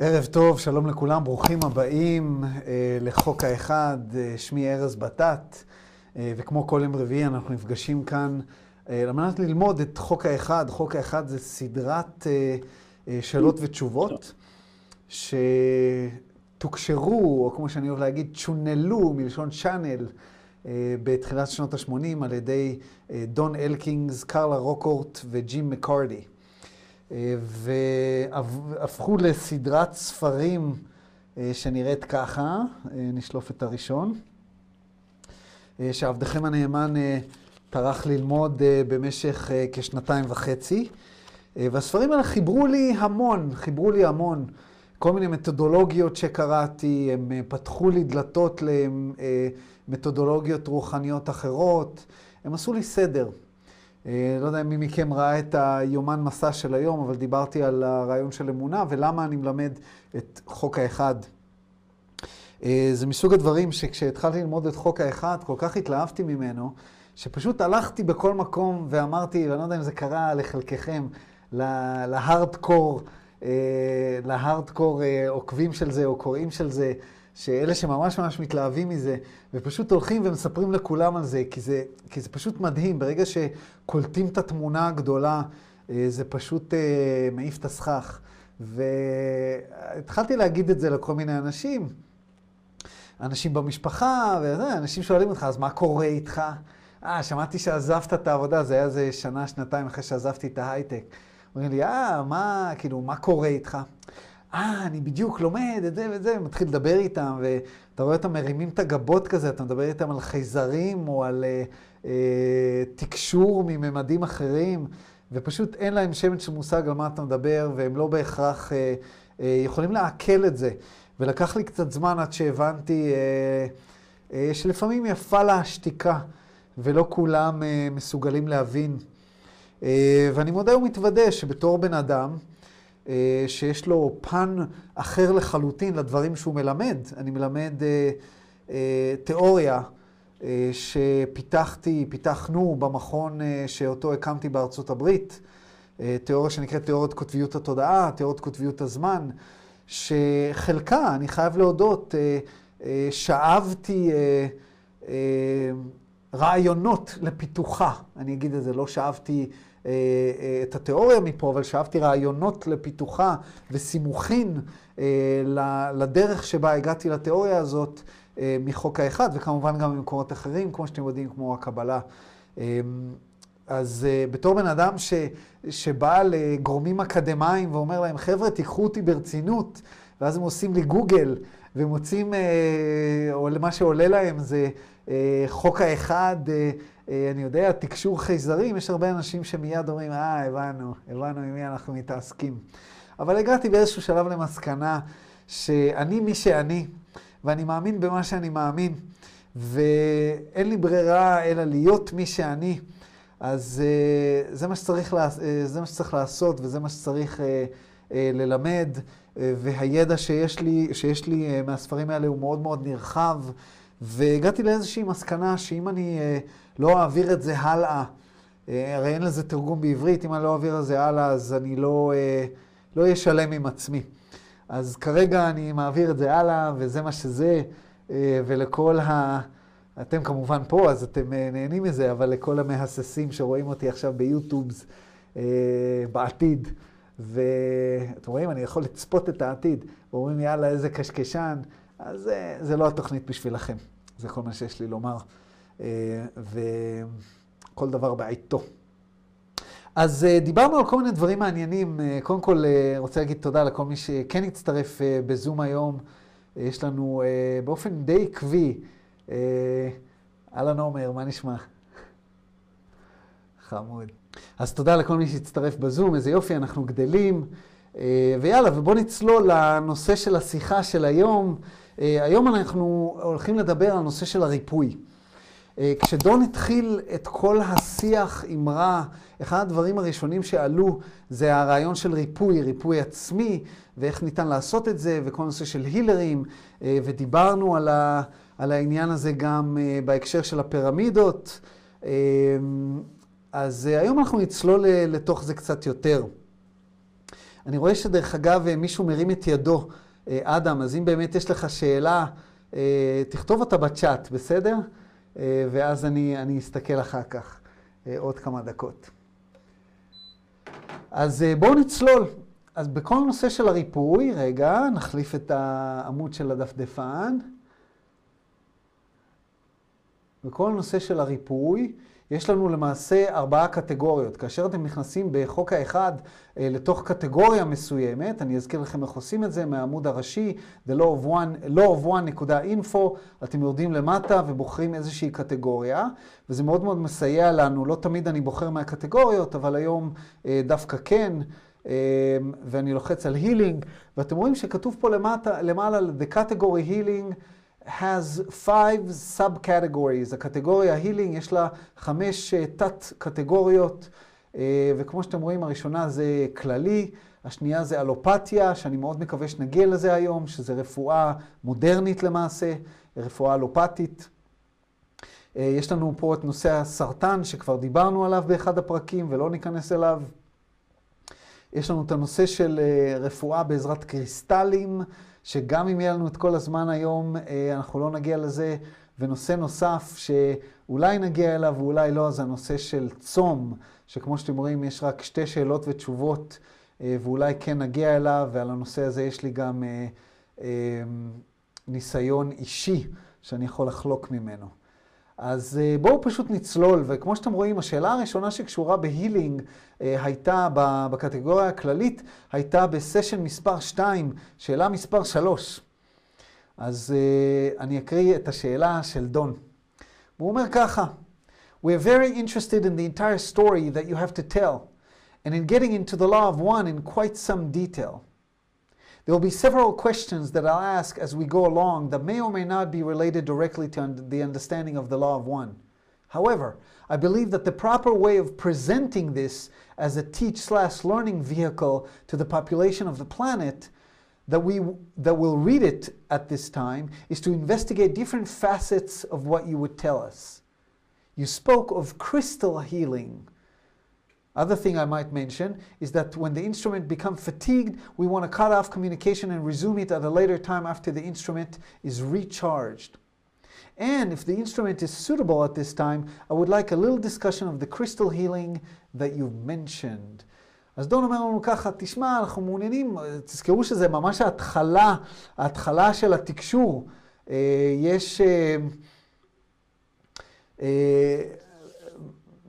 ערב טוב, שלום לכולם, ברוכים הבאים אה, לחוק האחד, אה, שמי ארז בטט, אה, וכמו כל יום רביעי אנחנו נפגשים כאן אה, על מנת ללמוד את חוק האחד. חוק האחד זה סדרת אה, אה, שאלות ותשובות שתוקשרו, או כמו שאני אוהב להגיד, צ'ונלו מלשון צ'אנל, אה, בתחילת שנות ה-80 על ידי אה, דון אלקינגס, קרלה רוקורט וג'ים מקארדי. אה, והפכו לסדרת ספרים אה, שנראית ככה, אה, נשלוף את הראשון, שעבדכם הנאמן טרח ללמוד במשך כשנתיים וחצי. והספרים האלה חיברו לי המון, חיברו לי המון. כל מיני מתודולוגיות שקראתי, הם פתחו לי דלתות למתודולוגיות רוחניות אחרות, הם עשו לי סדר. לא יודע מי מכם ראה את היומן מסע של היום, אבל דיברתי על הרעיון של אמונה ולמה אני מלמד את חוק האחד. זה מסוג הדברים שכשהתחלתי ללמוד את חוק האחד, כל כך התלהבתי ממנו, שפשוט הלכתי בכל מקום ואמרתי, ואני לא יודע אם זה קרה לחלקכם, להארדקור, להארדקור עוקבים של זה או קוראים של זה, שאלה שממש ממש מתלהבים מזה, ופשוט הולכים ומספרים לכולם על זה, כי זה, כי זה פשוט מדהים. ברגע שקולטים את התמונה הגדולה, זה פשוט מעיף את הסכך. והתחלתי להגיד את זה לכל מיני אנשים, אנשים במשפחה, ואנשים שואלים אותך, אז מה קורה איתך? אה, שמעתי שעזבת את העבודה, זה היה איזה שנה, שנתיים אחרי שעזבתי את ההייטק. אומרים לי, אה, מה, כאילו, מה קורה איתך? אה, אני בדיוק לומד את זה וזה, ומתחיל לדבר איתם, ואתה רואה אותם מרימים את הגבות כזה, אתה מדבר איתם על חייזרים או על אה, אה, תקשור מממדים אחרים, ופשוט אין להם שמץ של מושג על מה אתה מדבר, והם לא בהכרח אה, אה, יכולים לעכל את זה. ולקח לי קצת זמן עד שהבנתי אה, אה, שלפעמים יפה לה השתיקה, ולא כולם אה, מסוגלים להבין. אה, ואני מודה ומתוודה שבתור בן אדם, שיש לו פן אחר לחלוטין לדברים שהוא מלמד. אני מלמד אה, אה, תיאוריה אה, שפיתחתי, פיתחנו במכון אה, שאותו הקמתי בארצות הברית, אה, תיאוריה שנקראת תיאוריית קוטביות התודעה, תיאוריית קוטביות הזמן, שחלקה, אני חייב להודות, אה, אה, שאבתי אה, אה, רעיונות לפיתוחה. אני אגיד את זה, לא שאבתי... את התיאוריה מפה, אבל שאבתי רעיונות לפיתוחה וסימוכין לדרך שבה הגעתי לתיאוריה הזאת מחוק האחד, וכמובן גם ממקומות אחרים, כמו שאתם יודעים, כמו הקבלה. אז בתור בן אדם ש, שבא לגורמים אקדמיים ואומר להם, חבר'ה, תיקחו אותי ברצינות, ואז הם עושים לי גוגל ומוצאים, או מה שעולה להם זה חוק האחד, אני יודע, תקשור חייזרים, יש הרבה אנשים שמיד אומרים, אה, הבנו, הבנו עם מי אנחנו מתעסקים. אבל הגעתי באיזשהו שלב למסקנה שאני מי שאני, ואני מאמין במה שאני מאמין, ואין לי ברירה אלא להיות מי שאני. אז זה מה שצריך, זה מה שצריך לעשות וזה מה שצריך ללמד, והידע שיש לי, שיש לי מהספרים האלה הוא מאוד מאוד נרחב, והגעתי לאיזושהי מסקנה שאם אני לא אעביר את זה הלאה, הרי אין לזה תרגום בעברית, אם אני לא אעביר את זה הלאה אז אני לא אהיה שלם עם עצמי. אז כרגע אני מעביר את זה הלאה, וזה מה שזה, ולכל ה... אתם כמובן פה, אז אתם נהנים מזה, אבל לכל המהססים שרואים אותי עכשיו ביוטיובס בעתיד, ואתם רואים, אני יכול לצפות את העתיד, ואומרים, יאללה, איזה קשקשן, אז זה, זה לא התוכנית בשבילכם. זה כל מה שיש לי לומר. וכל דבר בעיתו. אז דיברנו על כל מיני דברים מעניינים. קודם כל, רוצה להגיד תודה לכל מי שכן הצטרף בזום היום. יש לנו באופן די עקבי, אהלן עומר, מה נשמע? חמוד. אז תודה לכל מי שהצטרף בזום, איזה יופי, אנחנו גדלים. ויאללה, ובואו נצלול לנושא של השיחה של היום. היום אנחנו הולכים לדבר על נושא של הריפוי. כשדון התחיל את כל השיח עם רע, אחד הדברים הראשונים שעלו זה הרעיון של ריפוי, ריפוי עצמי, ואיך ניתן לעשות את זה, וכל נושא של הילרים, ודיברנו על, ה, על העניין הזה גם בהקשר של הפירמידות. אז היום אנחנו נצלול לתוך זה קצת יותר. אני רואה שדרך אגב מישהו מרים את ידו, אדם, אז אם באמת יש לך שאלה, תכתוב אותה בצ'אט, בסדר? ואז אני, אני אסתכל אחר כך עוד כמה דקות. אז בואו נצלול. אז בכל נושא של הריפוי, רגע, נחליף את העמוד של הדפדפן. בכל נושא של הריפוי, יש לנו למעשה ארבעה קטגוריות. כאשר אתם נכנסים בחוק האחד אה, לתוך קטגוריה מסוימת, אני אזכיר לכם איך עושים את זה מהעמוד הראשי, the law of one.info, אתם יורדים למטה ובוחרים איזושהי קטגוריה, וזה מאוד מאוד מסייע לנו. לא תמיד אני בוחר מהקטגוריות, אבל היום אה, דווקא כן. אה, ואני לוחץ על healing, ואתם רואים שכתוב פה למטה, למעלה, the category healing has five sub-categories. הקטגוריה healing יש לה חמש אה, תת-קטגוריות, אה, וכמו שאתם רואים, הראשונה זה כללי, השנייה זה אלופתיה, שאני מאוד מקווה שנגיע לזה היום, שזה רפואה מודרנית למעשה, רפואה אלופתית. אה, יש לנו פה את נושא הסרטן, שכבר דיברנו עליו באחד הפרקים ולא ניכנס אליו. יש לנו את הנושא של רפואה בעזרת קריסטלים, שגם אם יהיה לנו את כל הזמן היום, אה, אנחנו לא נגיע לזה. ונושא נוסף שאולי נגיע אליו ואולי לא, זה הנושא של צום, שכמו שאתם רואים, יש רק שתי שאלות ותשובות, אה, ואולי כן נגיע אליו, ועל הנושא הזה יש לי גם אה, ניסיון אישי שאני יכול לחלוק ממנו. אז אה, בואו פשוט נצלול, וכמו שאתם רואים, השאלה הראשונה שקשורה בהילינג אה, הייתה בקטגוריה הכללית, הייתה בסשן מספר 2, שאלה מספר 3. אז אה, אני אקריא את השאלה של דון. הוא אומר ככה, We are very interested in the entire story that you have to tell, and in getting into the law of one in quite some detail. There will be several questions that I'll ask as we go along that may or may not be related directly to the understanding of the law of one. However, I believe that the proper way of presenting this as a teach slash learning vehicle to the population of the planet that we that will read it at this time is to investigate different facets of what you would tell us. You spoke of crystal healing. Other thing I might mention is that when the instrument becomes fatigued, we want to cut off communication and resume it at a later time after the instrument is recharged. And if the instrument is suitable at this time, I would like a little discussion of the crystal healing that you've mentioned. אז דון אומר לנו ככה, תשמע, אנחנו מעוניינים, תזכרו שזה ממש ההתחלה, ההתחלה של התקשור. יש...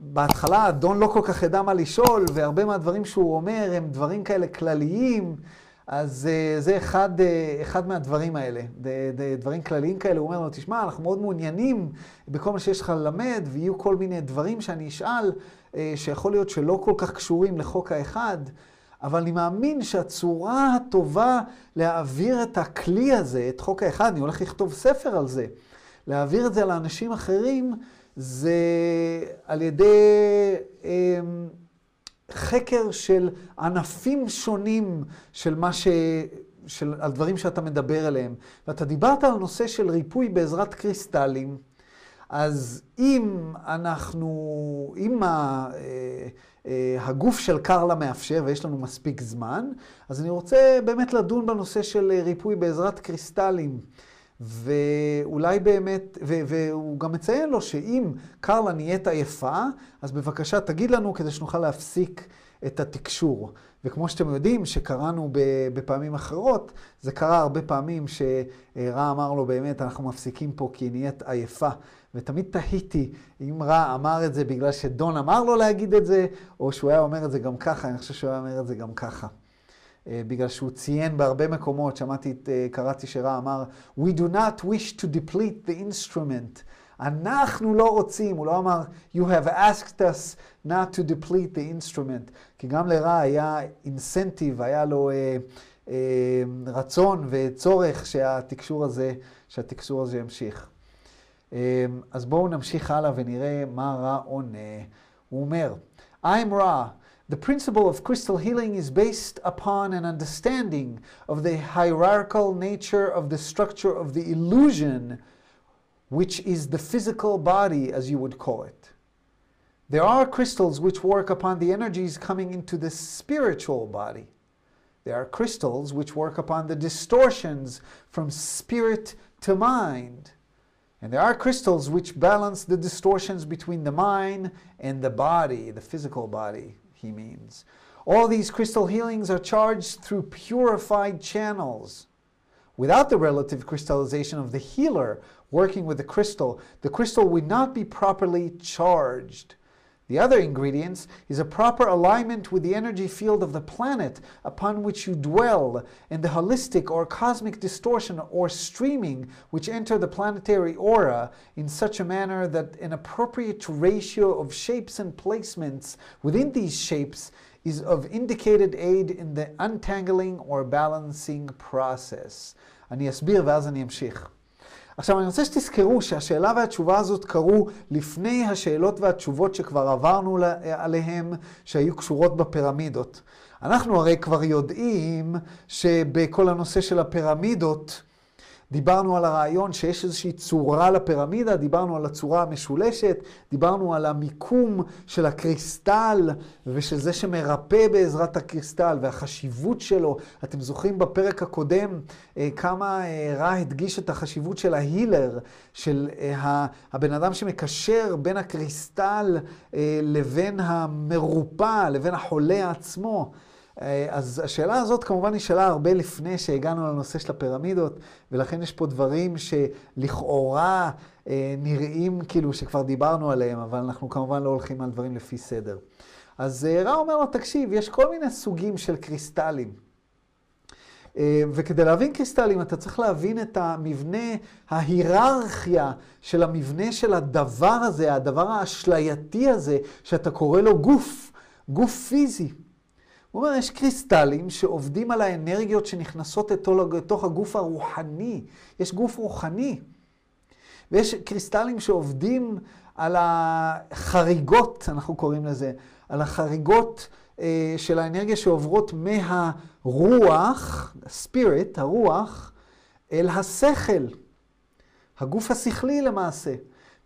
בהתחלה אדון לא כל כך ידע מה לשאול, והרבה מהדברים שהוא אומר הם דברים כאלה כלליים, אז uh, זה אחד, uh, אחד מהדברים האלה, דברים כלליים כאלה. הוא אומר לו, תשמע, אנחנו מאוד מעוניינים בכל מה שיש לך ללמד, ויהיו כל מיני דברים שאני אשאל, uh, שיכול להיות שלא כל כך קשורים לחוק האחד, אבל אני מאמין שהצורה הטובה להעביר את הכלי הזה, את חוק האחד, אני הולך לכתוב ספר על זה, להעביר את זה לאנשים אחרים, זה על ידי אה, חקר של ענפים שונים של מה ש... של הדברים שאתה מדבר עליהם. ואתה דיברת על נושא של ריפוי בעזרת קריסטלים, אז אם אנחנו, אם ה, אה, אה, הגוף של קרלה מאפשר ויש לנו מספיק זמן, אז אני רוצה באמת לדון בנושא של ריפוי בעזרת קריסטלים. ואולי באמת, ו- והוא גם מציין לו שאם קרלה נהיית עייפה, אז בבקשה תגיד לנו כדי שנוכל להפסיק את התקשור. וכמו שאתם יודעים, שקראנו בפעמים אחרות, זה קרה הרבה פעמים שרע אמר לו באמת, אנחנו מפסיקים פה כי נהיית עייפה. ותמיד תהיתי אם רע אמר את זה בגלל שדון אמר לו להגיד את זה, או שהוא היה אומר את זה גם ככה, אני חושב שהוא היה אומר את זה גם ככה. בגלל שהוא ציין בהרבה מקומות, שמעתי, קראתי שרע אמר, We do not wish to deplete the instrument. אנחנו לא רוצים, הוא לא אמר, You have asked us not to deplete the instrument. כי גם לרע היה אינסנטיב, היה לו אה, אה, רצון וצורך שהתקשור הזה, שהתקשור הזה ימשיך. אה, אז בואו נמשיך הלאה ונראה מה רע עונה. הוא אומר, I'm רע. The principle of crystal healing is based upon an understanding of the hierarchical nature of the structure of the illusion, which is the physical body, as you would call it. There are crystals which work upon the energies coming into the spiritual body. There are crystals which work upon the distortions from spirit to mind. And there are crystals which balance the distortions between the mind and the body, the physical body, he means. All these crystal healings are charged through purified channels. Without the relative crystallization of the healer working with the crystal, the crystal would not be properly charged. The other ingredients is a proper alignment with the energy field of the planet upon which you dwell, and the holistic or cosmic distortion or streaming which enter the planetary aura in such a manner that an appropriate ratio of shapes and placements within these shapes is of indicated aid in the untangling or balancing process. אני אסביר ואז אני אמשיך. עכשיו, אני רוצה שתזכרו שהשאלה והתשובה הזאת קרו לפני השאלות והתשובות שכבר עברנו עליהן, שהיו קשורות בפירמידות. אנחנו הרי כבר יודעים שבכל הנושא של הפירמידות, דיברנו על הרעיון שיש איזושהי צורה לפירמידה, דיברנו על הצורה המשולשת, דיברנו על המיקום של הקריסטל ושל זה שמרפא בעזרת הקריסטל והחשיבות שלו. אתם זוכרים בפרק הקודם אה, כמה אה, רע הדגיש את החשיבות של ההילר, של אה, הבן אדם שמקשר בין הקריסטל לבין המרופא, לבין החולה עצמו. אה, אז השאלה הזאת כמובן נשאלה הרבה לפני שהגענו לנושא של הפירמידות, ולכן יש פה דברים שלכאורה אה, נראים כאילו שכבר דיברנו עליהם, אבל אנחנו כמובן לא הולכים על דברים לפי סדר. אז אה, רע אומר לו, תקשיב, יש כל מיני סוגים של קריסטלים. וכדי להבין קריסטלים, אתה צריך להבין את המבנה, ההיררכיה של המבנה של הדבר הזה, הדבר האשלייתי הזה, שאתה קורא לו גוף, גוף פיזי. הוא אומר, יש קריסטלים שעובדים על האנרגיות שנכנסות לתוך הגוף הרוחני. יש גוף רוחני. ויש קריסטלים שעובדים על החריגות, אנחנו קוראים לזה, על החריגות אה, של האנרגיה שעוברות מהרוח, הספיריט, הרוח, אל השכל, הגוף השכלי למעשה.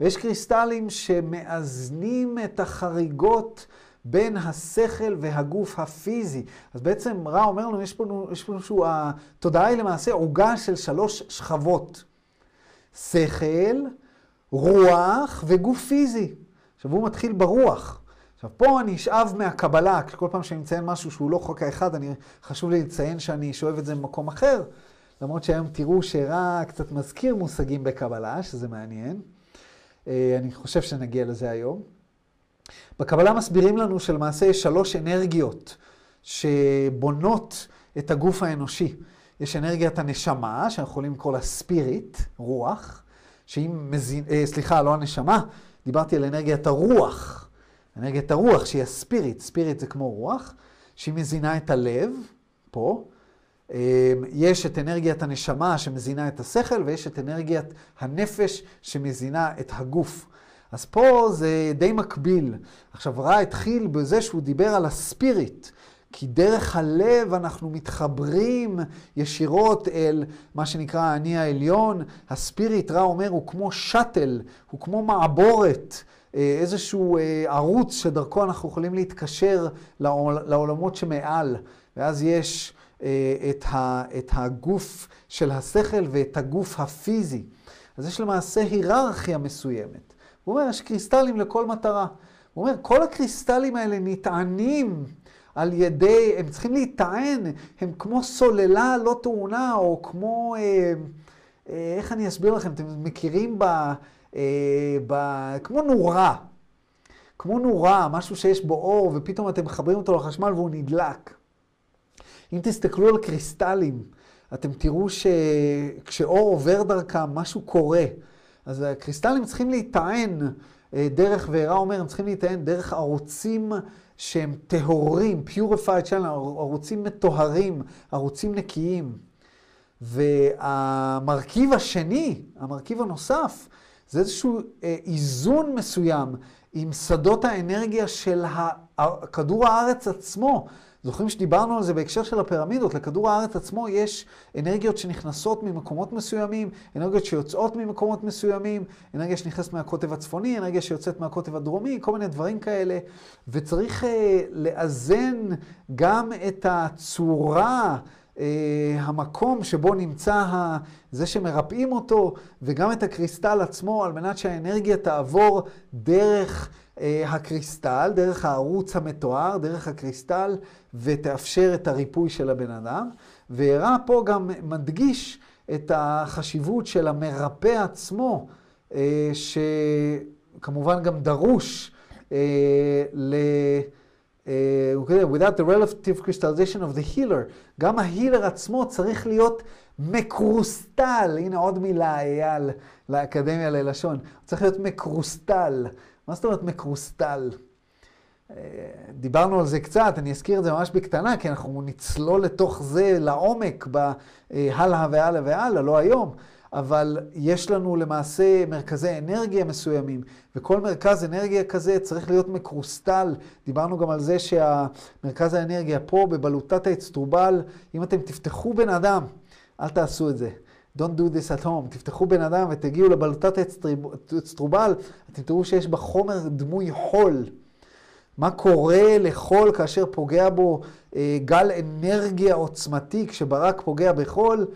ויש קריסטלים שמאזנים את החריגות בין השכל והגוף הפיזי. אז בעצם רע אומר לנו, יש פה, איזשהו, התודעה היא למעשה עוגה של שלוש שכבות. שכל, רוח וגוף פיזי. עכשיו הוא מתחיל ברוח. עכשיו פה אני אשאב מהקבלה, כל פעם שאני מציין משהו שהוא לא חוק האחד, אני, חשוב לי לציין שאני שואב את זה ממקום אחר, למרות שהיום תראו שרע קצת מזכיר מושגים בקבלה, שזה מעניין. אה, אני חושב שנגיע לזה היום. בקבלה מסבירים לנו שלמעשה יש שלוש אנרגיות שבונות את הגוף האנושי. יש אנרגיית הנשמה, שאנחנו יכולים לקרוא לה ספיריט, רוח, שהיא מזין... אה, סליחה, לא הנשמה, דיברתי על אנרגיית הרוח. אנרגיית הרוח, שהיא הספיריט, ספיריט זה כמו רוח, שהיא מזינה את הלב, פה. אה, יש את אנרגיית הנשמה שמזינה את השכל, ויש את אנרגיית הנפש שמזינה את הגוף. אז פה זה די מקביל. עכשיו, רע התחיל בזה שהוא דיבר על הספיריט. כי דרך הלב אנחנו מתחברים ישירות אל מה שנקרא האני העליון. הספיריט, רע אומר, הוא כמו שאטל, הוא כמו מעבורת, אה, איזשהו אה, ערוץ שדרכו אנחנו יכולים להתקשר לעולמות שמעל. ואז יש אה, את הגוף של השכל ואת הגוף הפיזי. אז יש למעשה היררכיה מסוימת. הוא אומר, יש קריסטלים לכל מטרה. הוא אומר, כל הקריסטלים האלה נטענים על ידי, הם צריכים להיטען, הם כמו סוללה לא טעונה, או כמו, אה, אה, איך אני אסביר לכם, אתם מכירים ב... אה, ב כמו נורה. כמו נורה, משהו שיש בו אור, ופתאום אתם מחברים אותו לחשמל והוא נדלק. אם תסתכלו על קריסטלים, אתם תראו שכשאור עובר דרכם, משהו קורה. אז הקריסטלים צריכים להיטען אה, דרך, ורע אומר, הם צריכים להיטען דרך ערוצים שהם טהורים, purified channel, ערוצים מטוהרים, ערוצים נקיים. והמרכיב השני, המרכיב הנוסף, זה איזשהו אה, איזון מסוים עם שדות האנרגיה של כדור הארץ עצמו. זוכרים שדיברנו על זה בהקשר של הפירמידות, לכדור הארץ עצמו יש אנרגיות שנכנסות ממקומות מסוימים, אנרגיות שיוצאות ממקומות מסוימים, אנרגיה שנכנסת מהקוטב הצפוני, אנרגיה שיוצאת מהקוטב הדרומי, כל מיני דברים כאלה, וצריך uh, לאזן גם את הצורה, המקום שבו נמצא. זה שמרפאים אותו, וגם את הקריסטל עצמו, על מנת שהאנרגיה תעבור דרך... אה, הקריסטל, דרך הערוץ המתואר, דרך הקריסטל, ותאפשר את הריפוי של הבן אדם. והראה פה גם מדגיש את החשיבות של המרפא עצמו, אה, שכמובן גם דרוש אה, ל... without the relative crystallization of the healer, גם ההילר עצמו צריך להיות מקרוסטל, הנה עוד מילה, אייל, לאקדמיה ללשון, צריך להיות מקרוסטל. מה זאת אומרת מקרוסטל? אה, דיברנו על זה קצת, אני אזכיר את זה ממש בקטנה, כי אנחנו נצלול לתוך זה לעומק בהלאה והלאה והלאה, לא היום. אבל יש לנו למעשה מרכזי אנרגיה מסוימים, וכל מרכז אנרגיה כזה צריך להיות מקרוסטל. דיברנו גם על זה שהמרכז האנרגיה פה, בבלוטת האצטרובל, אם אתם תפתחו בן אדם, אל תעשו את זה. Don't do this at home. תפתחו בן אדם ותגיעו לבלוטת אצטרובל, אתם תראו שיש בה חומר דמוי חול. מה קורה לחול כאשר פוגע בו אה, גל אנרגיה עוצמתי, כשברק פוגע בחול,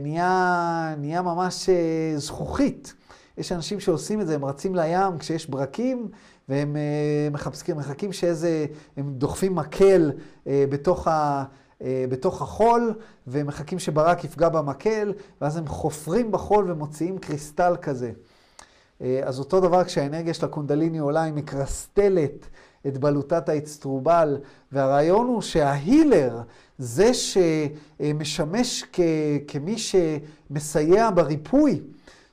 נהיה, נהיה ממש אה, זכוכית. יש אנשים שעושים את זה, הם רצים לים כשיש ברקים, והם אה, מחפשים, מחכים שאיזה, הם דוחפים מקל אה, בתוך ה... אה, בתוך החול, ומחכים שברק יפגע במקל, ואז הם חופרים בחול ומוציאים קריסטל כזה. אה, אז אותו דבר כשהאנרגיה של הקונדליני עולה, היא מקרסטלת את בלוטת האצטרובל, והרעיון הוא שההילר, זה שמשמש כ, כמי שמסייע בריפוי,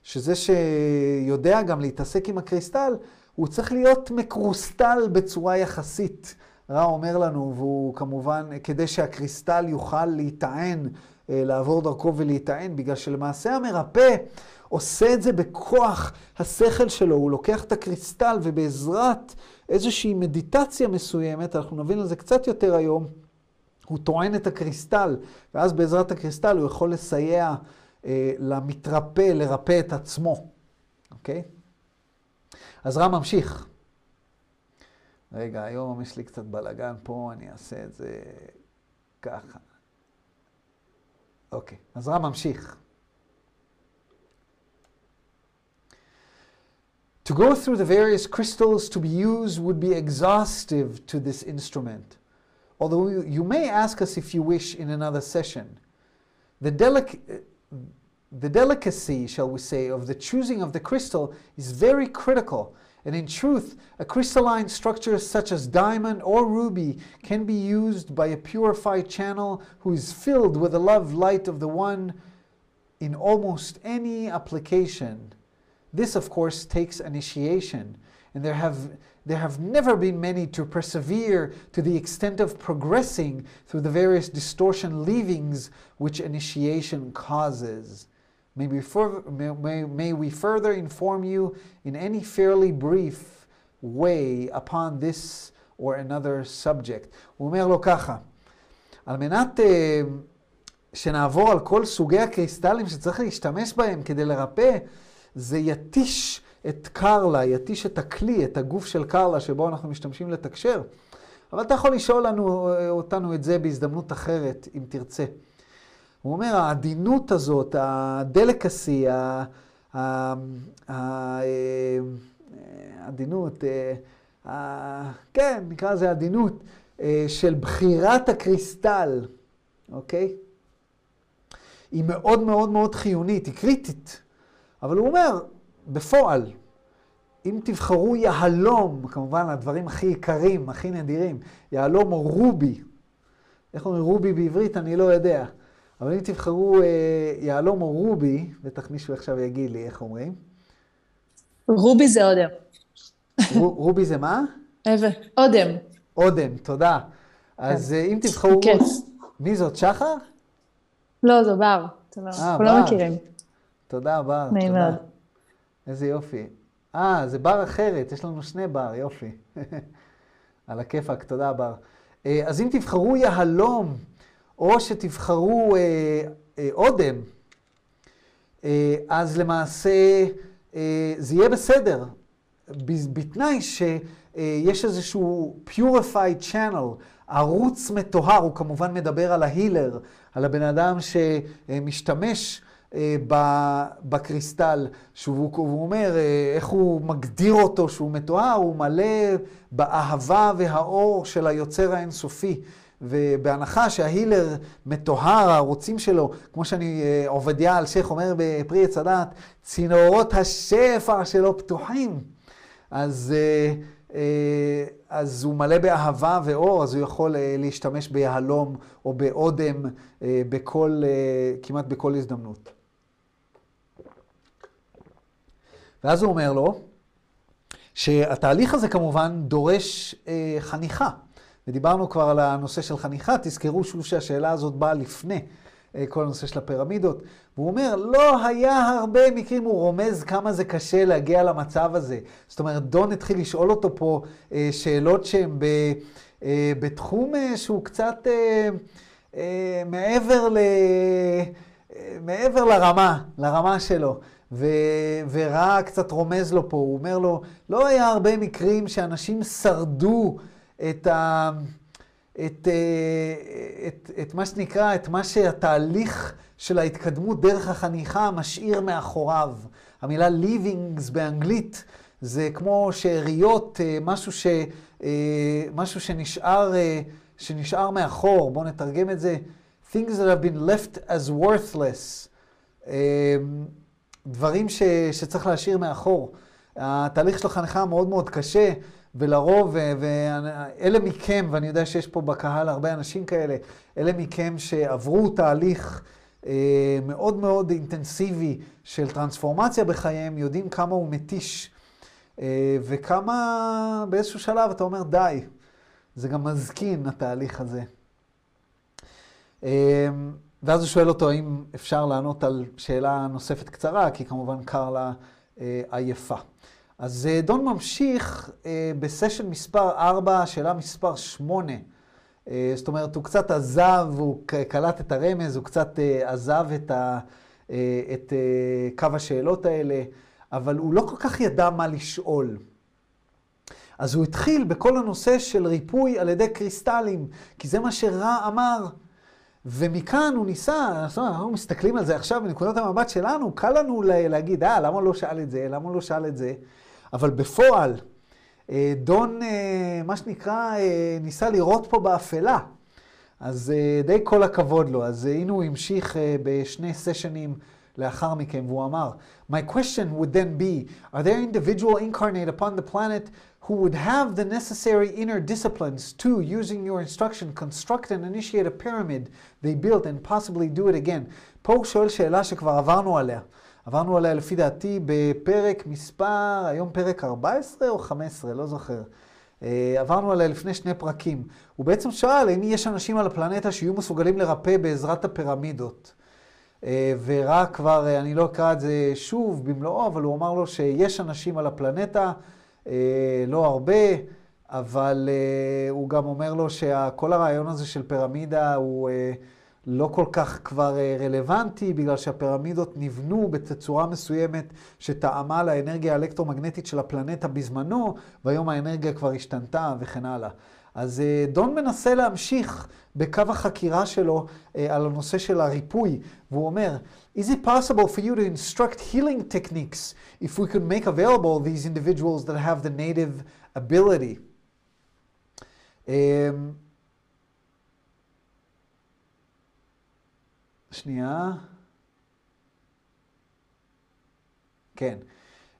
שזה שיודע גם להתעסק עם הקריסטל, הוא צריך להיות מקרוסטל בצורה יחסית. רע אומר לנו, והוא כמובן, כדי שהקריסטל יוכל להיטען, אה, לעבור דרכו ולהיטען, בגלל שלמעשה המרפא עושה את זה בכוח השכל שלו, הוא לוקח את הקריסטל ובעזרת איזושהי מדיטציה מסוימת, אנחנו נבין על זה קצת יותר היום, הוא טוען את הקריסטל, ואז בעזרת הקריסטל הוא יכול לסייע אה, למתרפא לרפא את עצמו, אוקיי? אז רע ממשיך. רגע, היום יש לי קצת בלאגן פה, אני אעשה את זה ככה. אוקיי, אז רם ממשיך. To go through the various crystals to be used would be exhaustive to this instrument. Although you may ask us if you wish in another session. The, delic the delicacy, shall we say, of the choosing of the crystal is very critical and in truth, a crystalline structure such as diamond or ruby can be used by a purified channel who is filled with the love light of the One in almost any application. This, of course, takes initiation, and there have, there have never been many to persevere to the extent of progressing through the various distortion leavings which initiation causes. May we, further, may, may we further inform you in any fairly brief way upon this or another subject. הוא אומר לו ככה, על מנת uh, שנעבור על כל סוגי הקריסטלים שצריך להשתמש בהם כדי לרפא, זה יתיש את קרלה, יתיש את הכלי, את הגוף של קרלה שבו אנחנו משתמשים לתקשר. אבל אתה יכול לשאול לנו, אה, אותנו את זה בהזדמנות אחרת, אם תרצה. הוא אומר, העדינות הזאת, הדלקסי, העדינות, אה, כן, נקרא לזה עדינות, אה, של בחירת הקריסטל, אוקיי? היא מאוד מאוד מאוד חיונית, היא קריטית. אבל הוא אומר, בפועל, אם תבחרו יהלום, כמובן הדברים הכי יקרים, הכי נדירים, יהלום או רובי, איך אומרים רובי בעברית? אני לא יודע. אבל אם תבחרו אה, יהלום או רובי, בטח מישהו עכשיו יגיד לי איך אומרים. רובי זה אודם. רובי זה מה? אודם. אודם, תודה. אז כן. אם תבחרו... כן. מי זאת, שחר? לא, זו בר. אנחנו לא מכירים. תודה, בר. נעים מאוד. איזה יופי. אה, זה בר אחרת, יש לנו שני בר, יופי. על הכיפאק, תודה, בר. אז אם תבחרו יהלום, או שתבחרו אודם, אז למעשה זה יהיה בסדר, בתנאי שיש איזשהו purified channel, ערוץ מטוהר, הוא כמובן מדבר על ההילר, על הבן אדם שמשתמש בקריסטל, שהוא אומר איך הוא מגדיר אותו שהוא מטוהר, הוא מלא באהבה והאור של היוצר האינסופי. ובהנחה שההילר מטוהר, הערוצים שלו, כמו שאני, עובדיה אלשיך אומר בפרי עץ הדת, צינורות השפע שלו פתוחים. אז, אז הוא מלא באהבה ואור, אז הוא יכול להשתמש ביהלום או באודם בכל, כמעט בכל הזדמנות. ואז הוא אומר לו, שהתהליך הזה כמובן דורש אה, חניכה. ודיברנו כבר על הנושא של חניכה, תזכרו שוב שהשאלה הזאת באה לפני אה, כל הנושא של הפירמידות. והוא אומר, לא היה הרבה מקרים, הוא רומז כמה זה קשה להגיע למצב הזה. זאת אומרת, דון התחיל לשאול אותו פה אה, שאלות שהן ב, אה, בתחום אה, שהוא קצת אה, אה, מעבר, ל, אה, מעבר לרמה, לרמה שלו. ו... ורע קצת רומז לו פה, הוא אומר לו, לא היה הרבה מקרים שאנשים שרדו את, ה... את, אה, את, את מה שנקרא, את מה שהתהליך של ההתקדמות דרך החניכה משאיר מאחוריו. המילה livings באנגלית זה כמו שאריות, אה, משהו, ש... אה, משהו שנשאר, שנשאר מאחור. בואו נתרגם את זה. things that have been left as worthless. דברים ש, שצריך להשאיר מאחור. התהליך של החניכה מאוד מאוד קשה, ולרוב, ואלה מכם, ואני יודע שיש פה בקהל הרבה אנשים כאלה, אלה מכם שעברו תהליך אה, מאוד מאוד אינטנסיבי של טרנספורמציה בחייהם, יודעים כמה הוא מתיש, אה, וכמה באיזשהו שלב אתה אומר, די. זה גם מזקין, התהליך הזה. אה, ואז הוא שואל אותו האם אפשר לענות על שאלה נוספת קצרה, כי כמובן קר לה אה, עייפה. אז אה, דון ממשיך אה, בסשן מספר 4, שאלה מספר 8. אה, זאת אומרת, הוא קצת עזב, הוא קלט את הרמז, הוא קצת אה, עזב את, ה, אה, את אה, קו השאלות האלה, אבל הוא לא כל כך ידע מה לשאול. אז הוא התחיל בכל הנושא של ריפוי על ידי קריסטלים, כי זה מה שרע אמר. ומכאן הוא ניסה, אנחנו מסתכלים על זה עכשיו מנקודת המבט שלנו, קל לנו להגיד, אה, למה לא שאל את זה, למה לא שאל את זה, אבל בפועל, אה, דון, אה, מה שנקרא, אה, ניסה לראות פה באפלה. אז די כל הכבוד לו. אז הנה הוא המשיך בשני סשנים לאחר מכן, והוא אמר, My question would then be, are there individual incarnate upon the planet who would have the necessary inner disciplines to, using your instruction, construct and initiate a pyramid they built and possibly do it again. פה הוא שואל שאלה שכבר עברנו עליה. עברנו עליה לפי דעתי בפרק מספר, היום פרק 14 או 15, לא זוכר. עברנו עליה לפני שני פרקים. הוא בעצם שאל האם יש אנשים על הפלנטה שיהיו מסוגלים לרפא בעזרת הפירמידות. ורק כבר, אני לא אקרא את זה שוב במלואו, אבל הוא אמר לו שיש אנשים על הפלנטה אה, לא הרבה, אבל אה, הוא גם אומר לו שכל הרעיון הזה של פירמידה הוא אה, לא כל כך כבר רלוונטי, בגלל שהפירמידות נבנו בצורה מסוימת שטעמה לאנרגיה האלקטרומגנטית של הפלנטה בזמנו, והיום האנרגיה כבר השתנתה וכן הלאה. אז דון מנסה להמשיך בקו החקירה שלו על הנושא של הריפוי, והוא אומר, Is it possible for you to instruct healing techniques if we could make available these individuals that have the native ability? Um, שנייה. כן.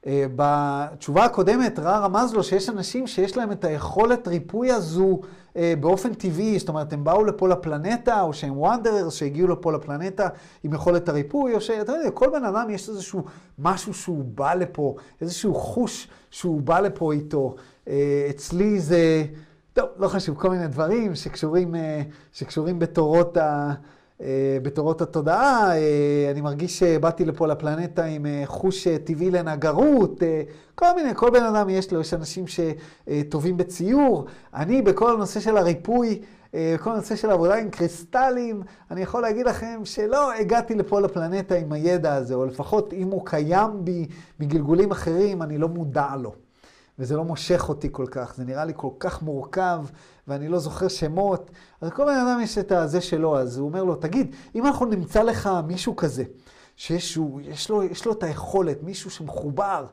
אה, בתשובה הקודמת רע רמז לו שיש אנשים שיש להם את היכולת ריפוי הזו אה, באופן טבעי, זאת אומרת, הם באו לפה לפלנטה, או שהם וונדררס שהגיעו לפה לפלנטה עם יכולת הריפוי, או שאתה יודע, כל בן אדם יש איזשהו משהו שהוא בא לפה, איזשהו חוש שהוא בא לפה איתו. אה, אצלי זה, טוב, לא חשוב, כל מיני דברים שקשורים, שקשורים בתורות ה... בתורות התודעה, אני מרגיש שבאתי לפה לפלנטה עם חוש טבעי לנגרות, כל מיני, כל בן אדם יש לו, יש אנשים שטובים בציור. אני, בכל הנושא של הריפוי, כל הנושא של עבודה עם קריסטלים, אני יכול להגיד לכם שלא הגעתי לפה לפלנטה עם הידע הזה, או לפחות אם הוא קיים בי מגלגולים אחרים, אני לא מודע לו. וזה לא מושך אותי כל כך, זה נראה לי כל כך מורכב, ואני לא זוכר שמות. אז כל בן אדם יש את הזה שלו, אז הוא אומר לו, תגיד, אם אנחנו נמצא לך מישהו כזה, שיש יש לו, יש לו את היכולת, מישהו שמחובר,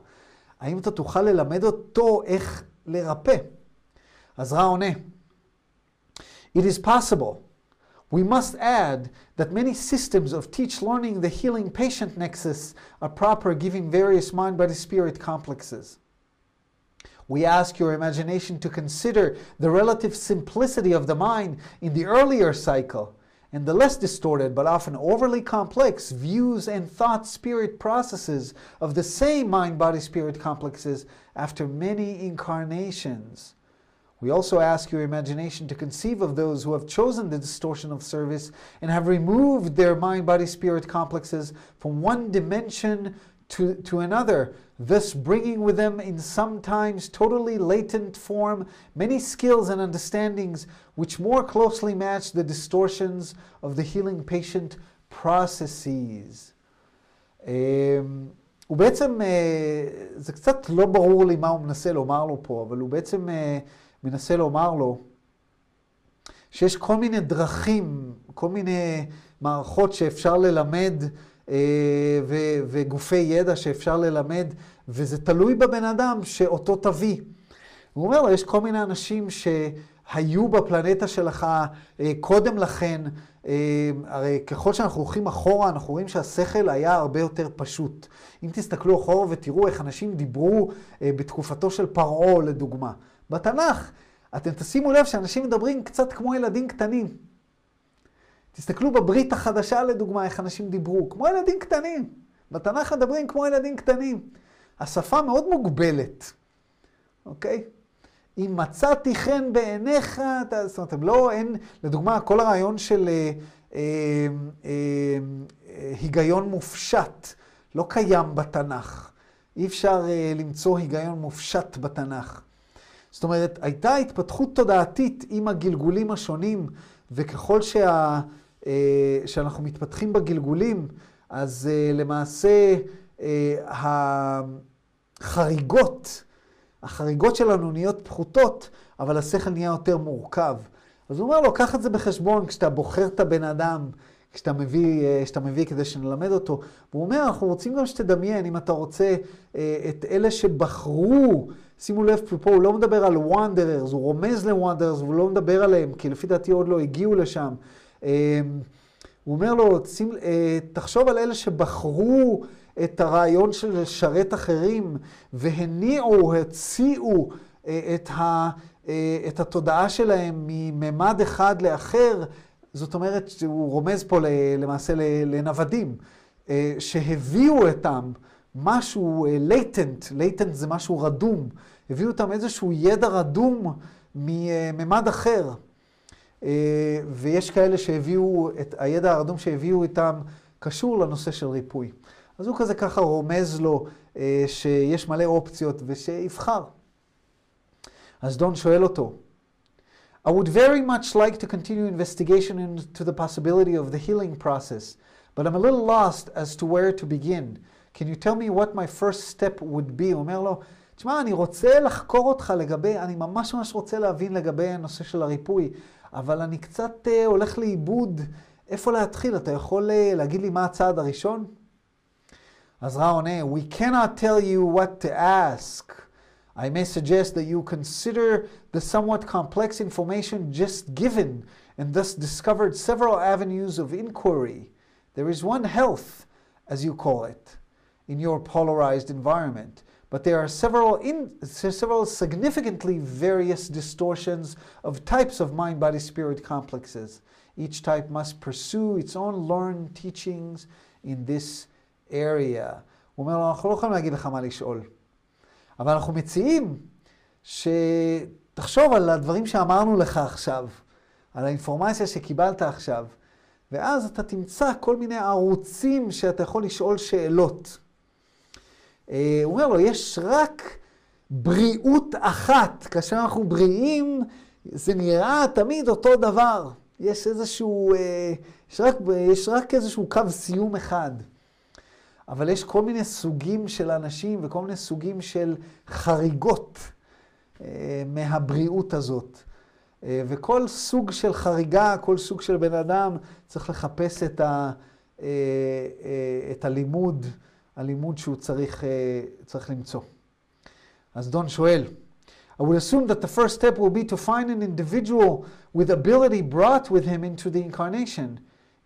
האם אתה תוכל ללמד אותו איך לרפא? אז רע עונה, It is possible. We must add that many systems of teach learning the healing patient nexus are proper giving various mind body spirit complexes. We ask your imagination to consider the relative simplicity of the mind in the earlier cycle and the less distorted but often overly complex views and thought spirit processes of the same mind body spirit complexes after many incarnations. We also ask your imagination to conceive of those who have chosen the distortion of service and have removed their mind body spirit complexes from one dimension to, to another, thus bringing with them in sometimes totally latent form many skills and understandings which more closely match the distortions of the healing patient processes. הוא בעצם, זה קצת לא ברור לי מה הוא מנסה לומר לו פה, אבל הוא בעצם מנסה לומר לו שיש כל מיני דרכים, כל מיני מערכות שאפשר ללמד אה, ו- וגופי ידע שאפשר ללמד, וזה תלוי בבן אדם שאותו תביא. הוא אומר לו, יש כל מיני אנשים שהיו בפלנטה שלך אה, קודם לכן, אה, הרי ככל שאנחנו הולכים אחורה, אנחנו רואים שהשכל היה הרבה יותר פשוט. אם תסתכלו אחורה ותראו איך אנשים דיברו בתקופתו של פרעה, לדוגמה. בתנ"ך, אתם תשימו לב שאנשים מדברים קצת כמו ילדים קטנים. תסתכלו בברית החדשה לדוגמה, איך אנשים דיברו, כמו ילדים קטנים. בתנ"ך מדברים כמו ילדים קטנים. השפה מאוד מוגבלת, אוקיי? אם מצאתי חן בעיניך, אתה, זאת אומרת, הם לא, אין, לדוגמה, כל הרעיון של אה, אה, אה, אה, היגיון מופשט לא קיים בתנ"ך. אי אפשר אה, למצוא היגיון מופשט בתנ"ך. זאת אומרת, הייתה התפתחות תודעתית עם הגלגולים השונים, וככל שה... אה, שאנחנו מתפתחים בגלגולים, אז אה, למעשה אה, החריגות, החריגות שלנו נהיות פחותות, אבל השכל נהיה יותר מורכב. אז הוא אומר לו, קח את זה בחשבון כשאתה בוחר את הבן אדם, כשאתה מביא, כשאתה מביא כדי שנלמד אותו. והוא אומר, אנחנו רוצים גם שתדמיין, אם אתה רוצה, את אלה שבחרו, שימו לב, פה הוא לא מדבר על וונדררס, הוא רומז לוונדררס, הוא לא מדבר עליהם, כי לפי דעתי עוד לא הגיעו לשם. אמ, הוא אומר לו, אה, תחשוב על אלה שבחרו את הרעיון של לשרת אחרים והניעו, הציעו אה, את, ה, אה, את התודעה שלהם מממד אחד לאחר, זאת אומרת שהוא רומז פה למעשה לנוודים, שהביאו אותם משהו latent, latent זה משהו רדום, הביאו אותם איזשהו ידע רדום מממד אחר. אה, ויש כאלה שהביאו, את הידע הרדום שהביאו איתם קשור לנושא של ריפוי. אז הוא כזה ככה רומז לו אה, שיש מלא אופציות ושיבחר. אז דון שואל אותו, I would very much like to continue investigation into the possibility of the healing process, but I'm a little lost as to where to begin. Can you tell me what my first step would be? הוא אומר לו, תשמע, אני רוצה לחקור אותך לגבי, אני ממש ממש רוצה להבין לגבי הנושא של הריפוי, אבל אני קצת uh, הולך לאיבוד איפה להתחיל. אתה יכול uh, להגיד לי מה הצעד הראשון? אז רע עונה, We cannot tell you what to ask. I may suggest that you consider the somewhat complex information just given and thus discovered several avenues of inquiry. There is one health, as you call it, in your polarized environment. But there are several, in, several significantly various distortions of types of mind body spirit complexes. Each type must pursue its own learned teachings in this area. הוא אומר לו, אנחנו לא יכולים להגיד לך מה לשאול, אבל אנחנו מציעים שתחשוב על הדברים שאמרנו לך עכשיו, על האינפורמציה שקיבלת עכשיו, ואז אתה תמצא כל מיני ערוצים שאתה יכול לשאול שאלות. אה, הוא אומר לו, יש רק בריאות אחת. כאשר אנחנו בריאים, זה נראה תמיד אותו דבר. יש איזשהו, אה, יש רק, יש רק איזשהו קו סיום אחד. אבל יש כל מיני סוגים של אנשים וכל מיני סוגים של חריגות אה, מהבריאות הזאת. וכל סוג של חריגה, כל סוג של בן אדם, צריך לחפש את, ה, את הלימוד, הלימוד שהוא צריך, צריך למצוא. אז דון שואל, I would assume that the first step will be to find an individual with ability brought with him into the incarnation.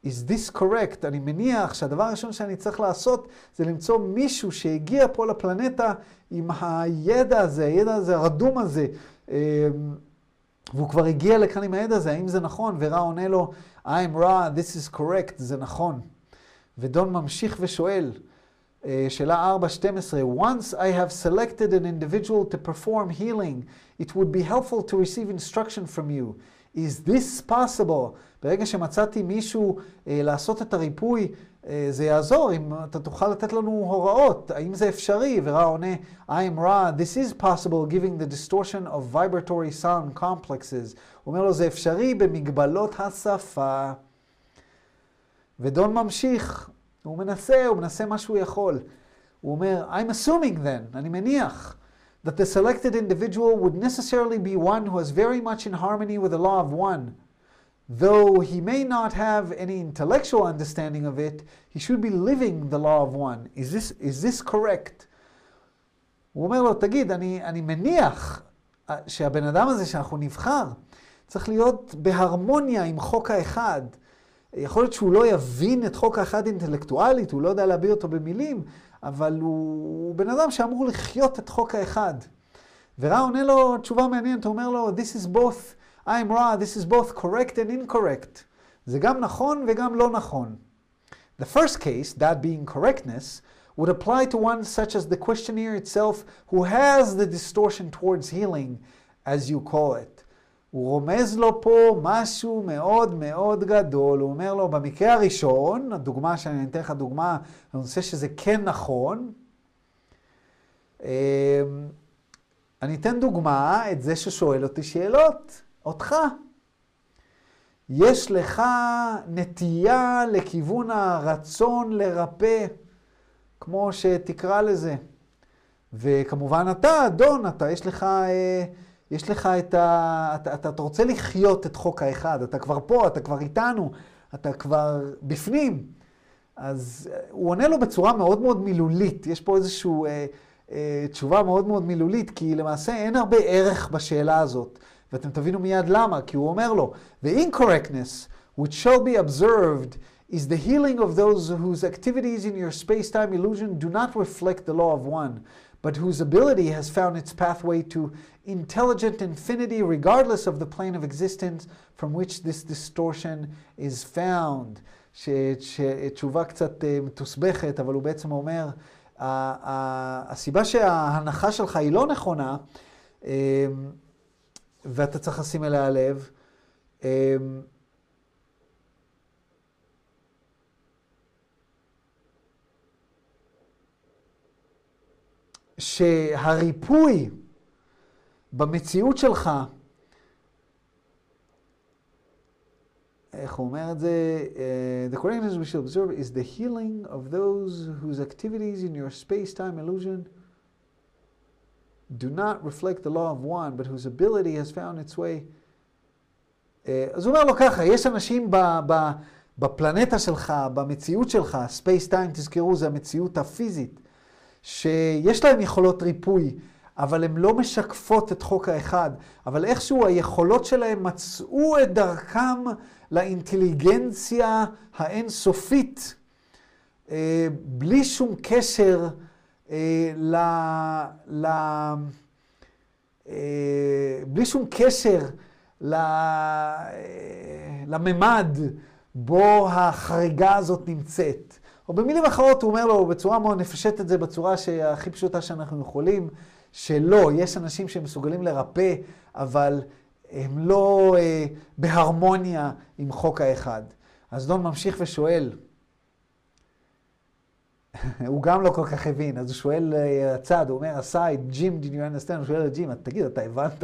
is this correct? אני מניח שהדבר הראשון שאני צריך לעשות זה למצוא מישהו שהגיע פה לפלנטה עם הידע הזה, הידע הזה, הרדום הזה, אמ, והוא כבר הגיע לכאן עם הידע הזה, האם זה נכון? ורע עונה לו, I'm raw, this is correct, זה נכון. ודון ממשיך ושואל, אה, שאלה 4.12, Once I have selected an individual to perform healing, it would be helpful to receive instruction from you. Is this possible? ברגע שמצאתי מישהו אה, לעשות את הריפוי, אה, זה יעזור אם אתה תוכל לתת לנו הוראות, האם זה אפשרי? ורע עונה, I am Ra, this is possible giving the distortion of vibratory sound complexes. הוא אומר לו, זה אפשרי במגבלות השפה. ודון ממשיך, הוא מנסה, הוא מנסה מה שהוא יכול. הוא אומר, I'm assuming then, אני מניח, that the selected individual would necessarily be one who is very much in harmony with the law of one. Though he may not have any intellectual understanding of it, he should be living the law of one. Is this, is this correct? הוא אומר לו, תגיד, אני, אני מניח שהבן אדם הזה שאנחנו נבחר, צריך להיות בהרמוניה עם חוק האחד. יכול להיות שהוא לא יבין את חוק האחד אינטלקטואלית, הוא לא יודע להביע אותו במילים, אבל הוא, הוא בן אדם שאמור לחיות את חוק האחד. ורע עונה לו תשובה מעניינת, הוא אומר לו, This is both I'm raw, this is both correct and incorrect. זה גם נכון וגם לא נכון. The first case, that being correctness, would apply to one such as the questionnaire itself who has the distortion towards healing, as you call it. הוא רומז לו פה משהו מאוד מאוד גדול. הוא אומר לו, במקרה הראשון, הדוגמה שאני אתן לך דוגמה, אני רוצה שזה כן נכון. אמ, אני אתן דוגמה את זה ששואל אותי שאלות. אותך. יש לך נטייה לכיוון הרצון לרפא, כמו שתקרא לזה. וכמובן אתה, אדון, אתה, יש לך, אה, יש לך את ה... אתה, אתה, אתה רוצה לחיות את חוק האחד, אתה כבר פה, אתה כבר איתנו, אתה כבר בפנים. אז אה, הוא עונה לו בצורה מאוד מאוד מילולית. יש פה איזושהי אה, אה, תשובה מאוד מאוד מילולית, כי למעשה אין הרבה ערך בשאלה הזאת. ואתם תבינו מיד למה, כי הוא אומר לו, The incorrectness which shall be observed is the healing of those whose activities in your space-time illusion do not reflect the law of one, but whose ability has found its pathway to intelligent infinity regardless of the plane of existence from which this distortion is found. שתשובה קצת מתוסבכת, אבל הוא בעצם אומר, הסיבה שההנחה שלך היא לא נכונה, ואתה צריך לשים אליה לב. שהריפוי במציאות שלך, איך הוא אומר את זה? Uh, the correctness we should observe is the healing of those whose activities in your space-time illusion do not reflect the law of one, but whose ability has found its way. אז הוא אומר לו ככה, יש אנשים בפלנטה שלך, במציאות שלך, טיים, תזכרו, זה המציאות הפיזית, שיש להם יכולות ריפוי, אבל הן לא משקפות את חוק האחד, אבל איכשהו היכולות שלהם מצאו את דרכם לאינטליגנציה האינסופית, בלי שום קשר אה, ל... ל... אה, בלי שום קשר ל... אה, לממד בו החריגה הזאת נמצאת. או במילים אחרות הוא אומר לו בצורה מאוד, נפשט את זה בצורה הכי פשוטה שאנחנו יכולים, שלא, יש אנשים שמסוגלים לרפא, אבל הם לא אה, בהרמוניה עם חוק האחד. אז דון ממשיך ושואל, הוא גם לא כל כך הבין, אז הוא שואל הצד, הוא אומר, aside, ג'ים, did you? הוא שואל את ג'ים, תגיד, אתה הבנת?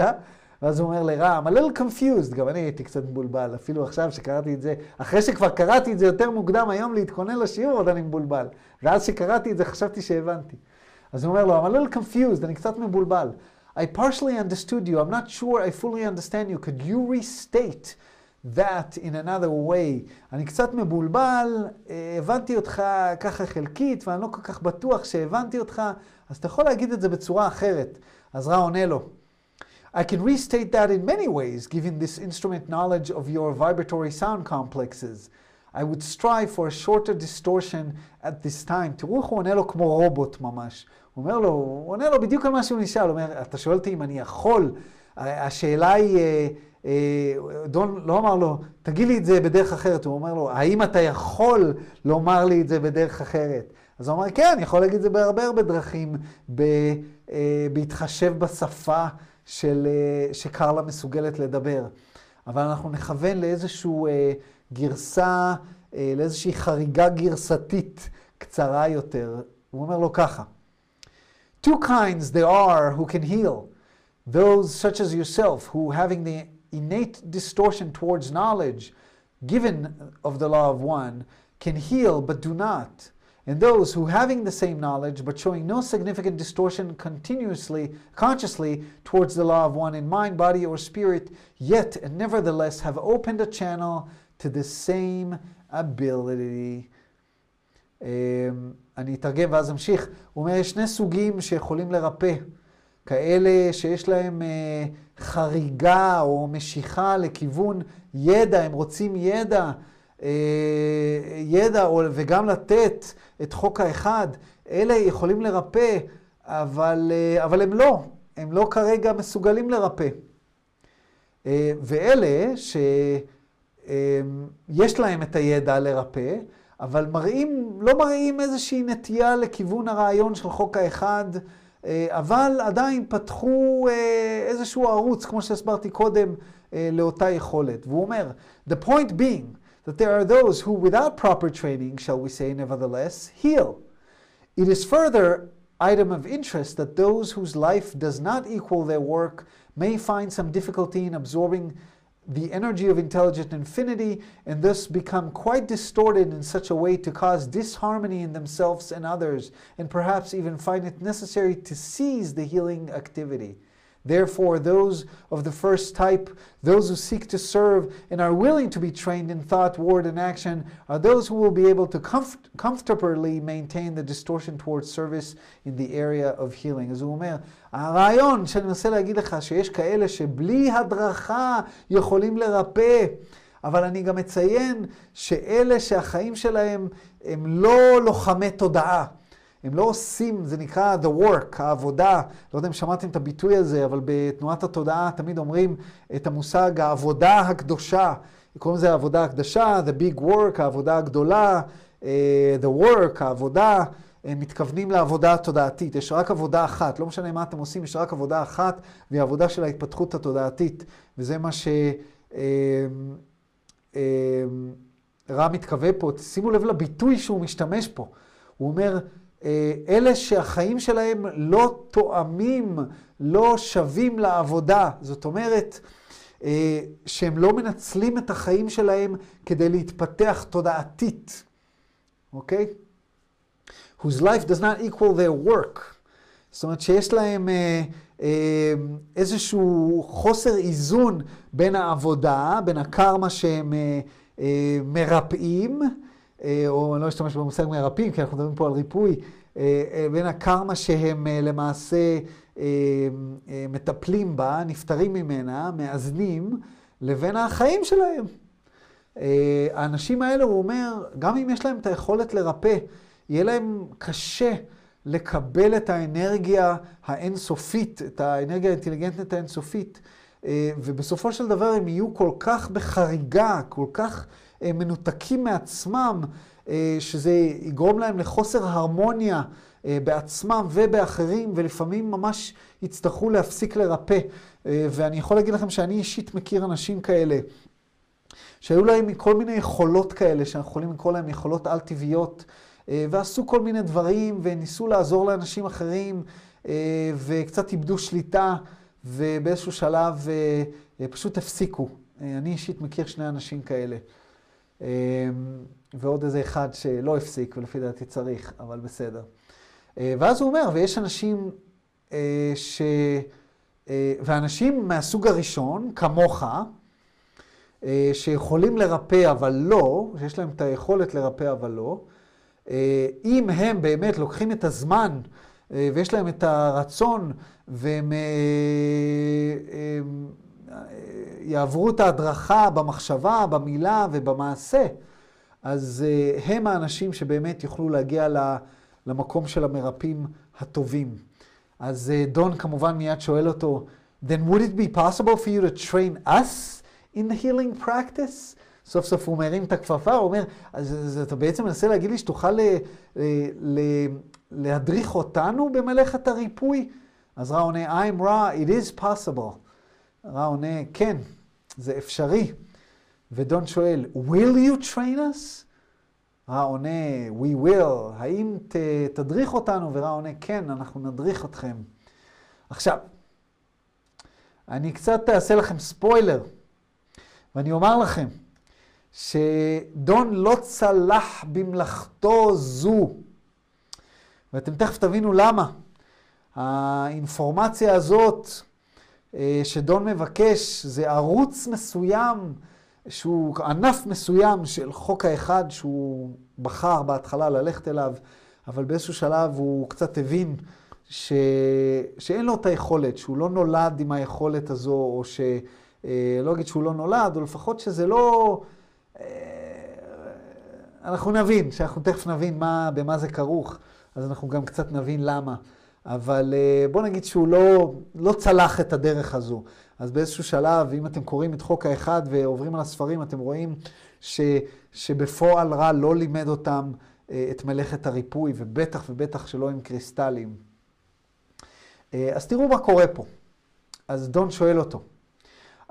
ואז הוא אומר לרם, I'm a little confused, גם אני הייתי קצת מבולבל, אפילו עכשיו שקראתי את זה, אחרי שכבר קראתי את זה יותר מוקדם היום להתכונן לשיעור, עוד אני מבולבל. ואז שקראתי את זה חשבתי שהבנתי. אז הוא אומר לו, I'm a little confused, אני קצת מבולבל. I partially understood you, I'm not sure I fully understand you, could you restate that in another way? אני קצת מבולבל, הבנתי אותך ככה חלקית, ואני לא כל כך בטוח שהבנתי אותך, אז אתה יכול להגיד את זה בצורה אחרת. אז רע עונה לו. I can restate that in many ways, given this instrument knowledge of your vibratory sound complexes. I would strive for a shorter distortion at this time. תראו איך הוא עונה לו כמו רובוט ממש. הוא אומר לו, הוא עונה לו בדיוק על מה שהוא נשאל. הוא אומר, אתה שואל אותי אם אני יכול? השאלה היא, אה, אה, דון לא אמר לו, תגיד לי את זה בדרך אחרת. הוא אומר לו, האם אתה יכול לומר לי את זה בדרך אחרת? אז הוא אומר, כן, אני יכול להגיד את זה בהרבה הרבה דרכים, אה, בהתחשב בשפה. של, אה, שקרלה מסוגלת לדבר. אבל אנחנו נכוון לאיזושהי אה, גרסה, אה, לאיזושהי חריגה גרסתית קצרה יותר. הוא אומר לו ככה: Two kinds there are who can heal. Those such as yourself, who having the innate distortion towards knowledge given of the law of one, can heal but do not. and those who having the same knowledge but showing no significant distortion continuously consciously towards the law of one in mind body or spirit yet and nevertheless have opened a channel to the same ability אני אתרגם ואז אמשיך. הוא אומר, יש שני סוגים שיכולים לרפא. כאלה שיש להם חריגה או משיכה לכיוון ידע, הם רוצים ידע, ידע וגם לתת את חוק האחד, אלה יכולים לרפא, אבל, אבל הם לא, הם לא כרגע מסוגלים לרפא. ואלה שיש להם את הידע לרפא, אבל מראים, לא מראים איזושהי נטייה לכיוון הרעיון של חוק האחד, אבל עדיין פתחו איזשהו ערוץ, כמו שהסברתי קודם, לאותה יכולת. והוא אומר, the point being, that there are those who, without proper training, shall we say, nevertheless, heal. It is further item of interest that those whose life does not equal their work may find some difficulty in absorbing the energy of intelligent infinity and thus become quite distorted in such a way to cause disharmony in themselves and others, and perhaps even find it necessary to cease the healing activity. Therefore, those of the first type, those who seek to serve and are willing to be trained in thought, word, and action, are those who will be able to comfort, comfortably maintain the distortion towards service in the area of healing. אז הוא אומר, הרעיון שאני מנסה להגיד לך, שיש כאלה שבלי הדרכה יכולים לרפא, אבל אני גם מציין שאלה שהחיים שלהם הם לא לוחמי תודעה. הם לא עושים, זה נקרא the work, העבודה. לא יודע אם שמעתם את הביטוי הזה, אבל בתנועת התודעה תמיד אומרים את המושג העבודה הקדושה. קוראים לזה העבודה הקדשה, the big work, העבודה הגדולה, uh, the work, העבודה. הם מתכוונים לעבודה התודעתית. יש רק עבודה אחת, לא משנה מה אתם עושים, יש רק עבודה אחת, והיא עבודה של ההתפתחות התודעתית. וזה מה שרם מתכוון פה. שימו לב לביטוי שהוא משתמש פה. הוא אומר, אלה שהחיים שלהם לא תואמים, לא שווים לעבודה. זאת אומרת, שהם לא מנצלים את החיים שלהם כדי להתפתח תודעתית, אוקיי? whose life does not equal their work. זאת אומרת שיש להם אה, אה, איזשהו חוסר איזון בין העבודה, בין הקרמה שהם אה, אה, מרפאים, אה, או אני לא אשתמש במושג מרפאים, כי אנחנו מדברים פה על ריפוי, אה, אה, בין הקרמה שהם למעשה מטפלים בה, נפטרים ממנה, מאזנים, לבין החיים שלהם. האנשים האלה, הוא אומר, גם אם יש להם את היכולת לרפא, יהיה להם קשה לקבל את האנרגיה האינסופית, את האנרגיה האינטליגנטית האינסופית, ובסופו של דבר הם יהיו כל כך בחריגה, כל כך... מנותקים מעצמם, אה, שזה יגרום להם לחוסר הרמוניה אה, בעצמם ובאחרים, ולפעמים ממש יצטרכו להפסיק לרפא. אה, ואני יכול להגיד לכם שאני אישית מכיר אנשים כאלה, שהיו להם כל מיני יכולות כאלה, שאנחנו יכולים לקרוא להם יכולות על-טבעיות, אה, ועשו כל מיני דברים, וניסו לעזור לאנשים אחרים, אה, וקצת איבדו שליטה, ובאיזשהו שלב פשוט הפסיקו. אני אישית מכיר שני אנשים כאלה. ועוד איזה אחד שלא הפסיק, ולפי דעתי צריך, אבל בסדר. ואז הוא אומר, ויש אנשים ש... ואנשים מהסוג הראשון, כמוך, אה, שיכולים לרפא אבל לא, שיש להם את היכולת לרפא אבל לא, אה, אם הם באמת לוקחים את הזמן אה, ויש להם את הרצון והם יעברו את ההדרכה במחשבה, במילה ובמעשה, אז הם האנשים שבאמת יוכלו להגיע למקום של המרפאים הטובים. אז דון כמובן מיד שואל אותו, then would it be possible for you to train us in the healing practice. סוף סוף הוא מרים את הכפפה, הוא אומר, אז, אז אתה בעצם מנסה להגיד לי שתוכל ל, ל, ל, להדריך אותנו במלאכת הריפוי? אז רע עונה, I'm raw, it is possible. רע עונה, כן, זה אפשרי. ודון שואל, will you train us? רע עונה, we will, האם ת, תדריך אותנו? ורע עונה, כן, אנחנו נדריך אתכם. עכשיו, אני קצת אעשה לכם ספוילר. ואני אומר לכם, שדון לא צלח במלאכתו זו. ואתם תכף תבינו למה. האינפורמציה הזאת שדון מבקש זה ערוץ מסוים, שהוא ענף מסוים של חוק האחד שהוא בחר בהתחלה ללכת אליו, אבל באיזשהו שלב הוא קצת הבין ש... שאין לו את היכולת, שהוא לא נולד עם היכולת הזו, או ש... אה, לא אגיד שהוא לא נולד, או לפחות שזה לא... אה, אנחנו נבין, שאנחנו תכף נבין מה, במה זה כרוך, אז אנחנו גם קצת נבין למה. אבל אה, בוא נגיד שהוא לא, לא צלח את הדרך הזו. אז באיזשהו שלב, אם אתם קוראים את חוק האחד ועוברים על הספרים, אתם רואים ש, שבפועל רע לא לימד אותם את מלאכת הריפוי, ובטח ובטח שלא עם קריסטלים. אז תראו מה קורה פה. אז דון שואל אותו,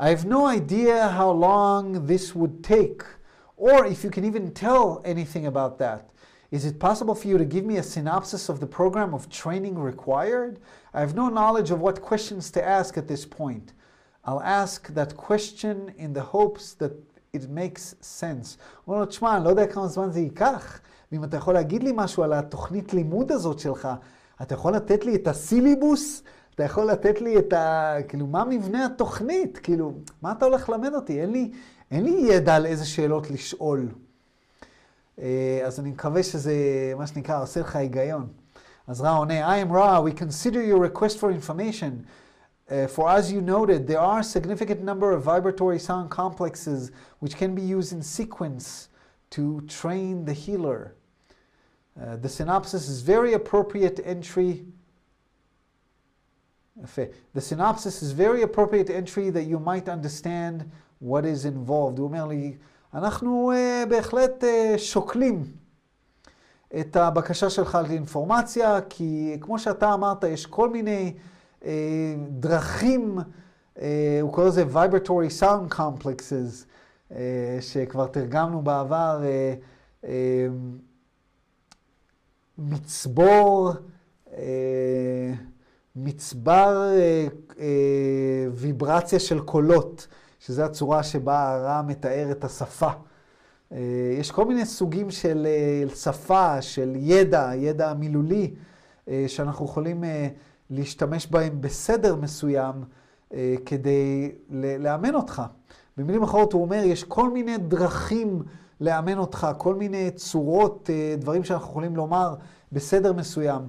I have no idea how long this would take, or if you can even tell anything about that. Is it possible for you to give me a synopsis of the program of training required? I have no knowledge of what questions to ask at this point. I'll ask that question in the hopes that it makes sense. הוא אומר לו, תשמע, אני לא יודע כמה זמן זה ייקח, ואם אתה יכול להגיד לי משהו על התוכנית לימוד הזאת שלך, אתה יכול לתת לי את הסיליבוס? אתה יכול לתת לי את ה... כאילו, מה מבנה התוכנית? כאילו, מה אתה הולך ללמד אותי? אין לי, אין לי ידע על איזה שאלות לשאול. אה, אז אני מקווה שזה, מה שנקרא, עושה לך היגיון. אז רע עונה, I am Ra, we consider your request for information. Uh, for as you noted, there are a significant number of vibratory sound complexes which can be used in sequence to train the healer. Uh, the synopsis is very appropriate entry The synopsis is very appropriate entry that you might understand what is involved. הוא אומר לי, אנחנו uh, בהחלט uh, שוקלים את הבקשה שלך לאינפורמציה, כי כמו שאתה אמרת, יש כל מיני uh, דרכים, uh, הוא קורא לזה vibratory sound complexes, uh, שכבר תרגמנו בעבר, uh, uh, מצבור, uh, מצבר אה, אה, ויברציה של קולות, שזו הצורה שבה הרע מתאר את השפה. אה, יש כל מיני סוגים של אה, שפה, של ידע, ידע מילולי, אה, שאנחנו יכולים להשתמש בהם בסדר מסוים כדי לאמן אותך. במילים אחרות הוא אומר, יש כל מיני דרכים לאמן אותך, כל מיני צורות, דברים שאנחנו יכולים לומר בסדר מסוים.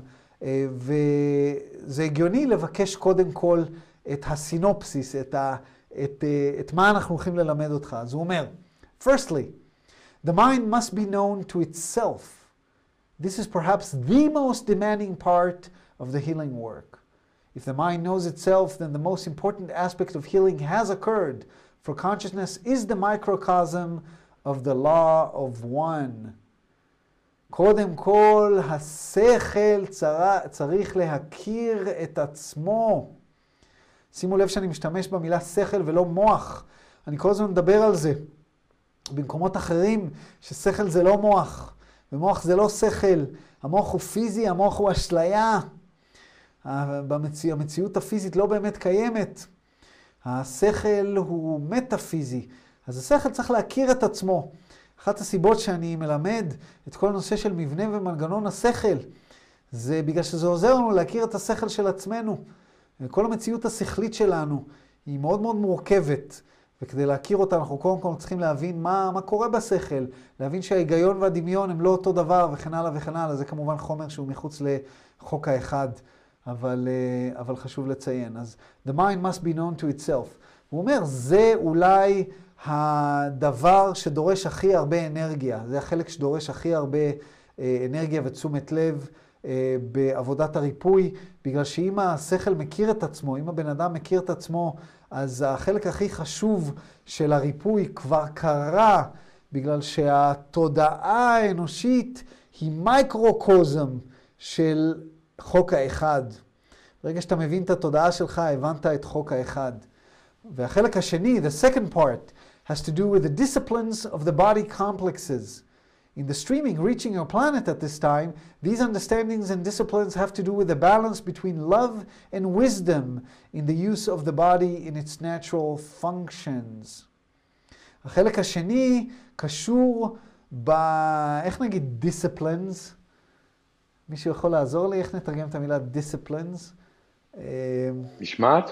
וזה הגיוני לבקש קודם כל את הסינופסיס, את, ה, את, אה, את מה אנחנו הולכים ללמד אותך. אז הוא אומר, firstly, the mind must be known to itself. This is perhaps the most demanding part of the healing work. If the mind knows itself, then the most important aspect of healing has occurred, for consciousness is the microcosm of the law of one. קודם כל, השכל צר... צריך להכיר את עצמו. שימו לב שאני משתמש במילה שכל ולא מוח. אני כל הזמן מדבר על זה. במקומות אחרים, ששכל זה לא מוח, ומוח זה לא שכל. המוח הוא פיזי, המוח הוא אשליה. במציא, המציאות הפיזית לא באמת קיימת. השכל הוא מטאפיזי, אז השכל צריך להכיר את עצמו. אחת הסיבות שאני מלמד את כל הנושא של מבנה ומנגנון השכל, זה בגלל שזה עוזר לנו להכיר את השכל של עצמנו. כל המציאות השכלית שלנו היא מאוד מאוד מורכבת, וכדי להכיר אותה אנחנו קודם כל צריכים להבין מה, מה קורה בשכל, להבין שההיגיון והדמיון הם לא אותו דבר וכן הלאה וכן הלאה. זה כמובן חומר שהוא מחוץ לחוק האחד, אבל, אה, אבל חשוב לציין. אז the mind must be known to itself. הוא אומר, זה אולי הדבר שדורש הכי הרבה אנרגיה, זה החלק שדורש הכי הרבה אה, אנרגיה ותשומת לב. אה, בעבודת הריפוי, בגלל שאם השכל מכיר את עצמו, אם הבן אדם מכיר את עצמו, אז החלק הכי חשוב של הריפוי כבר קרה, בגלל שהתודעה האנושית היא מייקרוקוזם של חוק האחד. ברגע שאתה מבין את התודעה שלך, הבנת את חוק האחד. והחלק השני, the second part, has to do with the disciplines of the body complexes. In the streaming reaching your planet at this time, these understandings and disciplines have to do with the balance between love and wisdom in the use of the body in its natural functions. החלק השני קשור ב... איך נגיד disciplines? מישהו יכול לעזור לי? איך נתרגם את המילה disciplines? משמעת?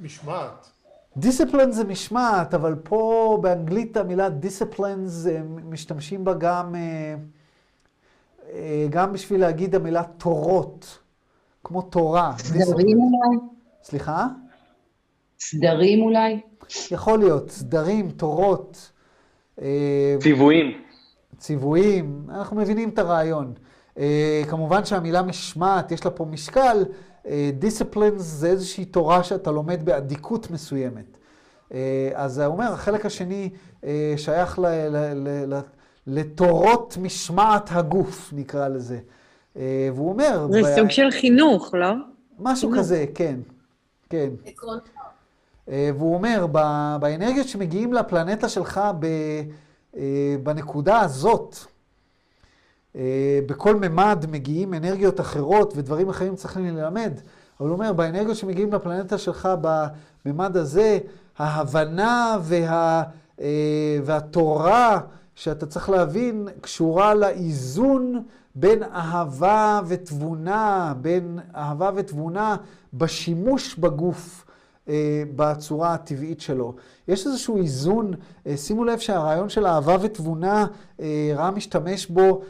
משמעת. דיסציפלין זה משמעת, אבל פה באנגלית המילה דיסציפלינס, משתמשים בה גם, אה, אה, גם בשביל להגיד המילה תורות, כמו תורה. סדרים אולי? סליחה? סדרים אולי? יכול להיות, סדרים, תורות. אה, ציוויים. ציוויים, אנחנו מבינים את הרעיון. כמובן שהמילה משמעת, יש לה פה משקל, דיסציפלינס זה איזושהי תורה שאתה לומד באדיקות מסוימת. אה, אז הוא אומר, החלק השני אה, שייך ל, ל, ל, ל, לתורות משמעת הגוף, נקרא לזה. אה, והוא אומר... זה ב... סוג של חינוך, לא? משהו חינוך. כזה, כן. כן. עקרון. והוא אומר, באנרגיות שמגיעים לפלנטה שלך בנקודה הזאת, אה, בכל ממד מגיעים אנרגיות אחרות ודברים אחרים צריכים ללמד. אבל הוא אומר, באנרגיות שמגיעים לפלנטה שלך בממד הזה, ההבנה וה, אה, והתורה שאתה צריך להבין קשורה לאיזון בין אהבה ותבונה, בין אהבה ותבונה בשימוש בגוף אה, בצורה הטבעית שלו. יש איזשהו איזון, אה, שימו לב שהרעיון של אהבה ותבונה, אה, רע משתמש בו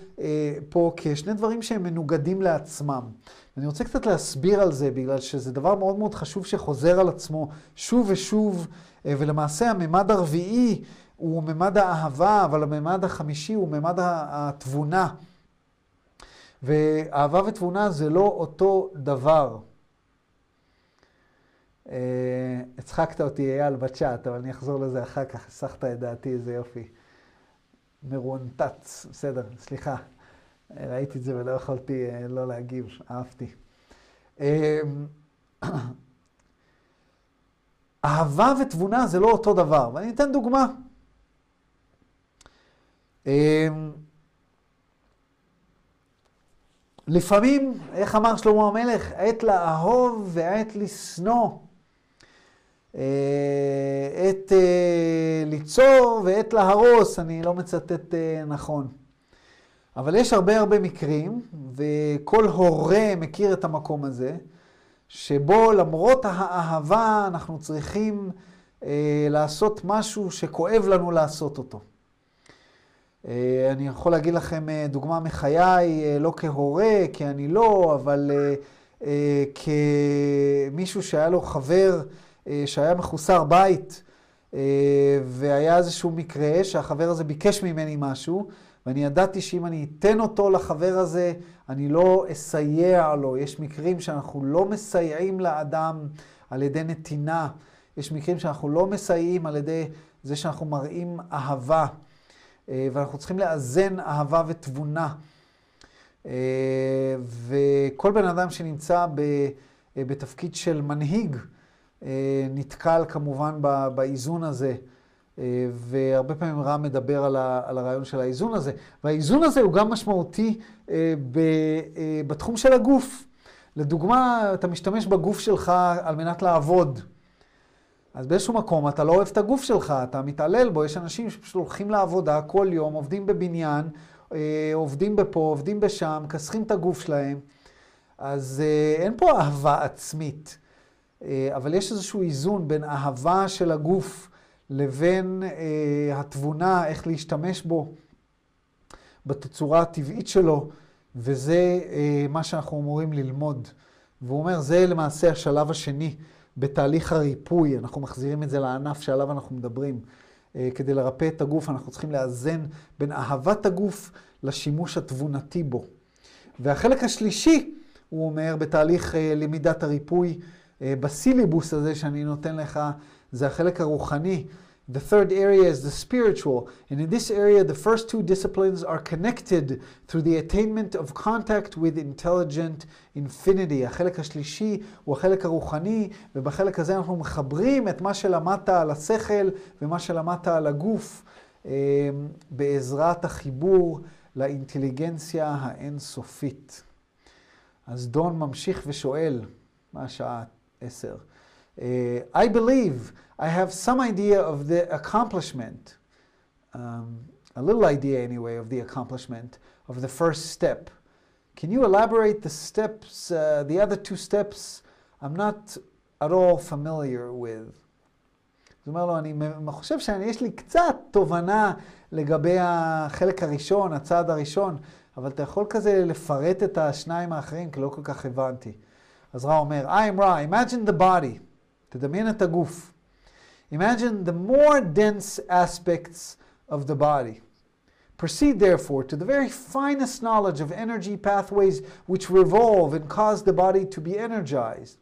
פה כשני דברים שהם מנוגדים לעצמם. אני רוצה קצת להסביר על זה, בגלל שזה דבר מאוד מאוד חשוב שחוזר על עצמו שוב ושוב, ולמעשה הממד הרביעי הוא ממד האהבה, אבל הממד החמישי הוא ממד התבונה. ואהבה ותבונה זה לא אותו דבר. אה, הצחקת אותי, אייל, בצ'אט, אבל אני אחזור לזה אחר כך, הסחת את דעתי, איזה יופי. מרונטץ, בסדר, סליחה. ראיתי את זה ולא יכולתי אה, לא להגיב, אהבתי. אה, אהבה ותבונה זה לא אותו דבר, ואני אתן דוגמה. לפעמים, איך אמר שלמה המלך, עת לאהוב ועת לשנוא. אה, עת אה, ליצור ועת להרוס, אני לא מצטט אה, נכון. אבל יש הרבה הרבה מקרים, וכל הורה מכיר את המקום הזה, שבו למרות האהבה אנחנו צריכים אה, לעשות משהו שכואב לנו לעשות אותו. אה, אני יכול להגיד לכם אה, דוגמה מחיי, אה, לא כהורה, כי אני לא, אבל אה, אה, כמישהו שהיה לו חבר, אה, שהיה מחוסר בית, אה, והיה איזשהו מקרה שהחבר הזה ביקש ממני משהו, ואני ידעתי שאם אני אתן אותו לחבר הזה, אני לא אסייע לו. יש מקרים שאנחנו לא מסייעים לאדם על ידי נתינה. יש מקרים שאנחנו לא מסייעים על ידי זה שאנחנו מראים אהבה. אה, ואנחנו צריכים לאזן אהבה ותבונה. וכל בן אדם שנמצא בתפקיד של מנהיג, אה, נתקל כמובן באיזון הזה. והרבה פעמים רם מדבר על, הרעיון של האיזון הזה. והאיזון הזה הוא גם משמעותי ב, בתחום של הגוף. לדוגמה, אתה משתמש בגוף שלך על מנת לעבוד. אז באיזשהו מקום אתה לא אוהב את הגוף שלך, אתה מתעלל בו. יש אנשים שפשוט הולכים לעבודה כל יום, עובדים בבניין, עובדים בפה, עובדים בשם, כסחים את הגוף שלהם. אז אין פה אהבה עצמית. אבל יש איזשהו איזון בין אהבה של הגוף לבין אה, התבונה, איך להשתמש בו בתצורה הטבעית שלו, וזה אה, מה שאנחנו אמורים ללמוד. והוא אומר, זה למעשה השלב השני בתהליך הריפוי. אנחנו מחזירים את זה לענף שעליו אנחנו מדברים. אה, כדי לרפא את הגוף, אנחנו צריכים לאזן בין אהבת הגוף לשימוש התבונתי בו. והחלק השלישי, הוא אומר, בתהליך אה, למידת הריפוי, אה, בסילבוס הזה שאני נותן לך, זה החלק הרוחני. The third area is the spiritual. And in this area, the first two disciplines are connected through the attainment of contact with intelligent infinity. החלק השלישי הוא החלק הרוחני, ובחלק הזה אנחנו מחברים את מה שלמדת על השכל ומה שלמדת על הגוף בעזרת החיבור לאינטליגנציה האינסופית. אז דון ממשיך ושואל, מה השעה? עשר. Uh, I believe I have some idea of the accomplishment, um, a little idea anyway, of the accomplishment of the first step. Can you elaborate the steps, uh, the other two steps I'm not at all familiar with? זאת אומרת לו, אני חושב שיש לי קצת תובנה לגבי החלק הראשון, הצעד הראשון, אבל אתה יכול כזה לפרט את השניים האחרים, כי לא כל כך הבנתי. אז רע אומר, I am Ra, imagine the body. תדמיין את הגוף. Imagine the more dense aspects of the body. Proceed, therefore, to the very finest knowledge of energy pathways which revolve and cause the body to be energized.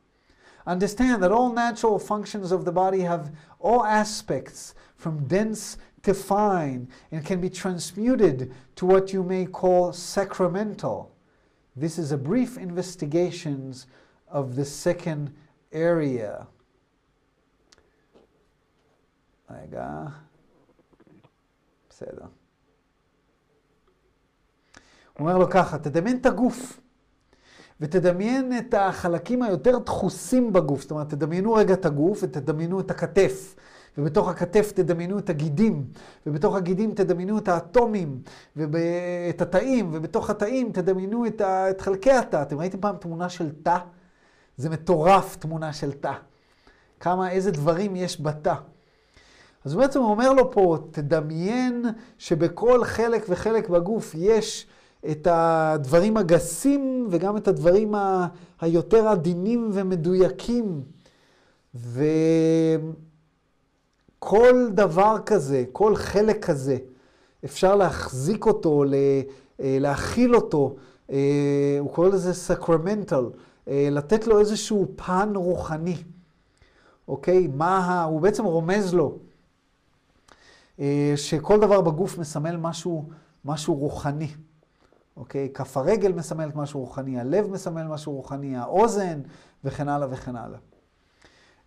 Understand that all natural functions of the body have all aspects from dense to fine and can be transmuted to what you may call sacramental. This is a brief investigation of the second area. רגע, בסדר. הוא אומר לו ככה, תדמיין את הגוף, ותדמיין את החלקים היותר דחוסים בגוף. זאת אומרת, תדמיינו רגע את הגוף ותדמיינו את הכתף. ובתוך הכתף תדמיינו את הגידים, ובתוך הגידים תדמיינו את האטומים, ואת התאים, ובתוך התאים תדמיינו את, ה... את חלקי התא. אתם ראיתם פעם תמונה של תא? זה מטורף, תמונה של תא. כמה, איזה דברים יש בתא. אז בעצם הוא אומר לו פה, תדמיין שבכל חלק וחלק בגוף יש את הדברים הגסים וגם את הדברים ה- היותר עדינים ומדויקים. וכל דבר כזה, כל חלק כזה, אפשר להחזיק אותו, אה, להכיל אותו, אה, הוא קורא לזה סקרמנטל, לתת לו איזשהו פן רוחני, אוקיי? מה, הוא בעצם רומז לו. אה, שכל דבר בגוף מסמל משהו, משהו רוחני. אוקיי? כף הרגל מסמלת משהו רוחני, הלב מסמל משהו רוחני, האוזן, וכן הלאה וכן הלאה.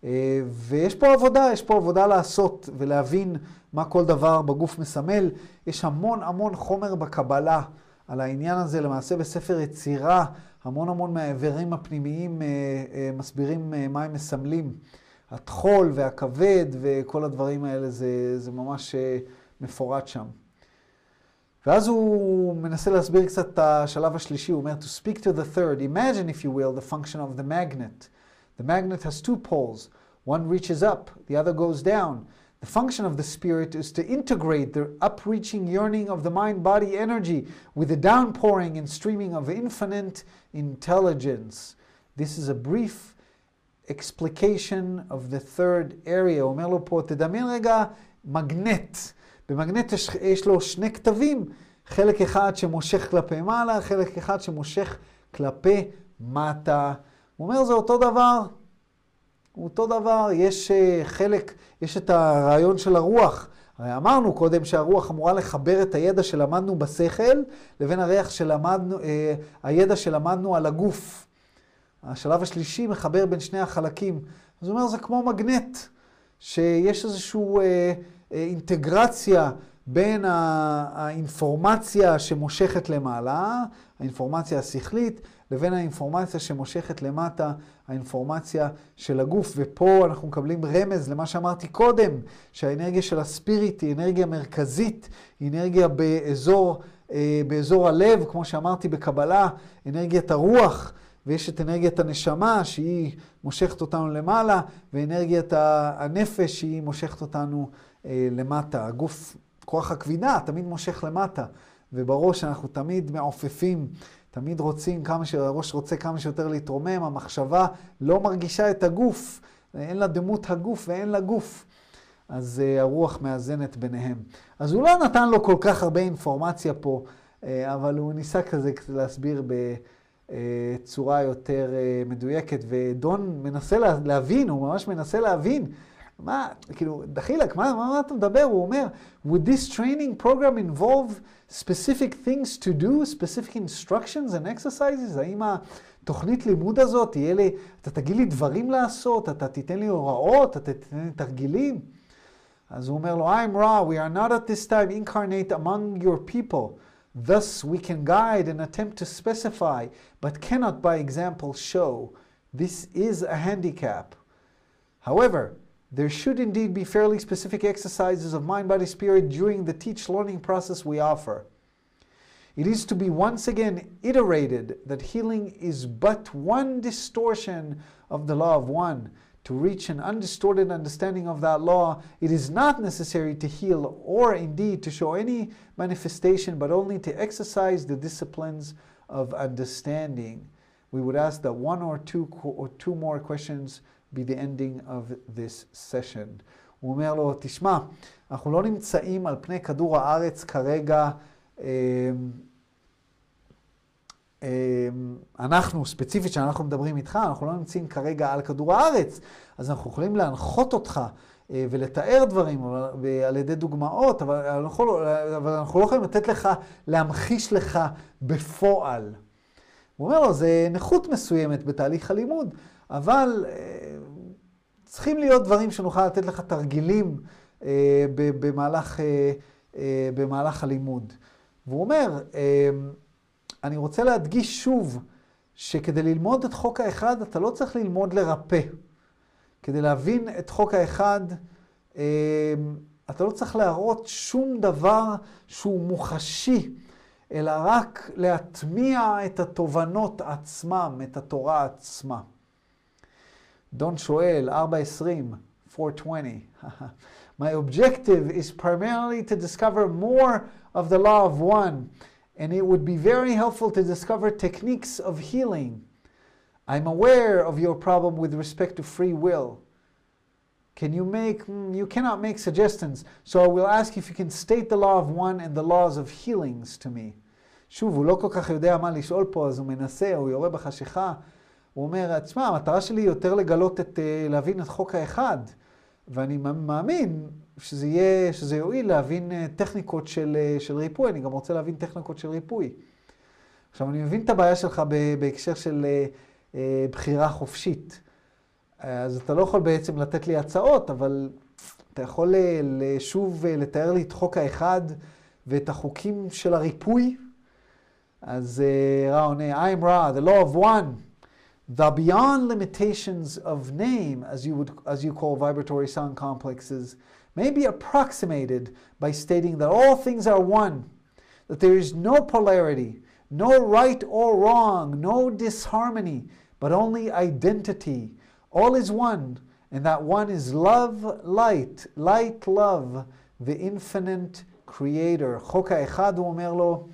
אה, ויש פה עבודה, יש פה עבודה לעשות ולהבין מה כל דבר בגוף מסמל. יש המון המון חומר בקבלה על העניין הזה. למעשה בספר יצירה, המון המון מהאיברים הפנימיים אה, מסבירים מה הם מסמלים. הטחול והכבד וכל הדברים האלה, זה, זה ממש אה, מפורט שם. ואז הוא מנסה להסביר קצת את השלב השלישי, הוא אומר, to speak to the third, imagine if you will the function of the magnet. The magnet has two poles, one reaches up, the other goes down. The function of the spirit is to integrate the upreaching yearning of the mind body energy with the downpouring and streaming of infinite intelligence. This is a brief explication of the third area. הוא אומר לו פה, תדמיין רגע מגנט. במגנט יש, יש לו שני כתבים, חלק אחד שמושך כלפי מעלה, חלק אחד שמושך כלפי מטה. הוא אומר, זה אותו דבר. אותו דבר, יש uh, חלק, יש את הרעיון של הרוח. הרי אמרנו קודם שהרוח אמורה לחבר את הידע שלמדנו בשכל לבין הריח שלמדנו, uh, הידע שלמדנו על הגוף. השלב השלישי מחבר בין שני החלקים. אז הוא אומר, זה כמו מגנט, שיש איזשהו אה, אינטגרציה בין האינפורמציה שמושכת למעלה, האינפורמציה השכלית, לבין האינפורמציה שמושכת למטה, האינפורמציה של הגוף. ופה אנחנו מקבלים רמז למה שאמרתי קודם, שהאנרגיה של הספיריט היא אנרגיה מרכזית, היא אנרגיה באזור, אה, באזור הלב, כמו שאמרתי בקבלה, אנרגיית הרוח. ויש את אנרגיית הנשמה שהיא מושכת אותנו למעלה, ואנרגיית הנפש שהיא מושכת אותנו אה, למטה. הגוף, כוח הכבידה תמיד מושך למטה, ובראש אנחנו תמיד מעופפים, תמיד רוצים כמה ש... הראש רוצה כמה שיותר להתרומם, המחשבה לא מרגישה את הגוף, אין לה דמות הגוף ואין לה גוף. אז uh, הרוח מאזנת ביניהם. אז הוא לא נתן לו כל כך הרבה אינפורמציה פה, uh, אבל הוא ניסה כזה להסביר בצורה יותר uh, מדויקת, ודון מנסה לה, להבין, הוא ממש מנסה להבין. מה, כאילו, דחילק, מה, מה, מה אתה מדבר? הוא אומר, would this training program involve specific things to do, specific instructions and exercises? האם התוכנית לימוד הזאת תהיה לי, אתה תגיד לי דברים לעשות, אתה תיתן לי הוראות, אתה תיתן לי תרגילים? אז הוא אומר לו, I'm raw, we are not at this time incarnate among your people. Thus we can guide and attempt to specify, but cannot by example show. This is a handicap. However, there should indeed be fairly specific exercises of mind, body, spirit during the teach learning process we offer. It is to be once again iterated that healing is but one distortion of the law of one. To reach an undistorted understanding of that law, it is not necessary to heal or indeed to show any manifestation, but only to exercise the disciplines of understanding. We would ask that one or two, or two more questions be the ending of this session. הוא אומר לו, תשמע, אנחנו לא נמצאים על פני כדור הארץ כרגע, אנחנו, ספציפית כשאנחנו מדברים איתך, אנחנו לא נמצאים כרגע על כדור הארץ, אז אנחנו יכולים להנחות אותך ולתאר דברים על ידי דוגמאות, אבל אנחנו, אבל אנחנו לא יכולים לתת לך, להמחיש לך בפועל. הוא אומר לו, זה נכות מסוימת בתהליך הלימוד, אבל צריכים להיות דברים שנוכל לתת לך תרגילים אה, במהלך, אה, אה, במהלך הלימוד. והוא אומר, אה, אני רוצה להדגיש שוב, שכדי ללמוד את חוק האחד, אתה לא צריך ללמוד לרפא. כדי להבין את חוק האחד, אה, אתה לא צריך להראות שום דבר שהוא מוחשי, אלא רק להטמיע את התובנות עצמם, את התורה עצמה. דון שואל, 420, 420. My objective is primarily to discover more of the law of one, and it would be very helpful to discover techniques of healing. I'm aware of your problem with respect to free will. Can you make, hmm, you cannot make suggestions, so I will ask if you can state the law of one and the laws of healings to me. שוב, הוא לא כל כך יודע מה לשאול פה, אז הוא מנסה, הוא יורה בחשיכה. הוא אומר, תשמע, המטרה שלי היא יותר לגלות את, אה, להבין את חוק האחד, ואני מאמין שזה יהיה, שזה יועיל להבין אה, טכניקות של, אה, של ריפוי, אני גם רוצה להבין טכניקות של ריפוי. עכשיו, אני מבין את הבעיה שלך בהקשר של בחירה חופשית. אז אתה לא יכול בעצם לתת לי הצעות, אבל אתה יכול שוב לתאר לי את חוק האחד ואת החוקים של הריפוי. אז רע עונה, I'm Ra, the law of one. the beyond limitations of name, as you would as you call vibratory sound complexes, may be approximated by stating that all things are one, that there is no polarity, no right or wrong, no disharmony, but only identity. All is one, and that one is love, light, light, love, the infinite creator. חוק האחד, הוא אומר לו,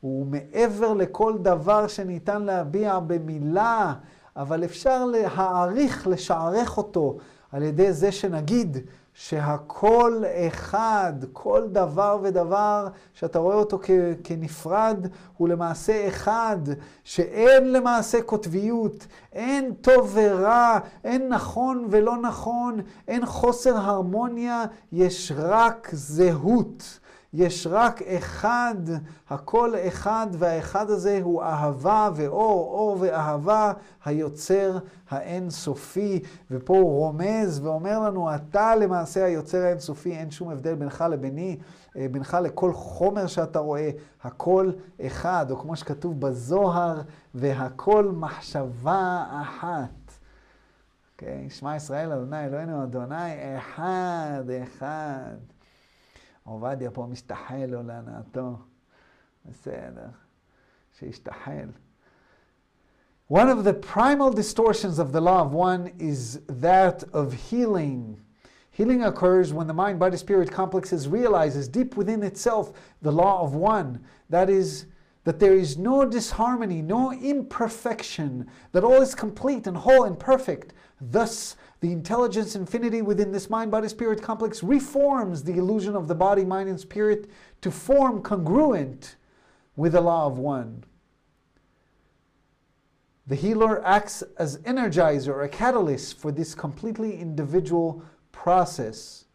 הוא מעבר לכל דבר שניתן להביע במילה. אבל אפשר להעריך, לשערך אותו על ידי זה שנגיד שהכל אחד, כל דבר ודבר שאתה רואה אותו כ- כנפרד, הוא למעשה אחד, שאין למעשה קוטביות, אין טוב ורע, אין נכון ולא נכון, אין חוסר הרמוניה, יש רק זהות. יש רק אחד, הכל אחד, והאחד הזה הוא אהבה ואור, אור ואהבה, היוצר האינסופי. ופה הוא רומז ואומר לנו, אתה למעשה היוצר האינסופי, אין שום הבדל בינך לביני, אה, בינך לכל חומר שאתה רואה, הכל אחד, או כמו שכתוב בזוהר, והכל מחשבה אחת. אוקיי? Okay, שמע ישראל, אדוני אלוהינו, אדוני אחד, אחד. עובדיה פה משתחל לו להנאתו. בסדר, שישתחל. One of the primal distortions of the law of one is that of healing. Healing occurs when the mind body spirit complexes realizes deep within itself the law of one. That is, that there is no disharmony, no imperfection, that all is complete and whole and perfect. Thus, the intelligence infinity within this mind body spirit complex reforms the illusion of the body, mind, and spirit to form congruent with the law of one. The healer acts as energizer, a catalyst for this completely individual process.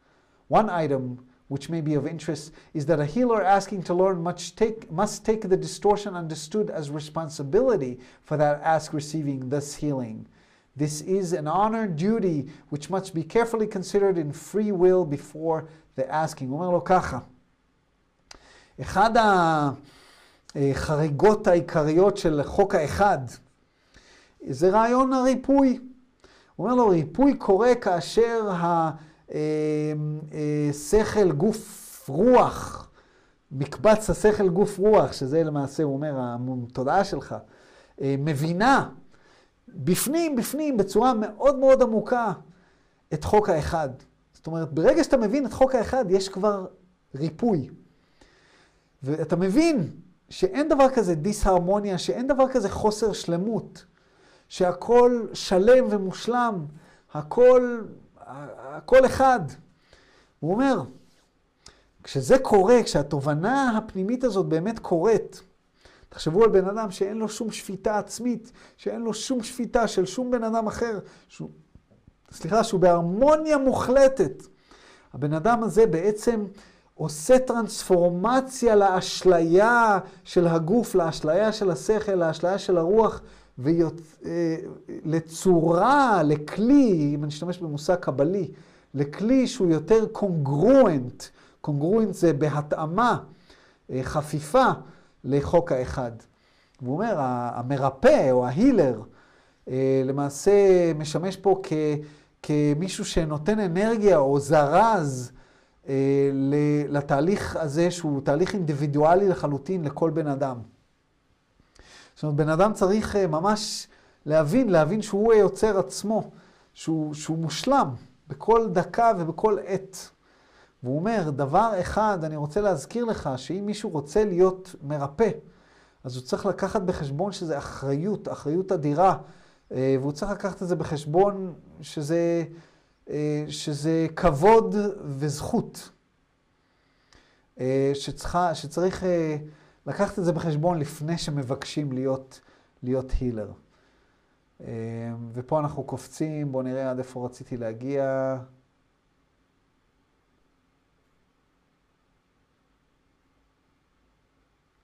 One item which may be of interest is that a healer asking to learn must take, must take the distortion understood as responsibility for that ask receiving, this healing. This is an honor duty which must be carefully considered in free will before the asking. הוא אומר לו ככה, אחד החריגות העיקריות של חוק האחד זה רעיון הריפוי. הוא אומר לו, ריפוי קורה כאשר השכל גוף רוח, מקבץ השכל גוף רוח, שזה למעשה, הוא אומר, התודעה שלך, מבינה בפנים, בפנים, בצורה מאוד מאוד עמוקה, את חוק האחד. זאת אומרת, ברגע שאתה מבין את חוק האחד, יש כבר ריפוי. ואתה מבין שאין דבר כזה דיסהרמוניה, שאין דבר כזה חוסר שלמות, שהכל שלם ומושלם, הכל, הכל אחד. הוא אומר, כשזה קורה, כשהתובנה הפנימית הזאת באמת קורית, תחשבו על בן אדם שאין לו שום שפיטה עצמית, שאין לו שום שפיטה של שום בן אדם אחר, שהוא, סליחה, שהוא בהרמוניה מוחלטת. הבן אדם הזה בעצם עושה טרנספורמציה לאשליה של הגוף, לאשליה של השכל, לאשליה של הרוח, ולצורה, אה, לכלי, אם אני אשתמש במושג קבלי, לכלי שהוא יותר קונגרואנט. קונגרואנט זה בהתאמה, אה, חפיפה. לחוק האחד. והוא אומר, המרפא או ההילר אה, למעשה משמש פה כ, כמישהו שנותן אנרגיה או זרז אה, לתהליך הזה שהוא תהליך אינדיבידואלי לחלוטין לכל בן אדם. זאת אומרת, בן אדם צריך אה, ממש להבין, להבין שהוא היוצר עצמו, שהוא, שהוא מושלם בכל דקה ובכל עת. והוא אומר, דבר אחד, אני רוצה להזכיר לך, שאם מישהו רוצה להיות מרפא, אז הוא צריך לקחת בחשבון שזה אחריות, אחריות אדירה, אה, והוא צריך לקחת את זה בחשבון שזה, אה, שזה כבוד וזכות. אה, שצריכה, שצריך לקחת את זה בחשבון לפני שמבקשים להיות, להיות הילר. ופה אנחנו קופצים, בואו נראה עד איפה רציתי להגיע.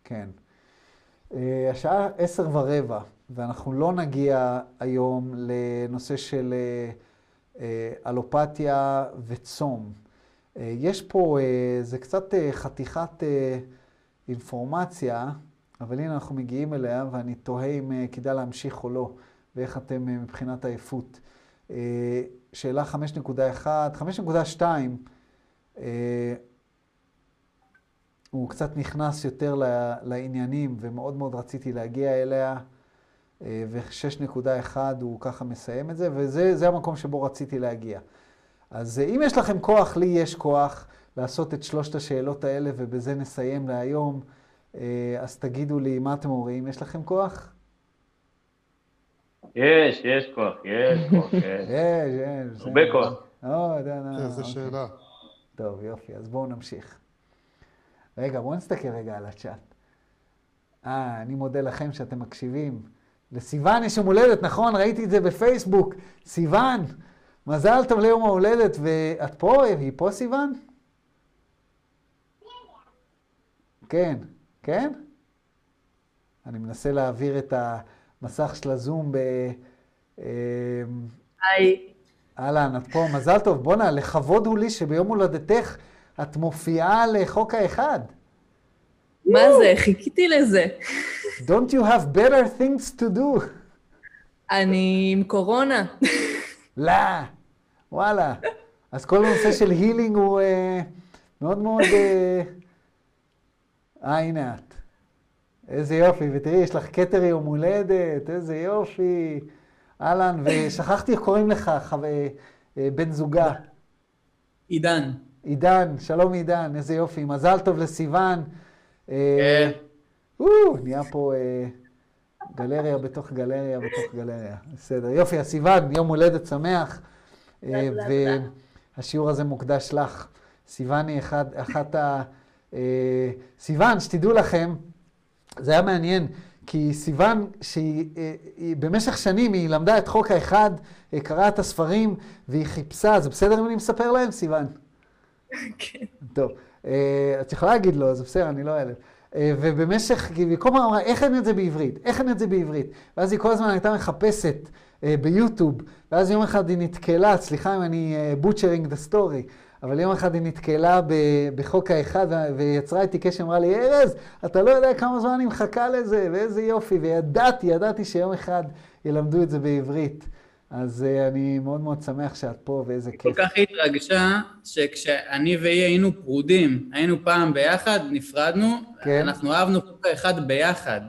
כן. אה, השעה עשר ורבע, ואנחנו לא נגיע היום לנושא של אה, אה, אלופתיה וצום. יש פה, זה קצת חתיכת אינפורמציה, אבל הנה אנחנו מגיעים אליה, ואני תוהה אם כדאי להמשיך או לא, ואיך אתם מבחינת עייפות. שאלה 5.1, 5.2, הוא קצת נכנס יותר לעניינים, ומאוד מאוד רציתי להגיע אליה, אה, ו-6.1 הוא ככה מסיים את זה, וזה המקום שבו רציתי להגיע. אז אה, אם יש לכם כוח, לי יש כוח לעשות את שלושת השאלות האלה, ובזה נסיים להיום. אה, אז תגידו לי, מה אתם אומרים? יש לכם כוח? יש, יש כוח, יש כוח, יש. יש, יש. הרבה כוח. איזה שאלה. טוב, יופי, אז בואו נמשיך. רגע, בואו נסתכל רגע על הצ'אט. אה, אני מודה לכם שאתם מקשיבים. לסיוון יש יום הולדת, נכון? ראיתי את זה בפייסבוק. סיוון, מזל טוב ליום ההולדת, ואת פה? היא פה סיוון? כן, כן? אני מנסה להעביר את המסך של הזום ב... היי. אהלן, את פה, מזל טוב. בואנה, לכבוד הוא לי שביום הולדתך את מופיעה לחוק האחד. מה זה? חיכיתי לזה. Don't you have better things to do? אני עם קורונה. לא, וואלה. אז כל הנושא של הילינג הוא אה, מאוד מאוד... אה, אה, הנה את. איזה יופי, ותראי, יש לך כתר יום הולדת, איזה יופי. אהלן, ושכחתי איך קוראים לך, חו... אה, בן זוגה. עידן. עידן, שלום עידן, איזה יופי. מזל טוב לסיוון. כן. או, נהיה פה אה, גלריה בתוך גלריה בתוך גלריה. בסדר. יופי, אז סיוון, יום הולדת שמח. אה, והשיעור הזה מוקדש לך. סיוון היא אחד, אחת ה... אה, סיוון, שתדעו לכם, זה היה מעניין, כי סיוון, שהיא אה, היא, במשך שנים היא למדה את חוק האחד, אה, קראה את הספרים, והיא חיפשה, זה בסדר אם אני מספר להם, סיוון? כן. טוב, אה, את יכולה להגיד לו, זה בסדר, אני לא אעלב. אה, ובמשך, היא כל הזמן אמרה, איך אין את זה בעברית? איך אין את זה בעברית? ואז היא כל הזמן הייתה מחפשת אה, ביוטיוב, ואז יום אחד היא נתקלה, סליחה אם אני butchering the story, אבל יום אחד היא נתקלה בחוק האחד ויצרה איתי קשר, אמרה לי, ארז, אתה לא יודע כמה זמן אני מחכה לזה, ואיזה יופי, וידעתי, ידעתי שיום אחד ילמדו את זה בעברית. אז אה, אני מאוד מאוד שמח שאת פה, ואיזה כיף. כל כך התרגשה, שכשאני והיא היינו פרודים, היינו פעם ביחד, נפרדנו, כן. אנחנו אהבנו חוק האחד ביחד,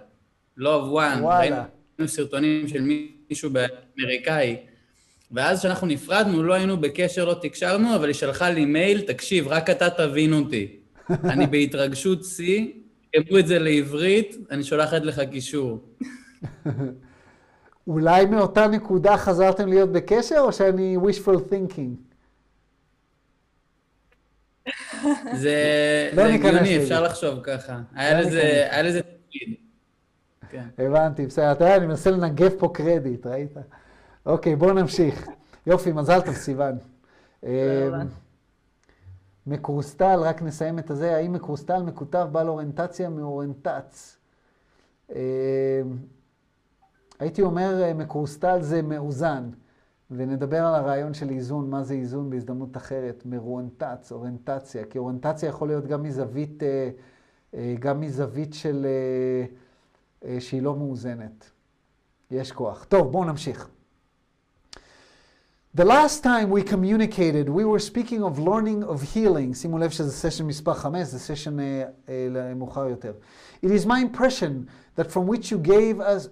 Law of One. וואלה. ראינו סרטונים של מישהו באמריקאי. ואז כשאנחנו נפרדנו, לא היינו בקשר, לא תקשרנו, אבל היא שלחה לי מייל, תקשיב, רק אתה תבין אותי. אני בהתרגשות שיא, אמרו את זה לעברית, אני שולחת לך קישור. אולי מאותה נקודה חזרתם להיות בקשר, או שאני wishful thinking? זה לא הגיוני. אפשר לחשוב ככה. לא היה לזה תפקיד. כן. הבנתי, בסדר. אתה יודע, אני מנסה לנגב פה קרדיט, ראית? אוקיי, בואו נמשיך. יופי, מזל טוב, סיוון. אמ, מקרוסטל, רק נסיים את הזה, האם מקרוסטל מקוטב בעל אוריינטציה מאוריינטץ? הייתי אומר, אה, מקרוסטל זה מאוזן, ונדבר על הרעיון של איזון, מה זה איזון בהזדמנות אחרת, מאוריינטץ, אוריינטציה, כי אוריינטציה יכול להיות גם מזווית, אה, אה, גם מזווית של, שהיא לא מאוזנת. יש כוח. טוב, בואו נמשיך. The last time we communicated, we were speaking of learning of healing. שימו לב שזה סשן מספר 5, זה סשן מאוחר יותר. It is my impression that from which you gave us,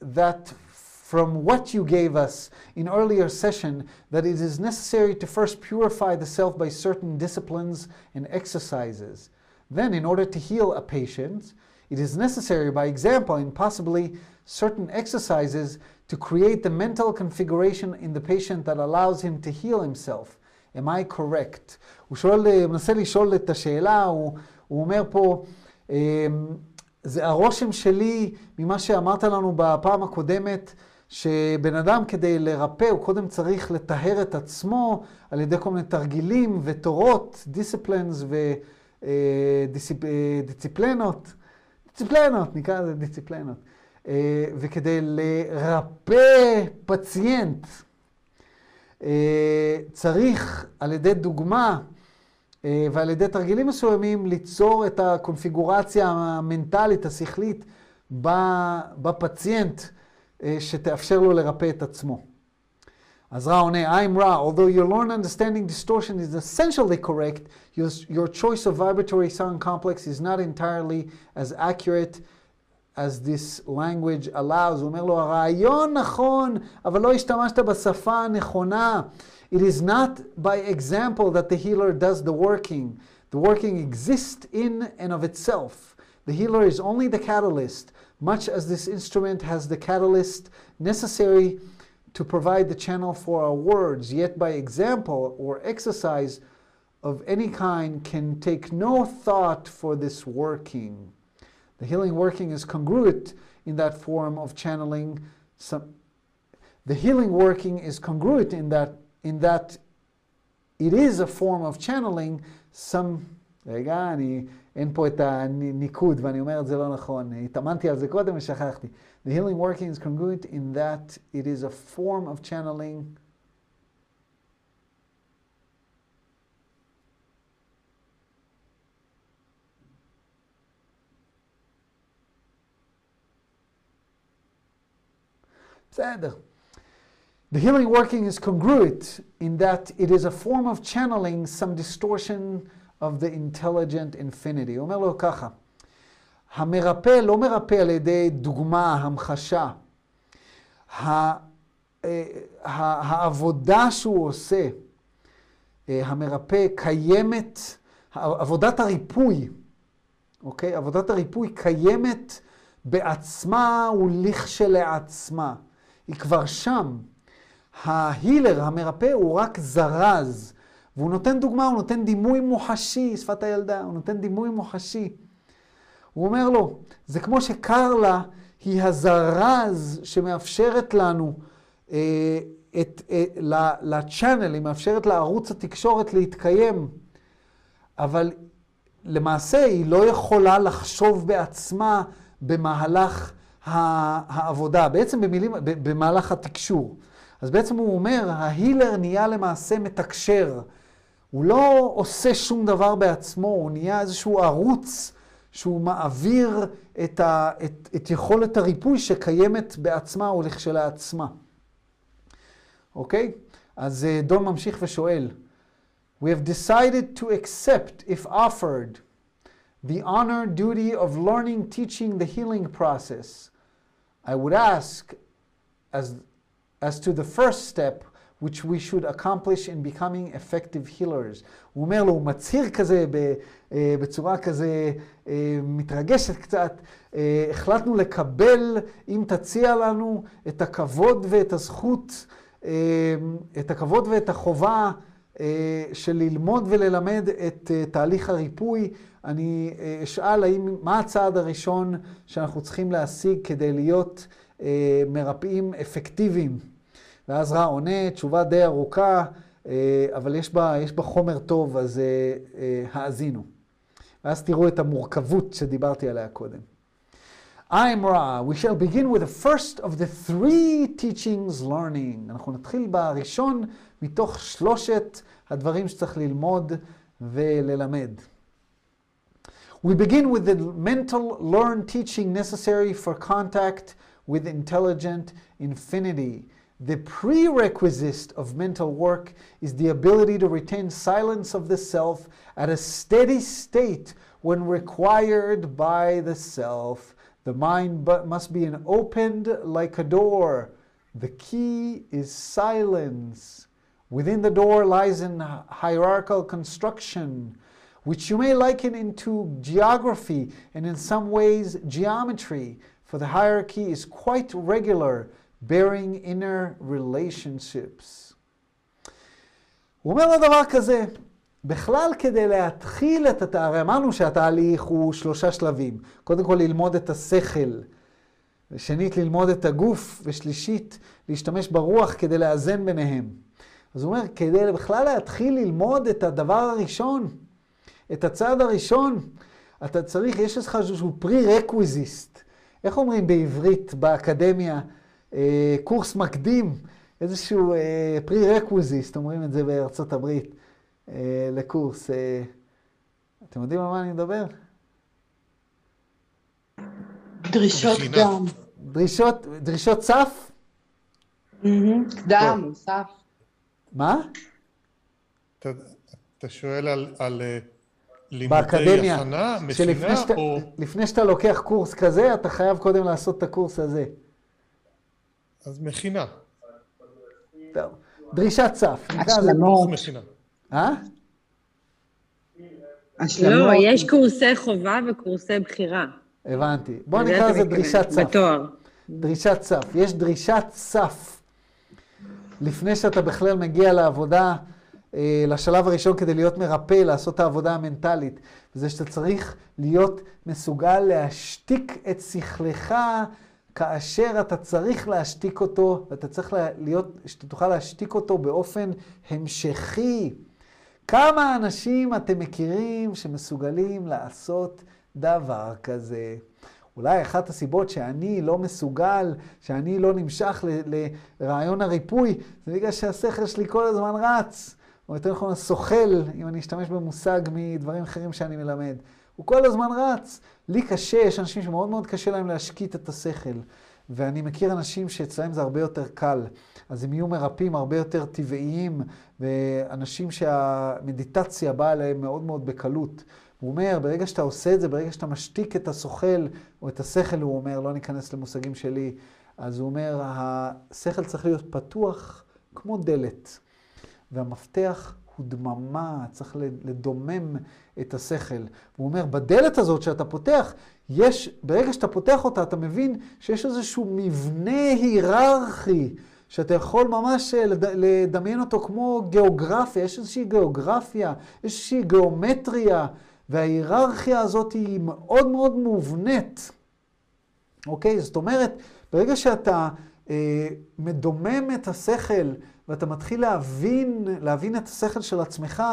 that from what you gave us in earlier session, that it is necessary to first purify the self by certain disciplines and exercises. Then, in order to heal a patient, it is necessary, by example, and possibly certain exercises to create the mental configuration in the patient that allows him to heal himself. Am I correct? הוא שואל, אה, מנסה לשאול את השאלה, הוא, הוא אומר פה, אמ, זה הרושם שלי ממה שאמרת לנו בפעם הקודמת, שבן אדם כדי לרפא הוא קודם צריך לטהר את עצמו על ידי כל מיני תרגילים ותורות, דיסציפלנס ודיסציפלנות, דיסציפלנות, נקרא לזה דיסציפלנות. אה, וכדי לרפא פציינט, אה, צריך על ידי דוגמה ועל ידי תרגילים מסוימים ליצור את הקונפיגורציה המנטלית, השכלית, בפציינט, אה, שתאפשר לו לרפא את עצמו. אז רע עונה, I'm Ra, although your learned understanding distortion is essentially correct, your, your choice of vibratory sound complex is not entirely as accurate as this language allows. הוא אומר לו, הרעיון נכון, אבל לא השתמשת בשפה הנכונה. It is not by example that the healer does the working. The working exists in and of itself. The healer is only the catalyst, much as this instrument has the catalyst necessary to provide the channel for our words. Yet by example or exercise of any kind can take no thought for this working. The healing working is congruent in that form of channeling. Some, the healing working is congruent in that in that it is a form of channeling some רגע, אני, אין פה את הניקוד, ואני אומר את זה לא נכון. התאמנתי על זה קודם ושכחתי. The healing working is congruent in that it is a form of channeling בסדר. The healing working is congruent in that it is a form of channeling some distortion of the intelligent infinity. הוא אומר לו ככה, המרפא לא מרפא על ידי דוגמה, המחשה. העבודה שהוא עושה, המרפא קיימת, עבודת הריפוי, אוקיי? עבודת הריפוי קיימת בעצמה ולכשלעצמה. היא כבר שם. ההילר, המרפא, הוא רק זרז. והוא נותן דוגמה, הוא נותן דימוי מוחשי, שפת הילדה, הוא נותן דימוי מוחשי. הוא אומר לו, זה כמו שקרלה היא הזרז שמאפשרת לנו, אה, את, אה, לצ'אנל, היא מאפשרת לערוץ התקשורת להתקיים, אבל למעשה היא לא יכולה לחשוב בעצמה במהלך העבודה, בעצם במילים, במהלך התקשור. אז בעצם הוא אומר, ההילר נהיה למעשה מתקשר. הוא לא עושה שום דבר בעצמו, הוא נהיה איזשהו ערוץ שהוא מעביר את, ה, את, את יכולת הריפוי שקיימת בעצמה או לכשלעצמה. אוקיי? אז אה, דון ממשיך ושואל, We have decided to accept, if offered, the honor duty of learning, teaching the healing process. I would ask, as, as to the first step, which we should accomplish in becoming effective healers. הוא אומר לו, הוא מצהיר כזה בצורה כזה מתרגשת קצת, החלטנו לקבל, אם תציע לנו, את הכבוד ואת הזכות, את הכבוד ואת החובה של ללמוד וללמד את תהליך הריפוי. אני אשאל האם, מה הצעד הראשון שאנחנו צריכים להשיג כדי להיות מרפאים אפקטיביים. ואז רע עונה, תשובה די ארוכה, אבל יש בה, יש בה חומר טוב, אז האזינו. ואז תראו את המורכבות שדיברתי עליה קודם. I'm Ra. We shall begin with the first of the three teachings learning. אנחנו נתחיל בראשון מתוך שלושת הדברים שצריך ללמוד וללמד. We begin with the mental learn teaching necessary for contact with intelligent infinity. The prerequisite of mental work is the ability to retain silence of the self at a steady state when required by the self. The mind but must be an opened like a door. The key is silence. Within the door lies an hierarchical construction, which you may liken into geography and in some ways geometry, for the hierarchy is quite regular bearing inner relationships. הוא אומר לו דבר כזה, בכלל כדי להתחיל את התהליך, הרי אמרנו שהתהליך הוא שלושה שלבים. קודם כל ללמוד את השכל, ושנית ללמוד את הגוף, ושלישית להשתמש ברוח כדי לאזן ביניהם. אז הוא אומר, כדי בכלל להתחיל ללמוד את הדבר הראשון, את הצעד הראשון, אתה צריך, יש לך איזשהו פרי-רקוויזיסט. איך אומרים בעברית, באקדמיה? אה, קורס מקדים, איזשהו אה, פרי-רקוויזיסט, אומרים את זה בארצות הברית, אה, לקורס. אה, אתם יודעים על מה אני מדבר? דרישות דם. דרישות, דרישות סף? דם, סף. מה? אתה, שואל על, על לימודי הכנה, מכינה, או... לפני שאתה לוקח קורס כזה, אתה חייב קודם לעשות את הקורס הזה. אז מכינה. טוב, דרישת סף. השלמות. אה? לא, יש קורסי חובה וקורסי בחירה. הבנתי. בוא נקרא לזה דרישת סף. בתואר. דרישת סף. יש דרישת סף לפני שאתה בכלל מגיע לעבודה, אה, לשלב הראשון כדי להיות מרפא, לעשות את העבודה המנטלית. וזה שאתה צריך להיות מסוגל להשתיק את שכלך כאשר אתה צריך להשתיק אותו, ואתה צריך להיות, שאתה תוכל להשתיק אותו באופן המשכי. כמה אנשים אתם מכירים שמסוגלים לעשות דבר כזה? אולי אחת הסיבות שאני לא מסוגל, שאני לא נמשך לרעיון הריפוי, זה בגלל שהשכל שלי כל הזמן רץ. או יותר נכון, הסוחל, אם אני אשתמש במושג מדברים אחרים שאני מלמד. הוא כל הזמן רץ. לי קשה, יש אנשים שמאוד מאוד קשה להם להשקיט את השכל. ואני מכיר אנשים שאצלהם זה הרבה יותר קל. אז הם יהיו מרפאים הרבה יותר טבעיים, ואנשים שהמדיטציה באה להם מאוד מאוד בקלות. הוא אומר, ברגע שאתה עושה את זה, ברגע שאתה משתיק את הסוכל, או את השכל, הוא אומר, לא ניכנס למושגים שלי, אז הוא אומר, השכל צריך להיות פתוח כמו דלת, והמפתח הוא דממה, צריך לדומם את השכל. הוא אומר, בדלת הזאת שאתה פותח, יש, ברגע שאתה פותח אותה, אתה מבין שיש איזשהו מבנה היררכי, שאתה יכול ממש אה, לדמיין אותו כמו גיאוגרפיה, יש איזושהי גיאוגרפיה, יש איזושהי גיאומטריה, וההיררכיה הזאת היא מאוד מאוד מובנית. אוקיי? זאת אומרת, ברגע שאתה אה, מדומם את השכל, ואתה מתחיל להבין, להבין את השכל של עצמך,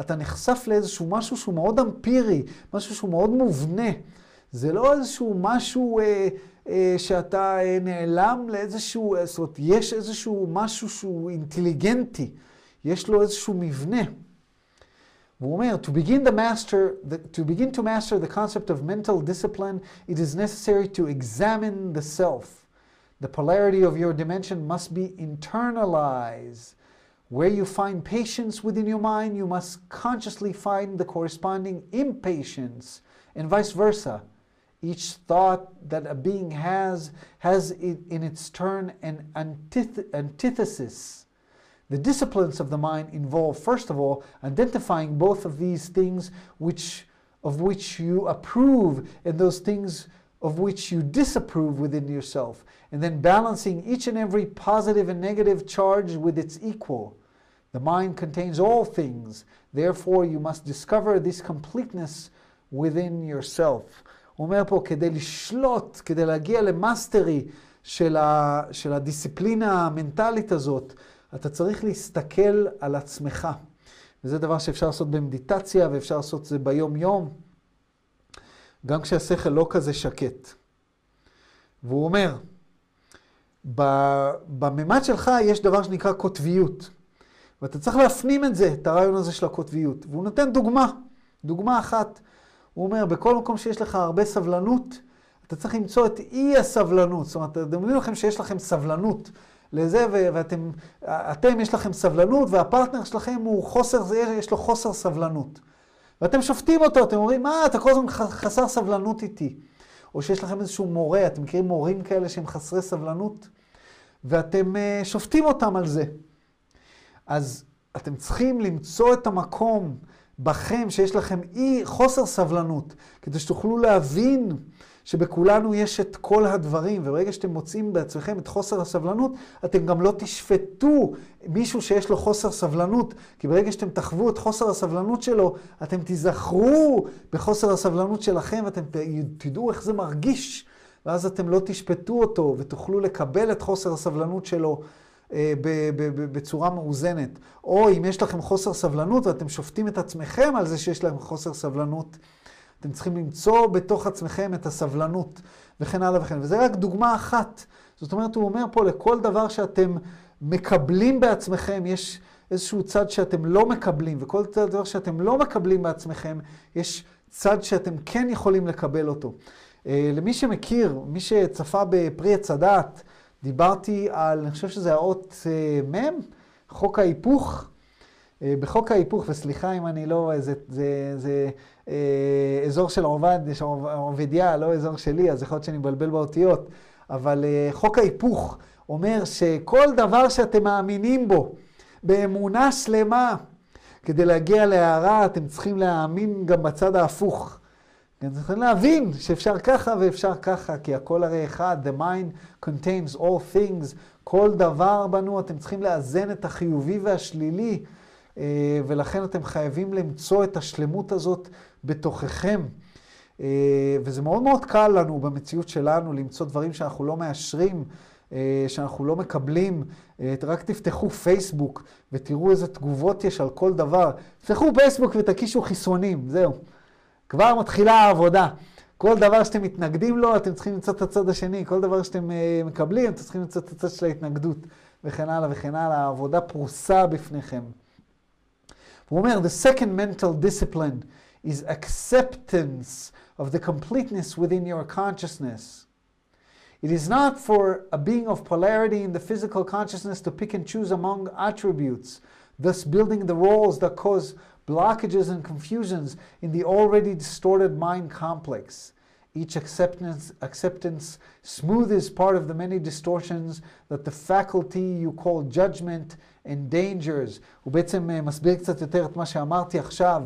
אתה נחשף לאיזשהו משהו שהוא מאוד אמפירי, משהו שהוא מאוד מובנה. זה לא איזשהו משהו אה, אה, שאתה אה, נעלם לאיזשהו, אה, זאת אומרת, יש איזשהו משהו שהוא אינטליגנטי, יש לו איזשהו מבנה. והוא אומר, to begin, the master, the, to begin to master the concept of mental discipline, it is necessary to examine the self. The polarity of your dimension must be internalized. Where you find patience within your mind, you must consciously find the corresponding impatience, and vice versa. Each thought that a being has has in its turn an antith- antithesis. The disciplines of the mind involve, first of all, identifying both of these things which, of which you approve and those things of which you disapprove within yourself, and then balancing each and every positive and negative charge with its equal. The mind contains all things, therefore you must discover this completeness within yourself. הוא אומר פה, כדי לשלוט, כדי להגיע למאסטרי של, ה, של הדיסציפלינה המנטלית הזאת, אתה צריך להסתכל על עצמך. וזה דבר שאפשר לעשות במדיטציה, ואפשר לעשות את זה ביום-יום, גם כשהשכל לא כזה שקט. והוא אומר, בממד שלך יש דבר שנקרא קוטביות, ואתה צריך להפנים את זה, את הרעיון הזה של הקוטביות. והוא נותן דוגמה, דוגמה אחת. הוא אומר, בכל מקום שיש לך הרבה סבלנות, אתה צריך למצוא את אי הסבלנות. זאת אומרת, תדמיינו לכם שיש לכם סבלנות לזה, ואתם, אתם, יש לכם סבלנות, והפרטנר שלכם הוא חוסר, יש לו חוסר סבלנות. ואתם שופטים אותו, אתם אומרים, מה, אתה כל הזמן חסר סבלנות איתי. או שיש לכם איזשהו מורה, אתם מכירים מורים כאלה שהם חסרי סבלנות? ואתם uh, שופטים אותם על זה. אז אתם צריכים למצוא את המקום בכם שיש לכם אי חוסר סבלנות, כדי שתוכלו להבין שבכולנו יש את כל הדברים, וברגע שאתם מוצאים בעצמכם את חוסר הסבלנות, אתם גם לא תשפטו מישהו שיש לו חוסר סבלנות, כי ברגע שאתם תחוו את חוסר הסבלנות שלו, אתם תיזכרו בחוסר הסבלנות שלכם, ואתם תדעו איך זה מרגיש, ואז אתם לא תשפטו אותו, ותוכלו לקבל את חוסר הסבלנות שלו. אה, בצורה מאוזנת. או אם יש לכם חוסר סבלנות ואתם שופטים את עצמכם על זה שיש לכם חוסר סבלנות, אתם צריכים למצוא בתוך עצמכם את הסבלנות, וכן הלאה וכן. וזה רק דוגמה אחת. זאת אומרת, הוא אומר פה, לכל דבר שאתם מקבלים בעצמכם, יש איזשהו צד שאתם לא מקבלים, וכל דבר שאתם לא מקבלים בעצמכם, יש צד שאתם כן יכולים לקבל אותו. אה, למי שמכיר, מי שצפה בפרי עץ הדעת, דיברתי על, אני חושב שזה האות אה, מ', חוק ההיפוך. אה, בחוק ההיפוך, וסליחה אם אני לא, זה, זה, זה אזור של עובד, עובדיה, לא אזור שלי, אז יכול להיות שאני מבלבל באותיות, אבל אה, חוק ההיפוך אומר שכל דבר שאתם מאמינים בו, באמונה שלמה, כדי להגיע להערה, אתם צריכים להאמין גם בצד ההפוך. אתם צריכים להבין שאפשר ככה ואפשר ככה, כי הכל הרי אחד, the mind contains all things, כל דבר בנו, אתם צריכים לאזן את החיובי והשלילי. אה, ולכן אתם חייבים למצוא את השלמות הזאת בתוככם. אה, וזה מאוד מאוד קל לנו במציאות שלנו למצוא דברים שאנחנו לא מאשרים, אה, שאנחנו לא מקבלים, רק תפתחו פייסבוק ותראו איזה תגובות יש על כל דבר. תפתחו פייסבוק ותקישו חיסונים, זהו. כבר מתחילה העבודה. כל דבר שאתם מתנגדים לו, אתם צריכים למצוא את הצד השני. כל דבר שאתם מקבלים, אתם צריכים למצוא את הצד של ההתנגדות, וכן הלאה וכן הלאה. העבודה פרוסה בפניכם. For the second mental discipline is acceptance of the completeness within your consciousness. It is not for a being of polarity in the physical consciousness to pick and choose among attributes, thus building the roles that cause blockages and confusions in the already distorted mind complex. Each acceptance, acceptance smooths part of the many distortions that the faculty you call judgment endangers. הוא בעצם מסביר קצת יותר את מה שאמרתי עכשיו.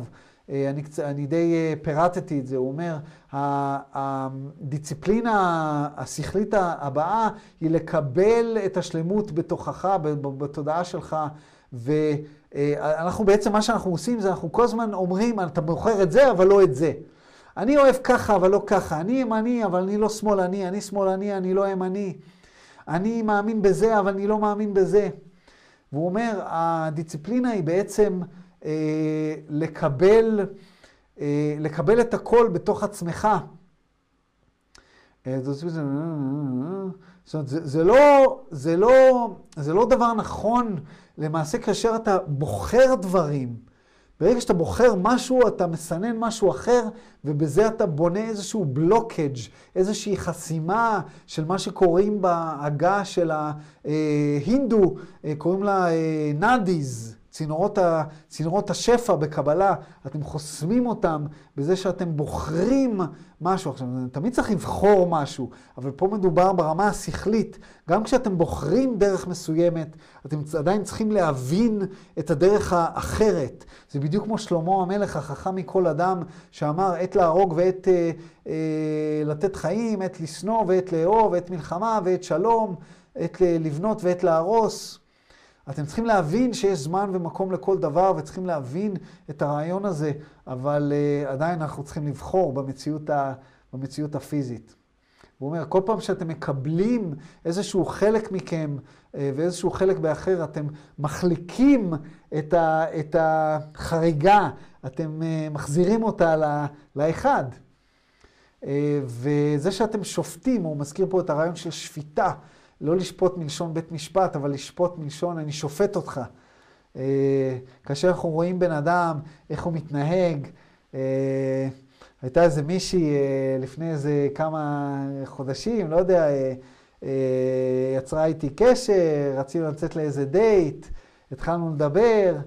אני, אני די פירטתי את זה, הוא אומר, הדיציפלינה השכלית הבאה היא לקבל את השלמות בתוכך, בתודעה שלך, ואנחנו בעצם, מה שאנחנו עושים זה אנחנו כל הזמן אומרים, אתה בוחר את זה, אבל לא את זה. אני אוהב ככה, אבל לא ככה. אני ימני, אבל אני לא שמאלני. אני שמאלני, אני לא ימני. אני מאמין בזה, אבל אני לא מאמין בזה. והוא אומר, הדיציפלינה היא בעצם אה, לקבל, אה, לקבל את הכל בתוך עצמך. אה, זאת אומרת, זה, זה, לא, זה, לא, זה לא דבר נכון למעשה כאשר אתה בוחר דברים. ברגע שאתה בוחר משהו, אתה מסנן משהו אחר, ובזה אתה בונה איזשהו בלוקג', איזושהי חסימה של מה שקוראים בעגה של ההינדו, קוראים לה נאדיז. צינורות, ה, צינורות השפע בקבלה, אתם חוסמים אותם בזה שאתם בוחרים משהו. עכשיו, תמיד צריך לבחור משהו, אבל פה מדובר ברמה השכלית. גם כשאתם בוחרים דרך מסוימת, אתם עדיין צריכים להבין את הדרך האחרת. זה בדיוק כמו שלמה המלך, החכם מכל אדם, שאמר עת להרוג ועת אה, אה, לתת חיים, עת לשנוא ועת לאהוב, עת מלחמה ועת שלום, עת לבנות ועת להרוס. אתם צריכים להבין שיש זמן ומקום לכל דבר, וצריכים להבין את הרעיון הזה, אבל uh, עדיין אנחנו צריכים לבחור במציאות, ה, במציאות הפיזית. הוא אומר, כל פעם שאתם מקבלים איזשהו חלק מכם uh, ואיזשהו חלק באחר, אתם מחליקים את, ה, את החריגה, אתם uh, מחזירים אותה ל, לאחד. וזה שאתם שופטים, הוא מזכיר פה את הרעיון של שפיטה. לא לשפוט מלשון בית משפט, אבל לשפוט מלשון אני שופט אותך. אה, כאשר אנחנו רואים בן אדם, איך הוא מתנהג, אה, הייתה איזה מישהי אה, לפני איזה כמה חודשים, לא יודע, יצרה איתי קשר, רצינו לצאת לאיזה דייט, התחלנו לדבר,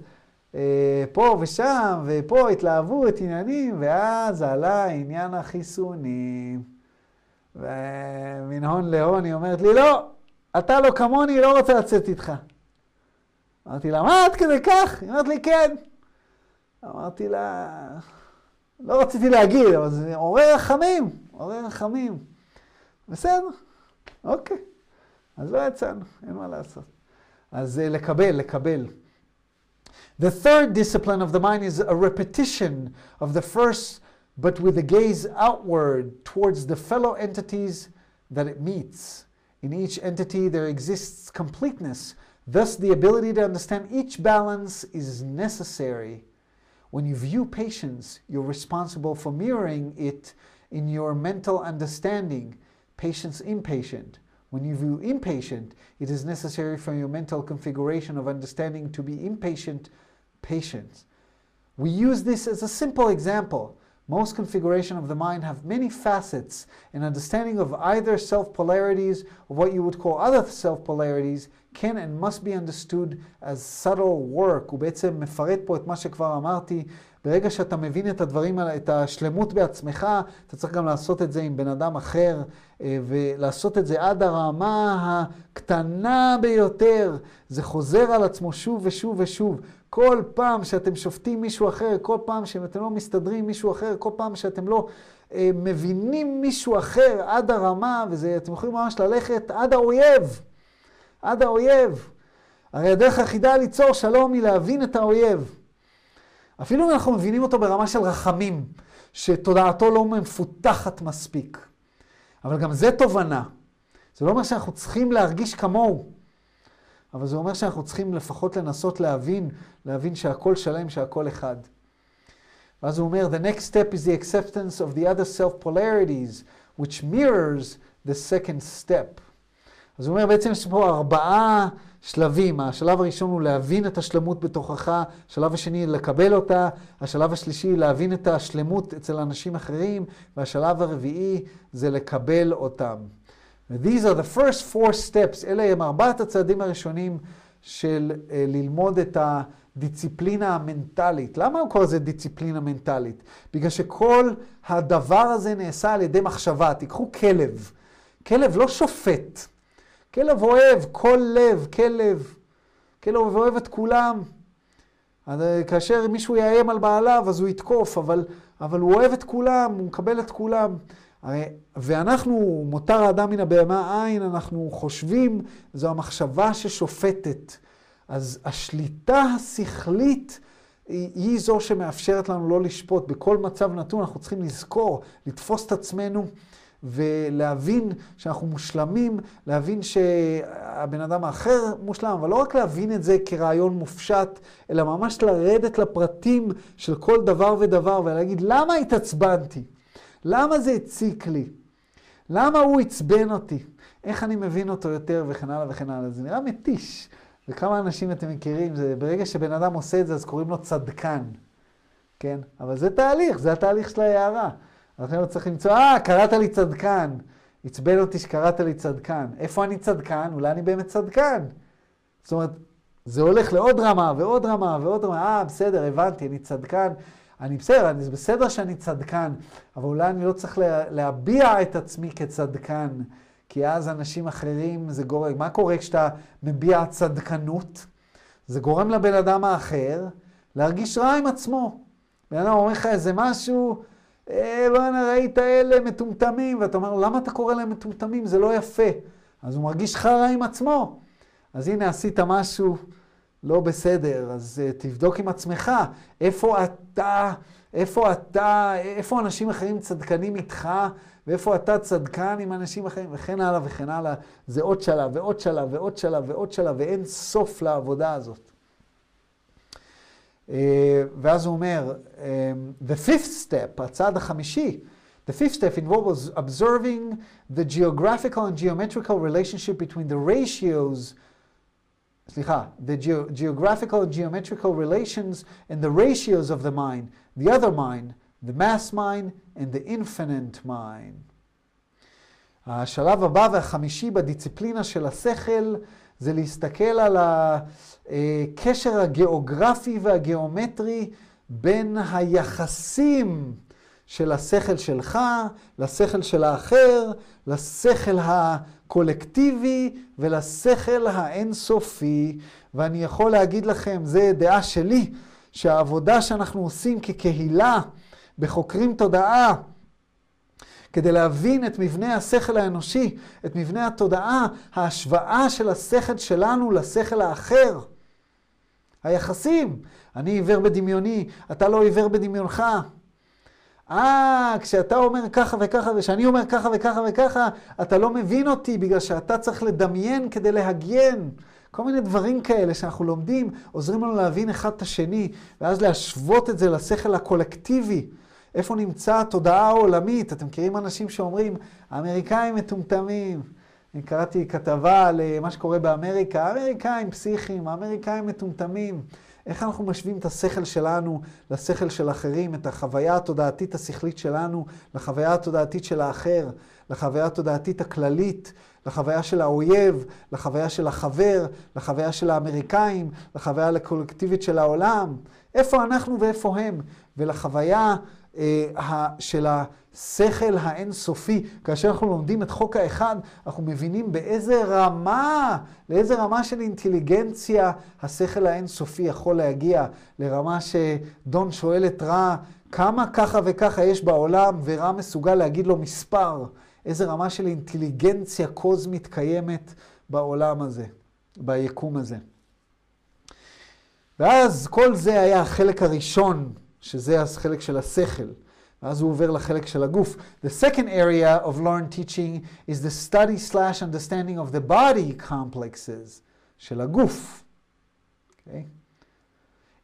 פה ושם, ופה התלהבות, עניינים, ואז עלה עניין החיסונים. ומן הון להון היא אומרת לי, לא, אתה לא כמוני, לא רוצה לצאת איתך. אמרתי לה, מה, עד כדי כך? היא אומרת לי, כן. אמרתי לה, לא רציתי להגיד, אבל זה עורר רחמים, עורר רחמים. בסדר, אוקיי. אז לא יצאנו, אין מה לעשות. אז לקבל, לקבל. The third discipline of the mind is a repetition of the first, but with a gaze outward towards the fellow entities that it meets. In each entity, there exists completeness. Thus, the ability to understand each balance is necessary. When you view patience, you're responsible for mirroring it in your mental understanding. Patience, impatient. When you view impatient, it is necessary for your mental configuration of understanding to be impatient, patience. We use this as a simple example. Most configuration of the mind have many facets, and understanding of either self-polarities or what you would call other self-polarities can and must be understood as subtle work. הוא בעצם מפרט פה את מה שכבר אמרתי. ברגע שאתה מבין את הדברים, את השלמות בעצמך, אתה צריך גם לעשות את זה עם בן אדם אחר, ולעשות את זה עד הרמה הקטנה ביותר. זה חוזר על עצמו שוב ושוב ושוב. כל פעם שאתם שופטים מישהו אחר, כל פעם שאתם לא מסתדרים עם מישהו אחר, כל פעם שאתם לא אה, מבינים מישהו אחר עד הרמה, ואתם יכולים ממש ללכת עד האויב, עד האויב. הרי הדרך היחידה ליצור שלום היא להבין את האויב. אפילו אם אנחנו מבינים אותו ברמה של רחמים, שתודעתו לא מפותחת מספיק. אבל גם זה תובנה. זה לא אומר שאנחנו צריכים להרגיש כמוהו, אבל זה אומר שאנחנו צריכים לפחות לנסות להבין, להבין שהכל שלם, שהכל אחד. ואז הוא אומר, The next step is the acceptance of the other self-polarities, which mirrors the second step. אז הוא אומר, בעצם יש פה ארבעה שלבים. השלב הראשון הוא להבין את השלמות בתוכך, השלב השני לקבל אותה, השלב השלישי להבין את השלמות אצל אנשים אחרים, והשלב הרביעי זה לקבל אותם. These are the first four steps, אלה הם ארבעת הצעדים הראשונים של uh, ללמוד את הדיציפלינה המנטלית. למה הוא קורא לזה דיציפלינה מנטלית? בגלל שכל הדבר הזה נעשה על ידי מחשבה. תיקחו כלב. כלב לא שופט. כלב אוהב, כל לב, כלב. כלב אוהב את כולם. אז אה, כאשר מישהו יאיים על בעליו, אז הוא יתקוף, אבל, אבל הוא אוהב את כולם, הוא מקבל את כולם. הרי, ואנחנו, מותר האדם מן הבהמה עין, אנחנו חושבים, זו המחשבה ששופטת. אז השליטה השכלית היא, היא זו שמאפשרת לנו לא לשפוט. בכל מצב נתון אנחנו צריכים לזכור, לתפוס את עצמנו. ולהבין שאנחנו מושלמים, להבין שהבן אדם האחר מושלם, אבל לא רק להבין את זה כרעיון מופשט, אלא ממש לרדת לפרטים של כל דבר ודבר ולהגיד, למה התעצבנתי? למה זה הציק לי? למה הוא עצבן אותי? איך אני מבין אותו יותר וכן הלאה וכן הלאה. זה נראה מתיש. וכמה אנשים אתם מכירים, זה ברגע שבן אדם עושה את זה, אז קוראים לו צדקן. כן? אבל זה תהליך, זה התהליך של ההערה. לכן הוא צריך למצוא, אה, קראת לי צדקן. עצבן אותי שקראת לי צדקן. איפה אני צדקן? אולי אני באמת צדקן. זאת אומרת, זה הולך לעוד רמה ועוד רמה ועוד רמה. אה, בסדר, הבנתי, אני צדקן. אני בסדר, אני, בסדר שאני צדקן, אבל אולי אני לא צריך לה, להביע את עצמי כצדקן, כי אז אנשים אחרים, זה גורם, מה קורה כשאתה מביע צדקנות? זה גורם לבן אדם האחר להרגיש רע עם עצמו. בן אדם אומר לך איזה משהו, אה, בואנה, ראית אלה מטומטמים, ואתה אומר, למה אתה קורא להם מטומטמים? זה לא יפה. אז הוא מרגיש חרא עם עצמו. אז הנה, עשית משהו לא בסדר, אז uh, תבדוק עם עצמך, איפה אתה, איפה אתה, איפה אנשים אחרים צדקנים איתך, ואיפה אתה צדקן עם אנשים אחרים, וכן הלאה וכן הלאה. זה עוד שלב ועוד שלב ועוד שלב ועוד שלב, ואין סוף לעבודה הזאת. ואז הוא אומר, the fifth step, הצעד החמישי, the fifth step involves observing the geographical and geometrical relationship between the ratios, סליחה, the ge geographical and geometrical relations and the ratios of the mind, the other mind, the mass mind and the infinite mind. השלב הבא והחמישי בדיציפלינה של השכל זה להסתכל על הקשר הגיאוגרפי והגיאומטרי בין היחסים של השכל שלך לשכל של האחר, לשכל הקולקטיבי ולשכל האינסופי. ואני יכול להגיד לכם, זו דעה שלי, שהעבודה שאנחנו עושים כקהילה בחוקרים תודעה, כדי להבין את מבנה השכל האנושי, את מבנה התודעה, ההשוואה של השכל שלנו לשכל האחר. היחסים. אני עיוור בדמיוני, אתה לא עיוור בדמיונך. אה, כשאתה אומר ככה וככה, וכשאני אומר ככה וככה וככה, אתה לא מבין אותי בגלל שאתה צריך לדמיין כדי להגן. כל מיני דברים כאלה שאנחנו לומדים, עוזרים לנו להבין אחד את השני, ואז להשוות את זה לשכל הקולקטיבי. איפה נמצא התודעה העולמית? אתם מכירים אנשים שאומרים, האמריקאים מטומטמים. אני קראתי כתבה על אה, מה שקורה באמריקה, האמריקאים פסיכיים, האמריקאים מטומטמים. איך אנחנו משווים את השכל שלנו לשכל של אחרים, את החוויה התודעתית השכלית שלנו לחוויה התודעתית של האחר, לחוויה התודעתית הכללית, לחוויה של האויב, לחוויה של החבר, לחוויה של האמריקאים, לחוויה הקולקטיבית של העולם. איפה אנחנו ואיפה הם? ולחוויה של השכל האינסופי. כאשר אנחנו לומדים את חוק האחד, אנחנו מבינים באיזה רמה, לאיזה רמה של אינטליגנציה השכל האינסופי יכול להגיע, לרמה שדון שואל את רע, כמה ככה וככה יש בעולם, ורע מסוגל להגיד לו מספר. איזה רמה של אינטליגנציה קוזמית קיימת בעולם הזה, ביקום הזה. ואז כל זה היה החלק הראשון שזה החלק של השכל. ואז הוא עובר לחלק של הגוף. The second area of learned teaching is the study slash understanding of the body complexes, של הגוף. Okay?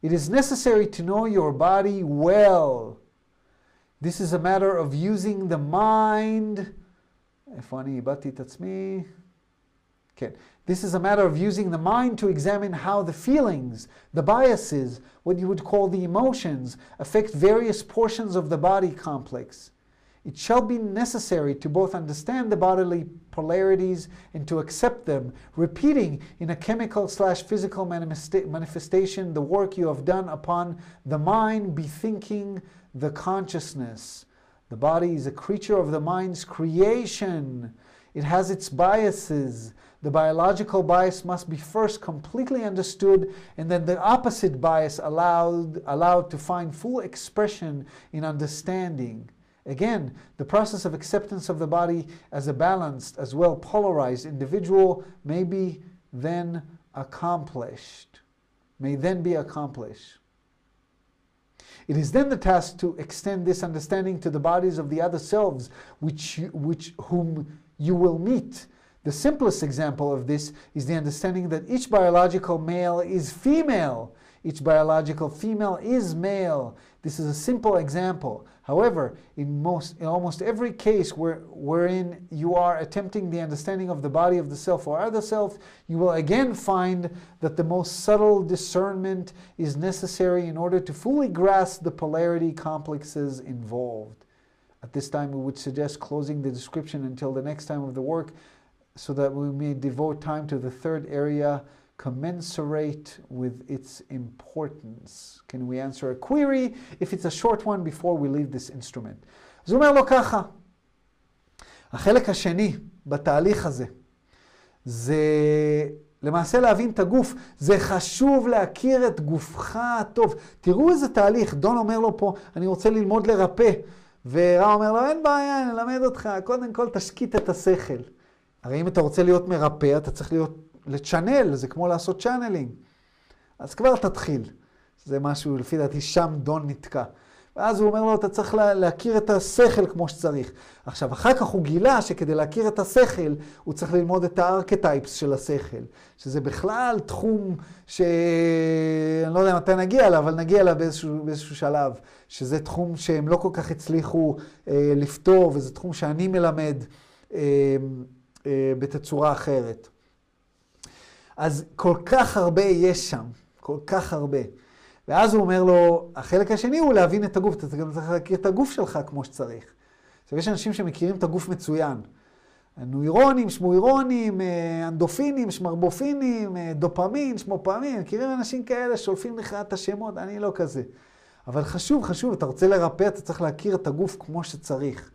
It is necessary to know your body well. This is a matter of using the mind. איפה אני איבדתי את עצמי? כן. This is a matter of using the mind to examine how the feelings, the biases, what you would call the emotions, affect various portions of the body complex. It shall be necessary to both understand the bodily polarities and to accept them, repeating in a chemical slash physical manifesta- manifestation the work you have done upon the mind, bethinking the consciousness. The body is a creature of the mind's creation. It has its biases. The biological bias must be first completely understood and then the opposite bias allowed, allowed to find full expression in understanding. Again, the process of acceptance of the body as a balanced, as well polarized individual may be then accomplished. May then be accomplished. It is then the task to extend this understanding to the bodies of the other selves which, which, whom you will meet. The simplest example of this is the understanding that each biological male is female, each biological female is male. This is a simple example. However, in most, in almost every case where, wherein you are attempting the understanding of the body of the self or other self, you will again find that the most subtle discernment is necessary in order to fully grasp the polarity complexes involved. At this time, we would suggest closing the description until the next time of the work so that we may devote time to the third area commensurate with its importance. Can we answer a query if it's a short one before we leave this instrument? אז הוא אומר לו ככה, החלק השני בתהליך הזה, זה למעשה להבין את הגוף. זה חשוב להכיר את גופך הטוב. תראו איזה תהליך, דון אומר לו פה, אני רוצה ללמוד לרפא. ורא אומר לו, אין בעיה, אני אלמד אותך, קודם כל תשקיט את השכל. הרי אם אתה רוצה להיות מרפא, אתה צריך להיות, ל channel, זה כמו לעשות channeling. אז כבר תתחיל. זה משהו, לפי דעתי, שם דון נתקע. ואז הוא אומר לו, אתה צריך לה, להכיר את השכל כמו שצריך. עכשיו, אחר כך הוא גילה שכדי להכיר את השכל, הוא צריך ללמוד את הארכטייפס של השכל. שזה בכלל תחום ש... אני לא יודע מתי נגיע אליו, אבל נגיע אליו באיזשהו, באיזשהו שלב. שזה תחום שהם לא כל כך הצליחו אה, לפתור, וזה תחום שאני מלמד אה, בתצורה אחרת. אז כל כך הרבה יש שם, כל כך הרבה. ואז הוא אומר לו, החלק השני הוא להבין את הגוף, אתה גם צריך להכיר את הגוף שלך כמו שצריך. עכשיו, יש אנשים שמכירים את הגוף מצוין. נוירונים, שמוירונים, אנדופינים, שמרבופינים, דופמין, שמופמין, מכירים אנשים כאלה שולפים לך את השמות, אני לא כזה. אבל חשוב, חשוב, אתה רוצה לרפא, אתה צריך להכיר את הגוף כמו שצריך.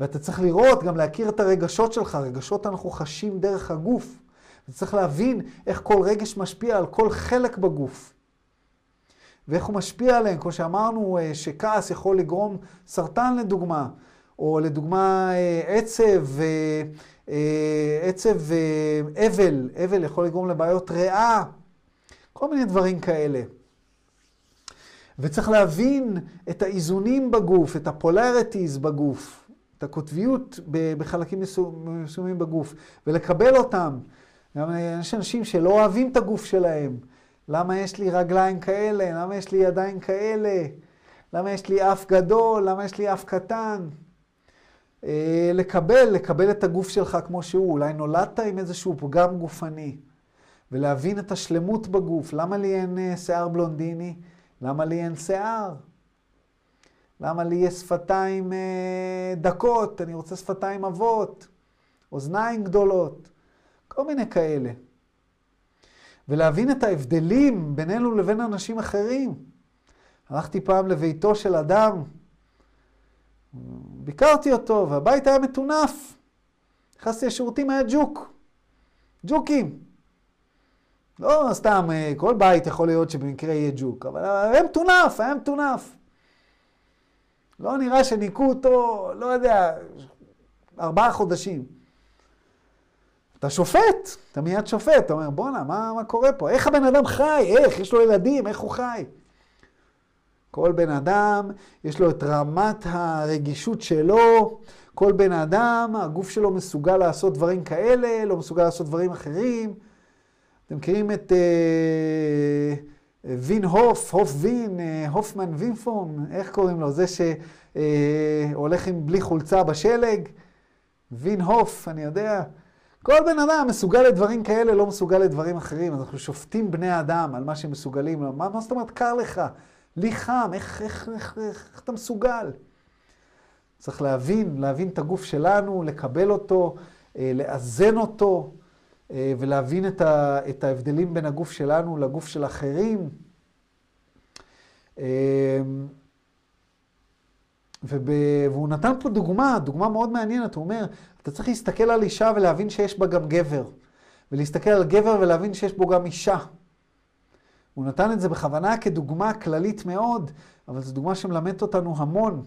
ואתה צריך לראות, גם להכיר את הרגשות שלך, רגשות אנחנו חשים דרך הגוף. אתה צריך להבין איך כל רגש משפיע על כל חלק בגוף. ואיך הוא משפיע עליהם, כמו שאמרנו, שכעס יכול לגרום סרטן לדוגמה, או לדוגמה עצב, עצב אבל, אבל יכול לגרום לבעיות ריאה, כל מיני דברים כאלה. וצריך להבין את האיזונים בגוף, את ה polarities בגוף, את הקוטביות בחלקים מסוימים בגוף, ולקבל אותם. גם יש אנשים שלא אוהבים את הגוף שלהם. למה יש לי רגליים כאלה? למה יש לי ידיים כאלה? למה יש לי אף גדול? למה יש לי אף קטן? לקבל, לקבל את הגוף שלך כמו שהוא. אולי נולדת עם איזשהו פגם גופני, ולהבין את השלמות בגוף. למה לי אין שיער בלונדיני? למה לי אין שיער? למה לי יש שפתיים דקות? אני רוצה שפתיים עבות, אוזניים גדולות, כל מיני כאלה. ולהבין את ההבדלים בינינו לבין אנשים אחרים. הלכתי פעם לביתו של אדם, ביקרתי אותו, והבית היה מטונף. נכנסתי לשירותים, היה ג'וק. ג'וקים. לא סתם, כל בית יכול להיות שבמקרה יהיה ג'וק, אבל היה מטונף, היה מטונף. לא נראה שניקו אותו, לא יודע, ארבעה חודשים. אתה שופט, אתה מיד שופט, אתה אומר, בואנה, מה, מה קורה פה? איך הבן אדם חי? איך? יש לו ילדים, איך הוא חי? כל בן אדם, יש לו את רמת הרגישות שלו, כל בן אדם, הגוף שלו מסוגל לעשות דברים כאלה, לא מסוגל לעשות דברים אחרים. אתם מכירים את אה, וין הוף, הוף וין, אה, הופמן וינפון, איך קוראים לו? זה שהולך עם בלי חולצה בשלג? וין הוף, אני יודע. כל בן אדם מסוגל לדברים כאלה, לא מסוגל לדברים אחרים. אנחנו שופטים בני אדם על מה שהם מסוגלים. מה, מה זאת אומרת קר לך? לי חם, איך, איך, איך, איך, איך אתה מסוגל? צריך להבין, להבין את הגוף שלנו, לקבל אותו, אה, לאזן אותו, אה, ולהבין את, ה, את ההבדלים בין הגוף שלנו לגוף של אחרים. אה, וב... והוא נתן פה דוגמה, דוגמה מאוד מעניינת. הוא אומר, אתה צריך להסתכל על אישה ולהבין שיש בה גם גבר. ולהסתכל על גבר ולהבין שיש בו גם אישה. הוא נתן את זה בכוונה כדוגמה כללית מאוד, אבל זו דוגמה שמלמדת אותנו המון.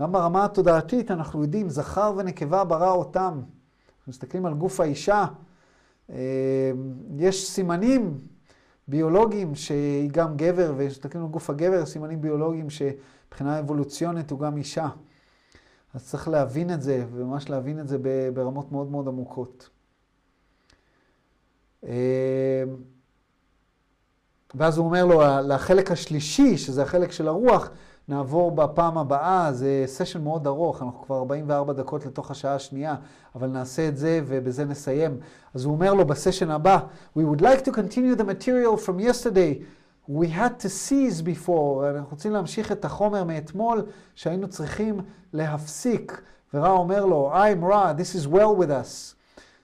גם ברמה התודעתית אנחנו יודעים, זכר ונקבה ברא אותם. אנחנו מסתכלים על גוף האישה, אה, יש סימנים ביולוגיים שהיא גם גבר, וכשמסתכלים על גוף הגבר, סימנים ביולוגיים שמבחינה אבולוציונית הוא גם אישה. אז צריך להבין את זה, וממש להבין את זה ברמות מאוד מאוד עמוקות. אה, ואז הוא אומר לו, לחלק השלישי, שזה החלק של הרוח, נעבור בפעם הבאה, זה סשן מאוד ארוך, אנחנו כבר 44 דקות לתוך השעה השנייה, אבל נעשה את זה ובזה נסיים. אז הוא אומר לו בסשן הבא, We would like to continue the material from yesterday. We had to seize before. אנחנו רוצים להמשיך את החומר מאתמול שהיינו צריכים להפסיק. ורע אומר לו, I'm Ra, this is well with us.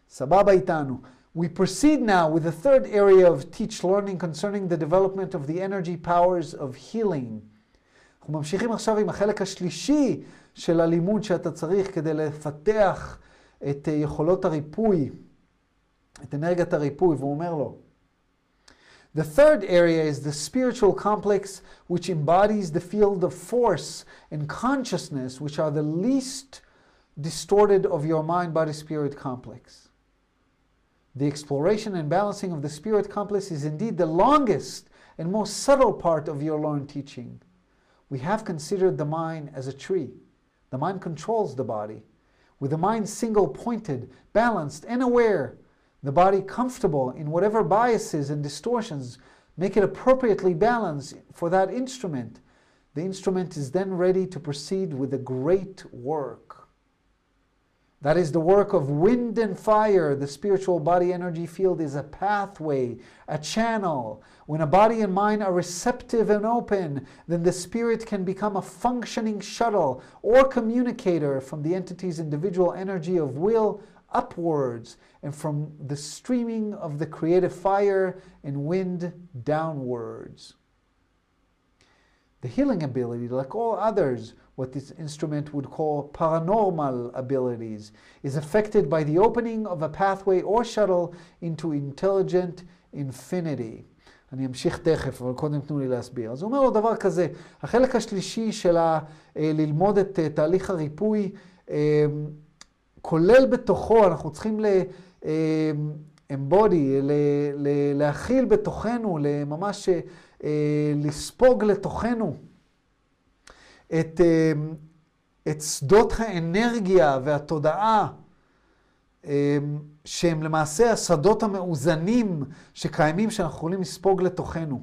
סבבה איתנו. We proceed now with the third area of teach learning concerning the development of the energy powers of healing. אנחנו ממשיכים עכשיו עם החלק השלישי של הלימוד שאתה צריך כדי לפתח את יכולות הריפוי, את אנרגיית הריפוי, והוא אומר לו, The third area is the spiritual complex, which embodies the field of force and consciousness, which are the least distorted of your mind body spirit complex. The exploration and balancing of the spirit complex is indeed the longest and most subtle part of your learned teaching. We have considered the mind as a tree. The mind controls the body. With the mind single pointed, balanced, and aware, the body comfortable in whatever biases and distortions make it appropriately balanced for that instrument, the instrument is then ready to proceed with the great work. That is the work of wind and fire. The spiritual body energy field is a pathway, a channel. When a body and mind are receptive and open, then the spirit can become a functioning shuttle or communicator from the entity's individual energy of will upwards and from the streaming of the creative fire and wind downwards. The healing ability, like all others, what this instrument would call paranormal abilities, is affected by the opening of a pathway or shuttle into intelligent infinity. אני אמשיך תכף, אבל קודם תנו לי להסביר. אז הוא אומר לו דבר כזה, החלק השלישי של ה, ללמוד את תהליך הריפוי, כולל בתוכו, אנחנו צריכים ל... embody, להכיל בתוכנו, ממש לספוג לתוכנו את, את שדות האנרגיה והתודעה, שהם למעשה השדות המאוזנים שקיימים, שאנחנו יכולים לספוג לתוכנו.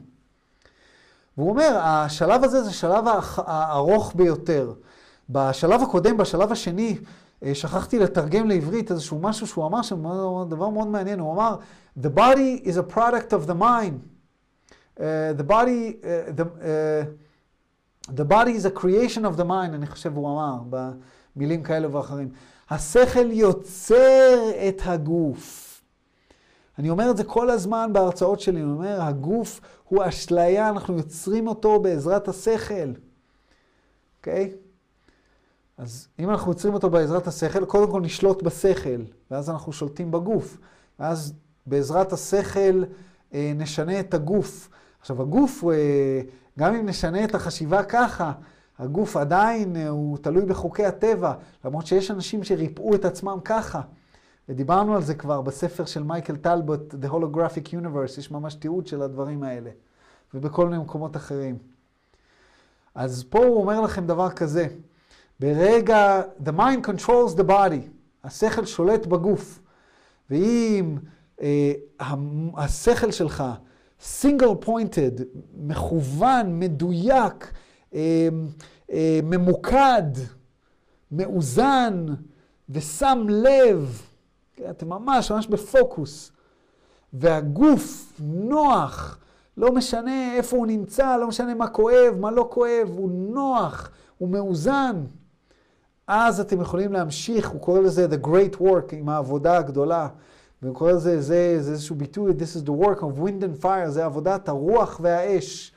והוא אומר, השלב הזה זה השלב הארוך ביותר. בשלב הקודם, בשלב השני, שכחתי לתרגם לעברית איזשהו משהו שהוא אמר שם, דבר מאוד מעניין, הוא אמר, The body is a product of the mind. Uh, the body, uh, the, uh, the body is a creation of the mind, אני חושב הוא אמר, במילים כאלה ואחרים. השכל יוצר את הגוף. אני אומר את זה כל הזמן בהרצאות שלי, אני אומר, הגוף הוא אשליה, אנחנו יוצרים אותו בעזרת השכל. אוקיי? Okay? אז אם אנחנו יוצרים אותו בעזרת השכל, קודם כל נשלוט בשכל, ואז אנחנו שולטים בגוף. ואז בעזרת השכל אה, נשנה את הגוף. עכשיו, הגוף, אה, גם אם נשנה את החשיבה ככה, הגוף עדיין אה, הוא תלוי בחוקי הטבע, למרות שיש אנשים שריפאו את עצמם ככה. ודיברנו על זה כבר בספר של מייקל טלבוט, The Holographic Universe, יש ממש תיעוד של הדברים האלה, ובכל מיני מקומות אחרים. אז פה הוא אומר לכם דבר כזה, ברגע, the mind controls the body, השכל שולט בגוף, ואם אה, השכל שלך single pointed, מכוון, מדויק, אה, אה, ממוקד, מאוזן ושם לב, כן, אתם ממש ממש בפוקוס, והגוף נוח, לא משנה איפה הוא נמצא, לא משנה מה כואב, מה לא כואב, הוא נוח, הוא מאוזן. אז אתם יכולים להמשיך, הוא קורא לזה the great work, עם העבודה הגדולה. קורא לזה, זה, זה איזשהו ביטוי, this is the work of wind and fire, זה עבודת הרוח והאש.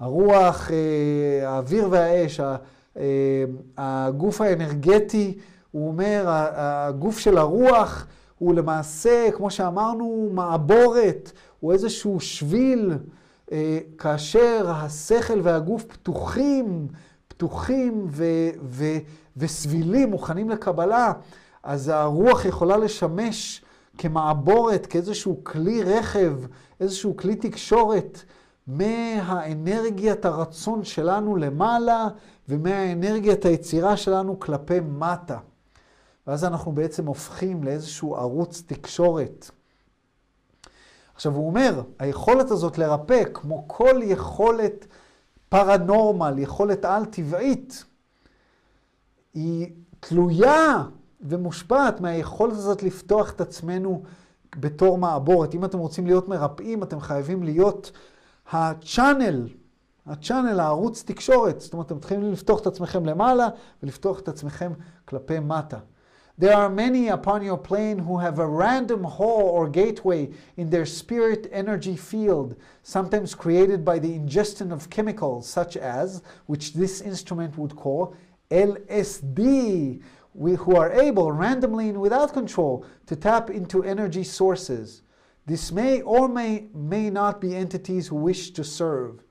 הרוח, אה, האוויר והאש, אה, הגוף האנרגטי, הוא אומר, הגוף של הרוח הוא למעשה, כמו שאמרנו, מעבורת, הוא איזשהו שביל, אה, כאשר השכל והגוף פתוחים, פתוחים ו, ו, וסבילים, מוכנים לקבלה, אז הרוח יכולה לשמש כמעבורת, כאיזשהו כלי רכב, איזשהו כלי תקשורת, מהאנרגיית הרצון שלנו למעלה ומהאנרגיית היצירה שלנו כלפי מטה. ואז אנחנו בעצם הופכים לאיזשהו ערוץ תקשורת. עכשיו הוא אומר, היכולת הזאת לרפא, כמו כל יכולת פרנורמל, יכולת על-טבעית, היא תלויה ומושפעת מהיכולת הזאת לפתוח את עצמנו בתור מעבורת. אם אתם רוצים להיות מרפאים, אתם חייבים להיות הצ'אנל, הצ'אנל, הערוץ תקשורת. זאת אומרת, אתם מתחילים לפתוח את עצמכם למעלה ולפתוח את עצמכם כלפי מטה. There are many upon your plane who have a random hole or gateway in their spirit energy field, sometimes created by the ingestion of chemicals such as, which this instrument would call LSD, we, who are able randomly and without control to tap into energy sources. This may or may, may not be entities who wish to serve.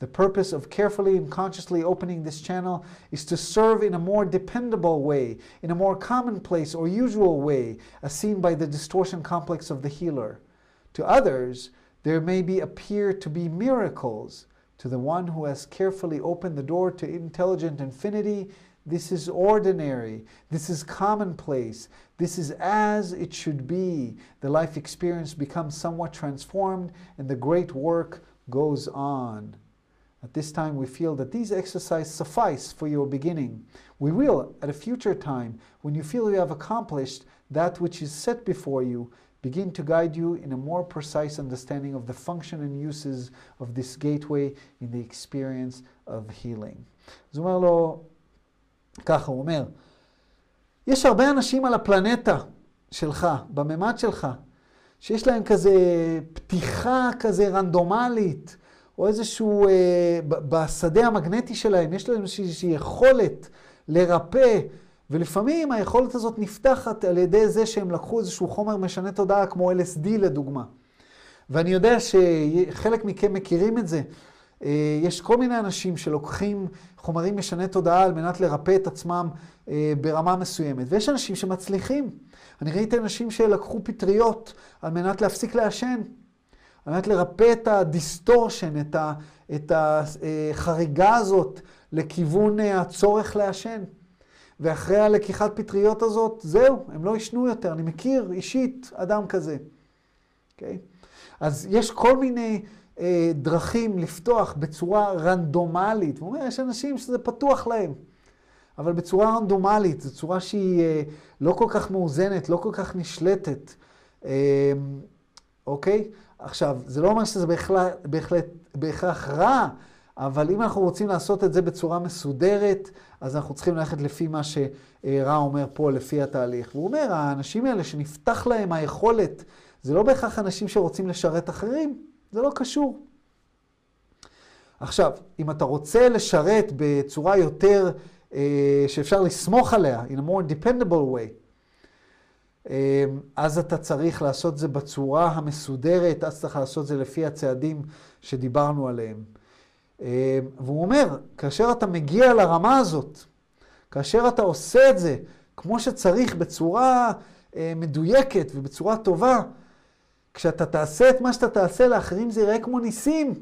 The purpose of carefully and consciously opening this channel is to serve in a more dependable way, in a more commonplace or usual way, as seen by the distortion complex of the healer. To others, there may be appear to be miracles. To the one who has carefully opened the door to intelligent infinity, this is ordinary. This is commonplace. This is as it should be. The life experience becomes somewhat transformed and the great work goes on. At this time, we feel that these exercises suffice for your beginning. We will, at a future time, when you feel you have accomplished that which is set before you, begin to guide you in a more precise understanding of the function and uses of this gateway in the experience of healing. Zumalo ככה הוא אומר, יש הרבה אנשים על הפלנטה שלך, בממד שלך, שיש להם כזה פתיחה כזה רנדומלית, או איזשהו, אה, בשדה המגנטי שלהם, יש להם איזושהי יכולת לרפא, ולפעמים היכולת הזאת נפתחת על ידי זה שהם לקחו איזשהו חומר משנה תודעה, כמו LSD לדוגמה. ואני יודע שחלק מכם מכירים את זה. אה, יש כל מיני אנשים שלוקחים חומרים משני תודעה על מנת לרפא את עצמם אה, ברמה מסוימת, ויש אנשים שמצליחים. אני ראיתי אנשים שלקחו פטריות על מנת להפסיק לעשן. על מנת לרפא את ה distortion, את, החריגה הזאת לכיוון אה, הצורך לעשן. ואחרי הלקיחת פטריות הזאת, זהו, הם לא ישנו יותר. אני מכיר אישית אדם כזה. Okay? אוקיי? אז יש כל מיני אה, דרכים לפתוח בצורה רנדומלית. הוא אומר, יש אנשים שזה פתוח להם. אבל בצורה רנדומלית, זו צורה שהיא אה, לא כל כך מאוזנת, לא כל כך נשלטת. אה, אוקיי? עכשיו, זה לא אומר שזה בהחלט, בהחלט, בהכרח רע, אבל אם אנחנו רוצים לעשות את זה בצורה מסודרת, אז אנחנו צריכים ללכת לפי מה שרע אומר פה, לפי התהליך. והוא אומר, האנשים האלה שנפתח להם היכולת, זה לא בהכרח אנשים שרוצים לשרת אחרים, זה לא קשור. עכשיו, אם אתה רוצה לשרת בצורה יותר, אה, שאפשר לסמוך עליה, in a more dependable way, אמ, אז אתה צריך לעשות זה בצורה המסודרת, אז צריך לעשות זה לפי הצעדים שדיברנו עליהם. אמ, והוא אומר, כאשר אתה מגיע לרמה הזאת, כאשר אתה עושה את זה כמו שצריך, בצורה אה, מדויקת ובצורה טובה, כשאתה תעשה את מה שאתה תעשה לאחרים זה יראה כמו ניסים.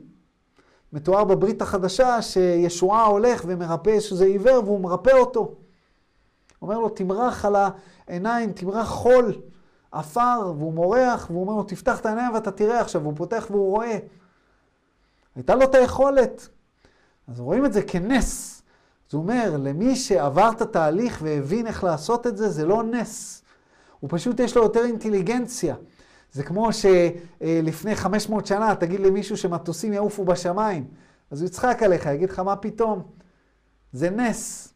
מתואר בברית החדשה שישועה הולך ומרפא שזה עיוור והוא מרפא אותו. אומר לו, תמרח על העיניים, תמרח חול, עפר, והוא מורח, והוא אומר לו, תפתח את העיניים ואתה תראה עכשיו, והוא פותח והוא רואה. הייתה לו את היכולת. אז רואים את זה כנס. זה אומר, למי שעבר את התהליך והבין איך לעשות את זה, זה לא נס. הוא פשוט יש לו יותר אינטליגנציה. זה כמו שלפני 500 שנה תגיד למישהו שמטוסים יעופו בשמיים, אז הוא יצחק עליך, יגיד לך, מה פתאום? זה נס.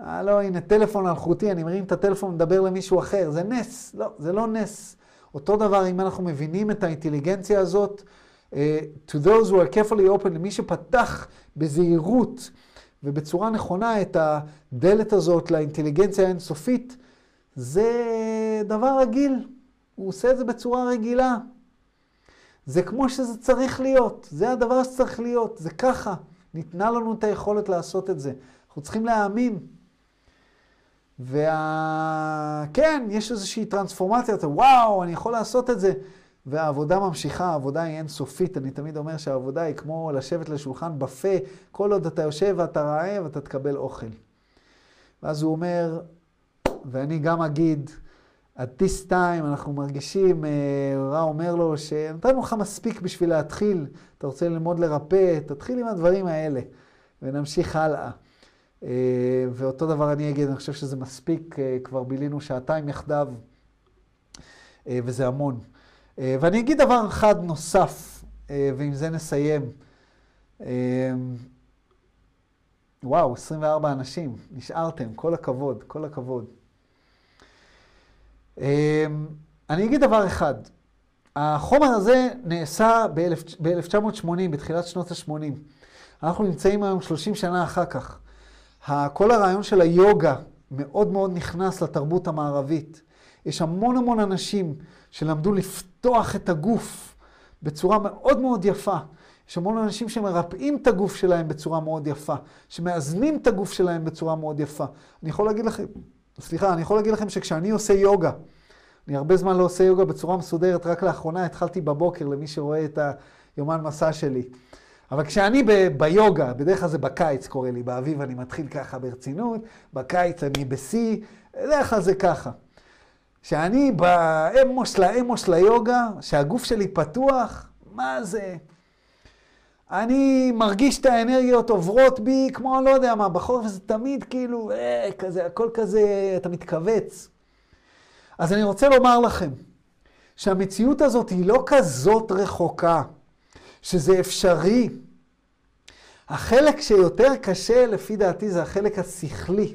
אה, לא, הנה, טלפון אלחוטי, אני מרים את הטלפון ומדבר למישהו אחר, זה נס. לא, זה לא נס. אותו דבר, אם אנחנו מבינים את האינטליגנציה הזאת, uh, to those who are carefully open, למי שפתח בזהירות ובצורה נכונה את הדלת הזאת לאינטליגנציה האינסופית, זה דבר רגיל. הוא עושה את זה בצורה רגילה. זה כמו שזה צריך להיות, זה הדבר שצריך להיות, זה ככה. ניתנה לנו את היכולת לעשות את זה. אנחנו צריכים להאמין. וכן, וה... יש איזושהי טרנספורמציה, אתה וואו, אני יכול לעשות את זה. והעבודה ממשיכה, העבודה היא אינסופית. אני תמיד אומר שהעבודה היא כמו לשבת לשולחן בפה, כל עוד אתה יושב ואתה רעב, אתה תקבל אוכל. ואז הוא אומר, ואני גם אגיד, at this time אנחנו מרגישים, אה, רע אומר לו, שנתנו לך מספיק בשביל להתחיל, אתה רוצה ללמוד לרפא, תתחיל עם הדברים האלה, ונמשיך הלאה. אה, ואותו דבר אני אגיד, אני חושב שזה מספיק, אה, כבר בילינו שעתיים יחדיו, וזה המון. ואני אגיד דבר אחד נוסף, ועם זה נסיים. וואו, 24 אנשים, נשארתם, כל הכבוד, כל הכבוד. אמ, אני אגיד דבר אחד, החומר הזה נעשה ב-1980, בתחילת שנות ה-80. אנחנו נמצאים היום 30 שנה אחר כך. כל הרעיון של היוגה מאוד מאוד נכנס לתרבות המערבית. יש המון המון אנשים שלמדו לפתוח את הגוף בצורה מאוד מאוד יפה. יש המון אנשים שמרפאים את הגוף שלהם בצורה מאוד יפה, שמאזנים את הגוף שלהם בצורה מאוד יפה. אני יכול להגיד לכם, סליחה, אני יכול להגיד לכם שכשאני עושה יוגה, אני הרבה זמן לא עושה יוגה בצורה מסודרת, רק לאחרונה התחלתי בבוקר, למי שרואה את היומן מסע שלי. אבל כשאני ב- ביוגה, בדרך כלל זה בקיץ קורה לי, באביב אני מתחיל ככה ברצינות, בקיץ אני בשיא, בדרך כלל זה ככה. כשאני באמו של האמו של היוגה, שהגוף שלי פתוח, מה זה? אני מרגיש את האנרגיות עוברות בי כמו, לא יודע מה, בחורף זה תמיד כאילו, אה, כזה, הכל כזה, אתה מתכווץ. אז אני רוצה לומר לכם, שהמציאות הזאת היא לא כזאת רחוקה, שזה אפשרי. החלק שיותר קשה, לפי דעתי, זה החלק השכלי.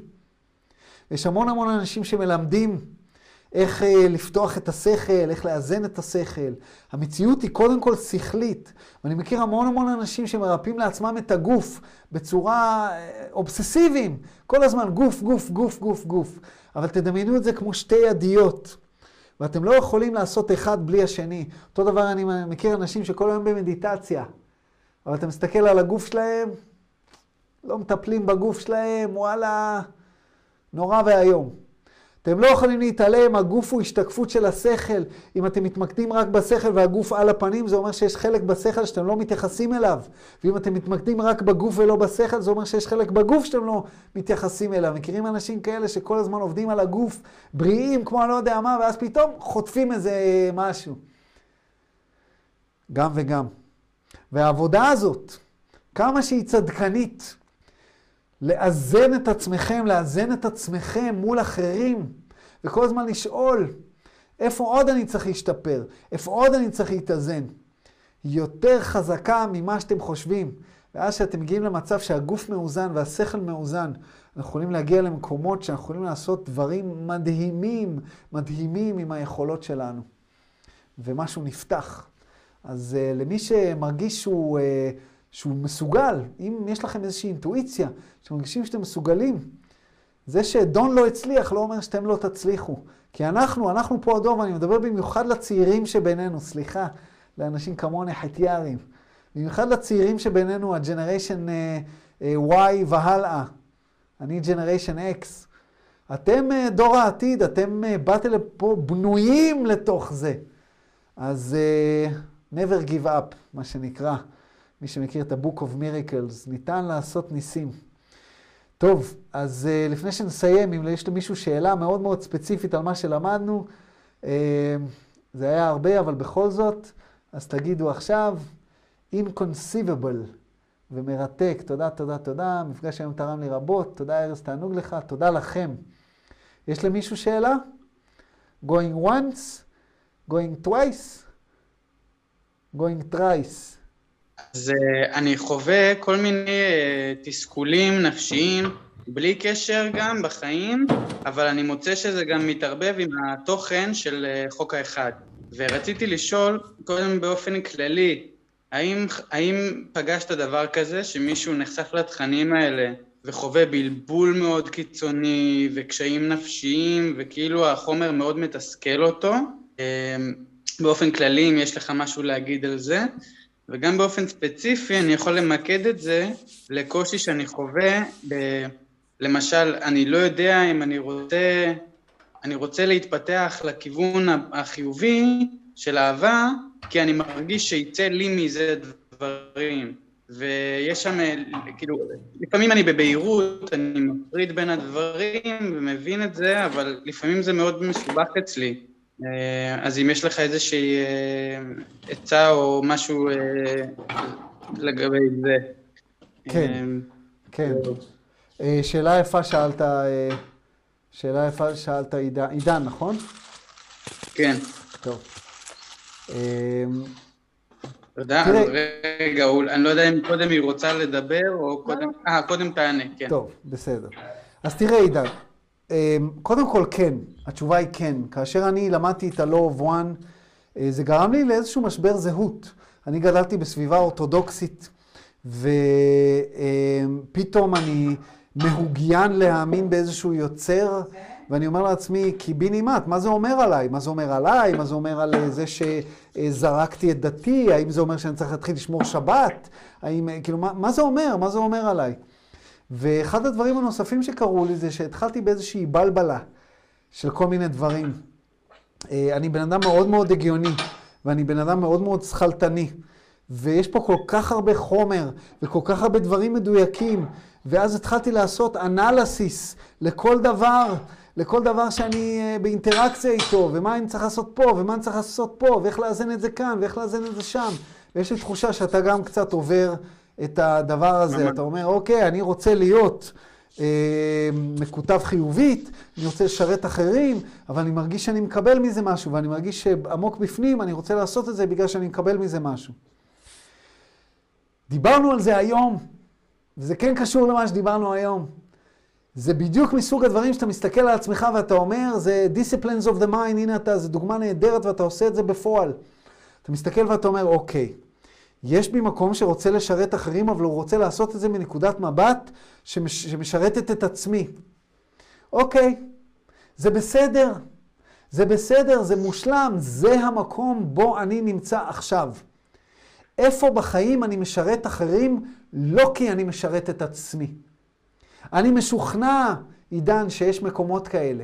יש המון המון אנשים שמלמדים איך אה, לפתוח את השכל, איך לאזן את השכל. המציאות היא קודם כל שכלית. ואני מכיר המון המון אנשים שמרפאים לעצמם את הגוף בצורה אה, אובססיביים. כל הזמן גוף, גוף, גוף, גוף, גוף. אבל תדמיינו את זה כמו שתי ידיות. ואתם לא יכולים לעשות אחד בלי השני. אותו דבר אני מכיר אנשים שכל היום במדיטציה. אבל אתה מסתכל על הגוף שלהם, לא מטפלים בגוף שלהם, וואלה, נורא ואיום. אתם לא יכולים להתעלם, הגוף הוא השתקפות של השכל. אם אתם מתמקדים רק בשכל והגוף על הפנים, זה אומר שיש חלק בשכל שאתם לא מתייחסים אליו. ואם אתם מתמקדים רק בגוף ולא בשכל, זה אומר שיש חלק בגוף שאתם לא מתייחסים אליו. מכירים אנשים כאלה שכל הזמן עובדים על הגוף, בריאים, כמו אני לא יודע מה, ואז פתאום חוטפים איזה משהו. גם וגם. והעבודה הזאת, כמה שהיא צדקנית, לאזן את עצמכם, לאזן את עצמכם מול אחרים, וכל הזמן לשאול, איפה עוד אני צריך להשתפר? איפה עוד אני צריך להתאזן? יותר חזקה ממה שאתם חושבים. ואז שאתם מגיעים למצב שהגוף מאוזן והשכל מאוזן, אנחנו יכולים להגיע למקומות שאנחנו יכולים לעשות דברים מדהימים, מדהימים עם היכולות שלנו. ומשהו נפתח. אז uh, למי שמרגיש שהוא... Uh, שהוא מסוגל, אם יש לכם איזושהי אינטואיציה, שמרגישים שאתם מסוגלים, זה שדון לא הצליח לא אומר שאתם לא תצליחו. כי אנחנו, אנחנו פה הדור, ואני מדבר במיוחד לצעירים שבינינו, סליחה, לאנשים כמוני חטיירים. במיוחד לצעירים שבינינו, הג'נריישן uh, uh, Y והלאה. אני ג'נריישן X. אתם uh, דור העתיד, אתם uh, באתם לפה בנויים לתוך זה. אז uh, never give up, מה שנקרא. מי שמכיר את ה-Book of Miracles, ניתן לעשות ניסים. טוב, אז uh, לפני שנסיים, אם יש למישהו שאלה מאוד מאוד ספציפית על מה שלמדנו, uh, זה היה הרבה, אבל בכל זאת, אז תגידו עכשיו, inconceivable ומרתק, תודה, תודה, תודה, מפגש היום תרם לי רבות, תודה ארז, תענוג לך, תודה לכם. יש למישהו שאלה? going once, going twice, going thrice. אז uh, אני חווה כל מיני uh, תסכולים נפשיים, בלי קשר גם בחיים, אבל אני מוצא שזה גם מתערבב עם התוכן של uh, חוק האחד. ורציתי לשאול, קודם באופן כללי, האם, האם פגשת דבר כזה, שמישהו נחשף לתכנים האלה וחווה בלבול מאוד קיצוני וקשיים נפשיים, וכאילו החומר מאוד מתסכל אותו? באופן כללי, אם יש לך משהו להגיד על זה. וגם באופן ספציפי אני יכול למקד את זה לקושי שאני חווה, ב... למשל, אני לא יודע אם אני רוצה, אני רוצה להתפתח לכיוון החיובי של אהבה, כי אני מרגיש שיצא לי מזה דברים. ויש שם, כאילו, לפעמים אני בבהירות, אני מפריד בין הדברים ומבין את זה, אבל לפעמים זה מאוד מסובך אצלי. אה, אז אם יש לך איזושהי אה, עצה או משהו אה, לגבי זה. כן, כן. שאלה יפה שאלת, שאלה יפה שאלת עידן, עידן, נכון? כן. טוב. תודה, רגע, אני לא יודע אם קודם היא רוצה לדבר או קודם, אה, קודם תענה, כן. טוב, בסדר. אז תראה עידן, קודם כל כן, התשובה היא כן. כאשר אני למדתי את ה-law of one, אה, זה גרם לי לאיזשהו משבר זהות. אני גדלתי בסביבה אורתודוקסית, ופתאום אני מהוגיין להאמין באיזשהו יוצר, ואני אומר לעצמי, קיבינימט, מה זה אומר עליי? מה זה אומר עליי? מה זה אומר על זה שזרקתי את דתי? האם זה אומר שאני צריך להתחיל לשמור שבת? האם, כאילו, מה, מה זה אומר? מה זה אומר עליי? ואחד הדברים הנוספים שקרו לי זה שהתחלתי באיזושהי בלבלה של כל מיני דברים. אה, אני בן אדם מאוד מאוד הגיוני, ואני בן אדם מאוד מאוד שכלתני. ויש פה כל כך הרבה חומר, וכל כך הרבה דברים מדויקים, ואז התחלתי לעשות אנליסיס לכל דבר, לכל דבר שאני אה, באינטראקציה איתו, ומה אני צריך לעשות פה, ומה אני צריך לעשות פה, ואיך לאזן את זה כאן, ואיך לאזן את זה שם. ויש לי תחושה שאתה גם קצת עובר את הדבר הזה. אתה אומר, אוקיי, אני רוצה להיות אה, מקוטב חיובית, אני רוצה לשרת אחרים, אבל אני מרגיש שאני מקבל מזה משהו, ואני מרגיש שעמוק בפנים אני רוצה לעשות את זה בגלל שאני מקבל מזה משהו. דיברנו על זה היום, וזה כן קשור למה שדיברנו היום. זה בדיוק מסוג הדברים שאתה מסתכל על עצמך ואתה אומר, זה disciplines of the mind, הנה אתה, זו דוגמה נהדרת ואתה עושה את זה בפועל. אתה מסתכל ואתה אומר, אוקיי, יש בי מקום שרוצה לשרת אחרים, אבל הוא רוצה לעשות את זה מנקודת מבט שמש, שמשרתת את עצמי. אוקיי, זה בסדר. זה בסדר, זה מושלם, זה המקום בו אני נמצא עכשיו. איפה בחיים אני משרת אחרים? לא כי אני משרת את עצמי. אני משוכנע, עידן, שיש מקומות כאלה.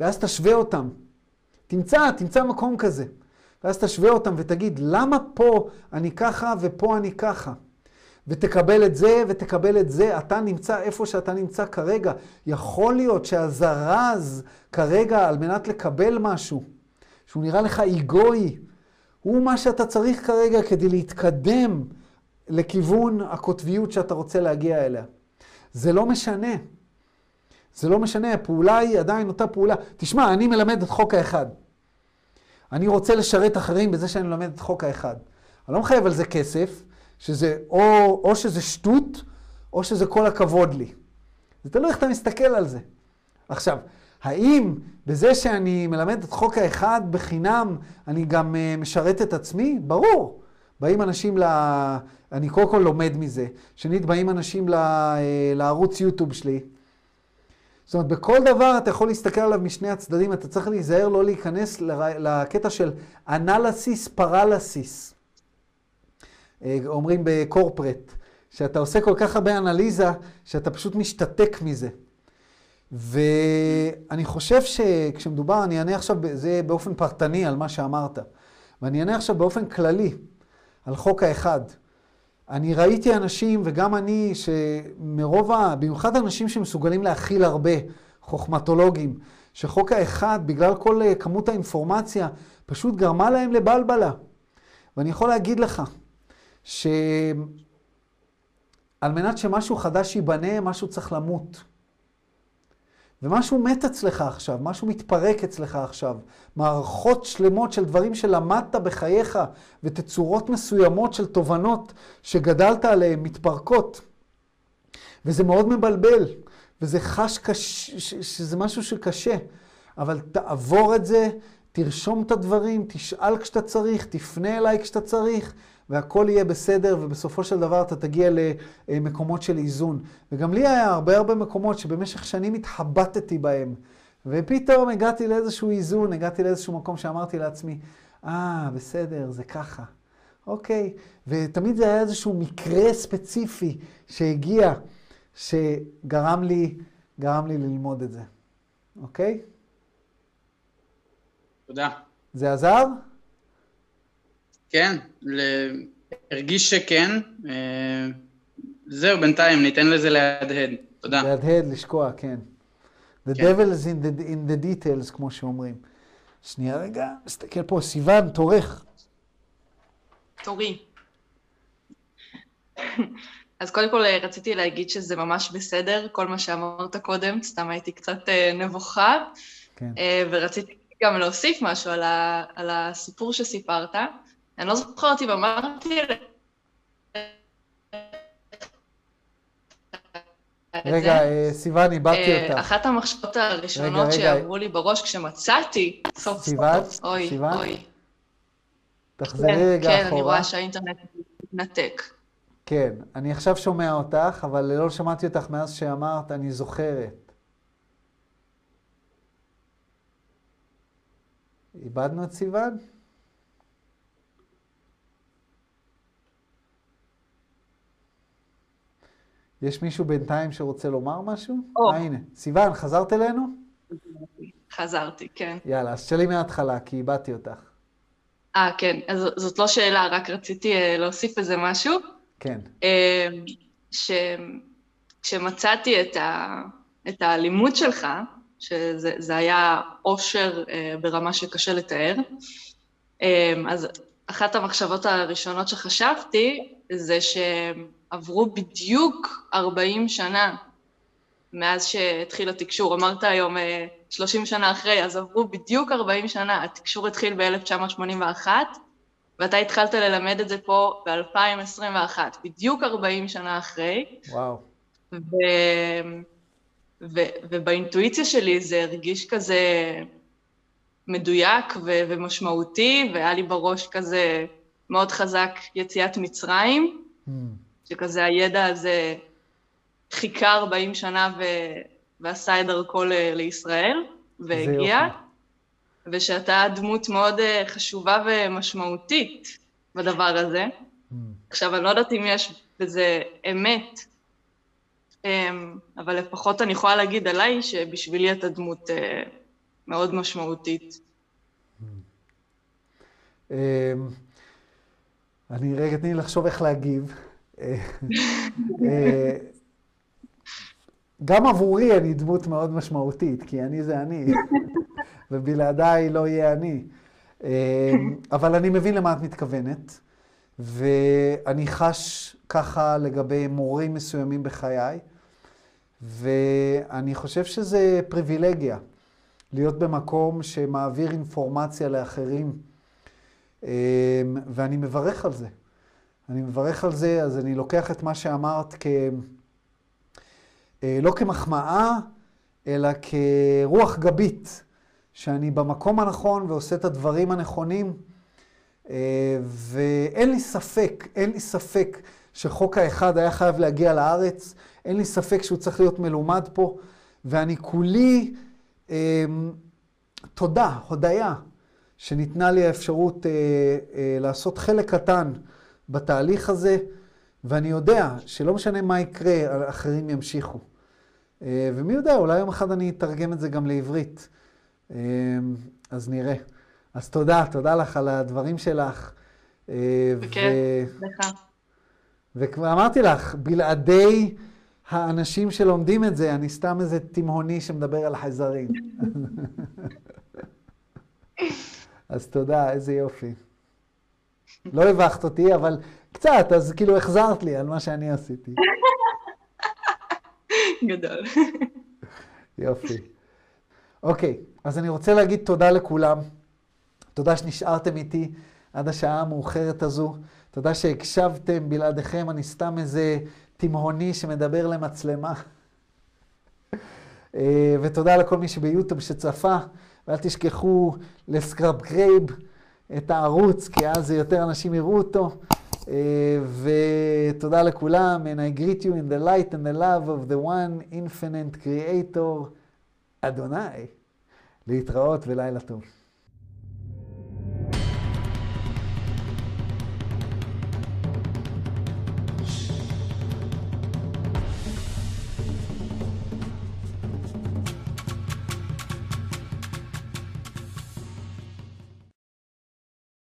ואז תשווה אותם. תמצא, תמצא מקום כזה. ואז תשווה אותם ותגיד, למה פה אני ככה ופה אני ככה? ותקבל את זה ותקבל את זה, אתה נמצא איפה שאתה נמצא כרגע. יכול להיות שהזרז כרגע על מנת לקבל משהו, שהוא נראה לך איגואי, הוא מה שאתה צריך כרגע כדי להתקדם לכיוון הקוטביות שאתה רוצה להגיע אליה. זה לא משנה. זה לא משנה, הפעולה היא עדיין אותה פעולה. תשמע, אני מלמד את חוק האחד. אני רוצה לשרת אחרים בזה שאני לומד את חוק האחד. אני לא מחייב על זה כסף, שזה או, או שזה שטות, או שזה כל הכבוד לי. זה תלוי איך אתה מסתכל על זה. עכשיו, האם בזה שאני מלמד את חוק האחד בחינם, אני גם uh, משרת את עצמי? ברור. באים אנשים ל... אני קודם כל לומד מזה. שנית, באים אנשים ל... אה, לערוץ יוטיוב שלי, זאת אומרת, בכל דבר אתה יכול להסתכל עליו משני הצדדים, אתה צריך להיזהר לא להיכנס לקטע של אנליסיס פרליסיס. אה, אומרים בקורפרט, שאתה עושה כל כך הרבה אנליזה, שאתה פשוט משתתק מזה. ואני חושב שכשמדובר, אני אענה עכשיו, זה באופן פרטני על מה שאמרת, ואני אענה עכשיו באופן כללי על חוק האחד. אני ראיתי אנשים, וגם אני, שמרוב ה... במיוחד אנשים שמסוגלים להכיל הרבה, חוכמטולוגים, שחוק האחד, בגלל כל אה, כמות האינפורמציה, פשוט גרמה להם לבלבלה. ואני יכול להגיד לך, שעל מנת שמשהו חדש ייבנה, משהו צריך למות. ומשהו מת אצלך עכשיו, משהו מתפרק אצלך עכשיו. מערכות שלמות של דברים שלמדת בחייך, ותצורות מסוימות של תובנות שגדלת עליהן מתפרקות. וזה מאוד מבלבל, וזה חש קש... שזה משהו שקשה. אבל תעבור את זה, תרשום את הדברים, תשאל כשאתה צריך, תפנה אליי כשאתה צריך. והכל יהיה בסדר, ובסופו של דבר אתה תגיע למקומות של איזון. וגם לי היה הרבה הרבה מקומות שבמשך שנים התחבטתי בהם, ופתאום הגעתי לאיזשהו איזון, הגעתי לאיזשהו מקום שאמרתי לעצמי, אה, ah, בסדר, זה ככה. אוקיי, ותמיד זה היה איזשהו מקרה ספציפי שהגיע, שגרם לי, גרם לי ללמוד את זה. אוקיי? תודה. זה עזר? כן, הרגיש שכן. אה, זהו, בינתיים, ניתן לזה להדהד. תודה. להדהד, לשקוע, כן. The כן. devil is in the, in the details, כמו שאומרים. שנייה רגע, נסתכל פה, סיוון, תורך. תורי. אז קודם כל אה, רציתי להגיד שזה ממש בסדר, כל מה שאמרת קודם, סתם הייתי קצת אה, נבוכה, כן. ורציתי גם להוסיף משהו על, ה, על הסיפור שסיפרת. אני לא זוכרת אם אמרתי... רגע, אה, סיוון, איבדתי אה, אותך. אחת המחשבות הראשונות שעברו לי בראש כשמצאתי, סוף סיוון, אוי? אוי. תחזרי כן, רגע אחורה. כן, אני רואה שהאינטרנט מתנתק. כן, אני עכשיו שומע אותך, אבל לא שמעתי אותך מאז שאמרת, אני זוכרת. איבדנו את סיוון? יש מישהו בינתיים שרוצה לומר משהו? או. אה, הנה. סיוון, חזרת אלינו? חזרתי, כן. יאללה, אז תשאלי מההתחלה, כי איבדתי אותך. אה, כן. אז זאת לא שאלה, רק רציתי uh, להוסיף איזה משהו. כן. ש... כשמצאתי את, ה... את הלימוד שלך, שזה היה אושר uh, ברמה שקשה לתאר, uh, אז אחת המחשבות הראשונות שחשבתי זה ש... עברו בדיוק 40 שנה מאז שהתחיל התקשור. אמרת היום 30 אה, שנה אחרי, אז עברו בדיוק 40 שנה. התקשור התחיל ב-1981, ואתה התחלת ללמד את זה פה ב-2021, בדיוק 40 שנה אחרי. וואו. ו... ו... ובאינטואיציה שלי זה הרגיש כזה מדויק ו... ומשמעותי, והיה לי בראש כזה מאוד חזק יציאת מצרים. Mm. שכזה הידע הזה חיכה 40 שנה ו... ועשה את דרכו ל... לישראל, והגיע, ושאתה דמות מאוד אה, חשובה ומשמעותית בדבר הזה. Mm. עכשיו, אני לא יודעת אם יש בזה אמת, אמ, אבל לפחות אני יכולה להגיד עליי שבשבילי אתה דמות אה, מאוד משמעותית. Mm. אמ, אני רגע, תני לי לחשוב איך להגיב. אה, גם עבורי אני דמות מאוד משמעותית, כי אני זה אני, ובלעדיי לא יהיה אני. אה, אבל אני מבין למה את מתכוונת, ואני חש ככה לגבי מורים מסוימים בחיי, ואני חושב שזה פריבילגיה, להיות במקום שמעביר אינפורמציה לאחרים, אה, ואני מברך על זה. אני מברך על זה, אז אני לוקח את מה שאמרת כ... אה, לא כמחמאה, אלא כרוח גבית, שאני במקום הנכון ועושה את הדברים הנכונים, אה, ואין לי ספק, אין לי ספק שחוק האחד היה חייב להגיע לארץ, אין לי ספק שהוא צריך להיות מלומד פה, ואני כולי אה, תודה, הודיה, שניתנה לי האפשרות לעשות חלק קטן בתהליך הזה, ואני יודע שלא משנה מה יקרה, אחרים ימשיכו. אה, ומי יודע, אולי יום אחד אני אתרגם את זה גם לעברית. אה, אז נראה. אז תודה, תודה לך על הדברים שלך. אה, בכיף, לך. וכבר אמרתי לך, בלעדי האנשים שלומדים את זה, אני סתם איזה תימהוני שמדבר על החייזרים. אז תודה, איזה יופי. לא הבכת אותי, אבל קצת, אז כאילו החזרת לי על מה שאני עשיתי. גדול. יופי. אוקיי, אז אני רוצה להגיד תודה לכולם. תודה שנשארתם איתי עד השעה המאוחרת הזו. תודה שהקשבתם, בלעדיכם אני סתם איזה תימהוני שמדבר למצלמה. אה, ותודה לכל מי שביוטיוב שצפה, ואל תשכחו ל subscribe את הערוץ, כי אז יותר אנשים יראו אותו. אה, ותודה לכולם, and I greet you in the light and the love of the one infinite creator, אדוני. להתראות ולילה טוב.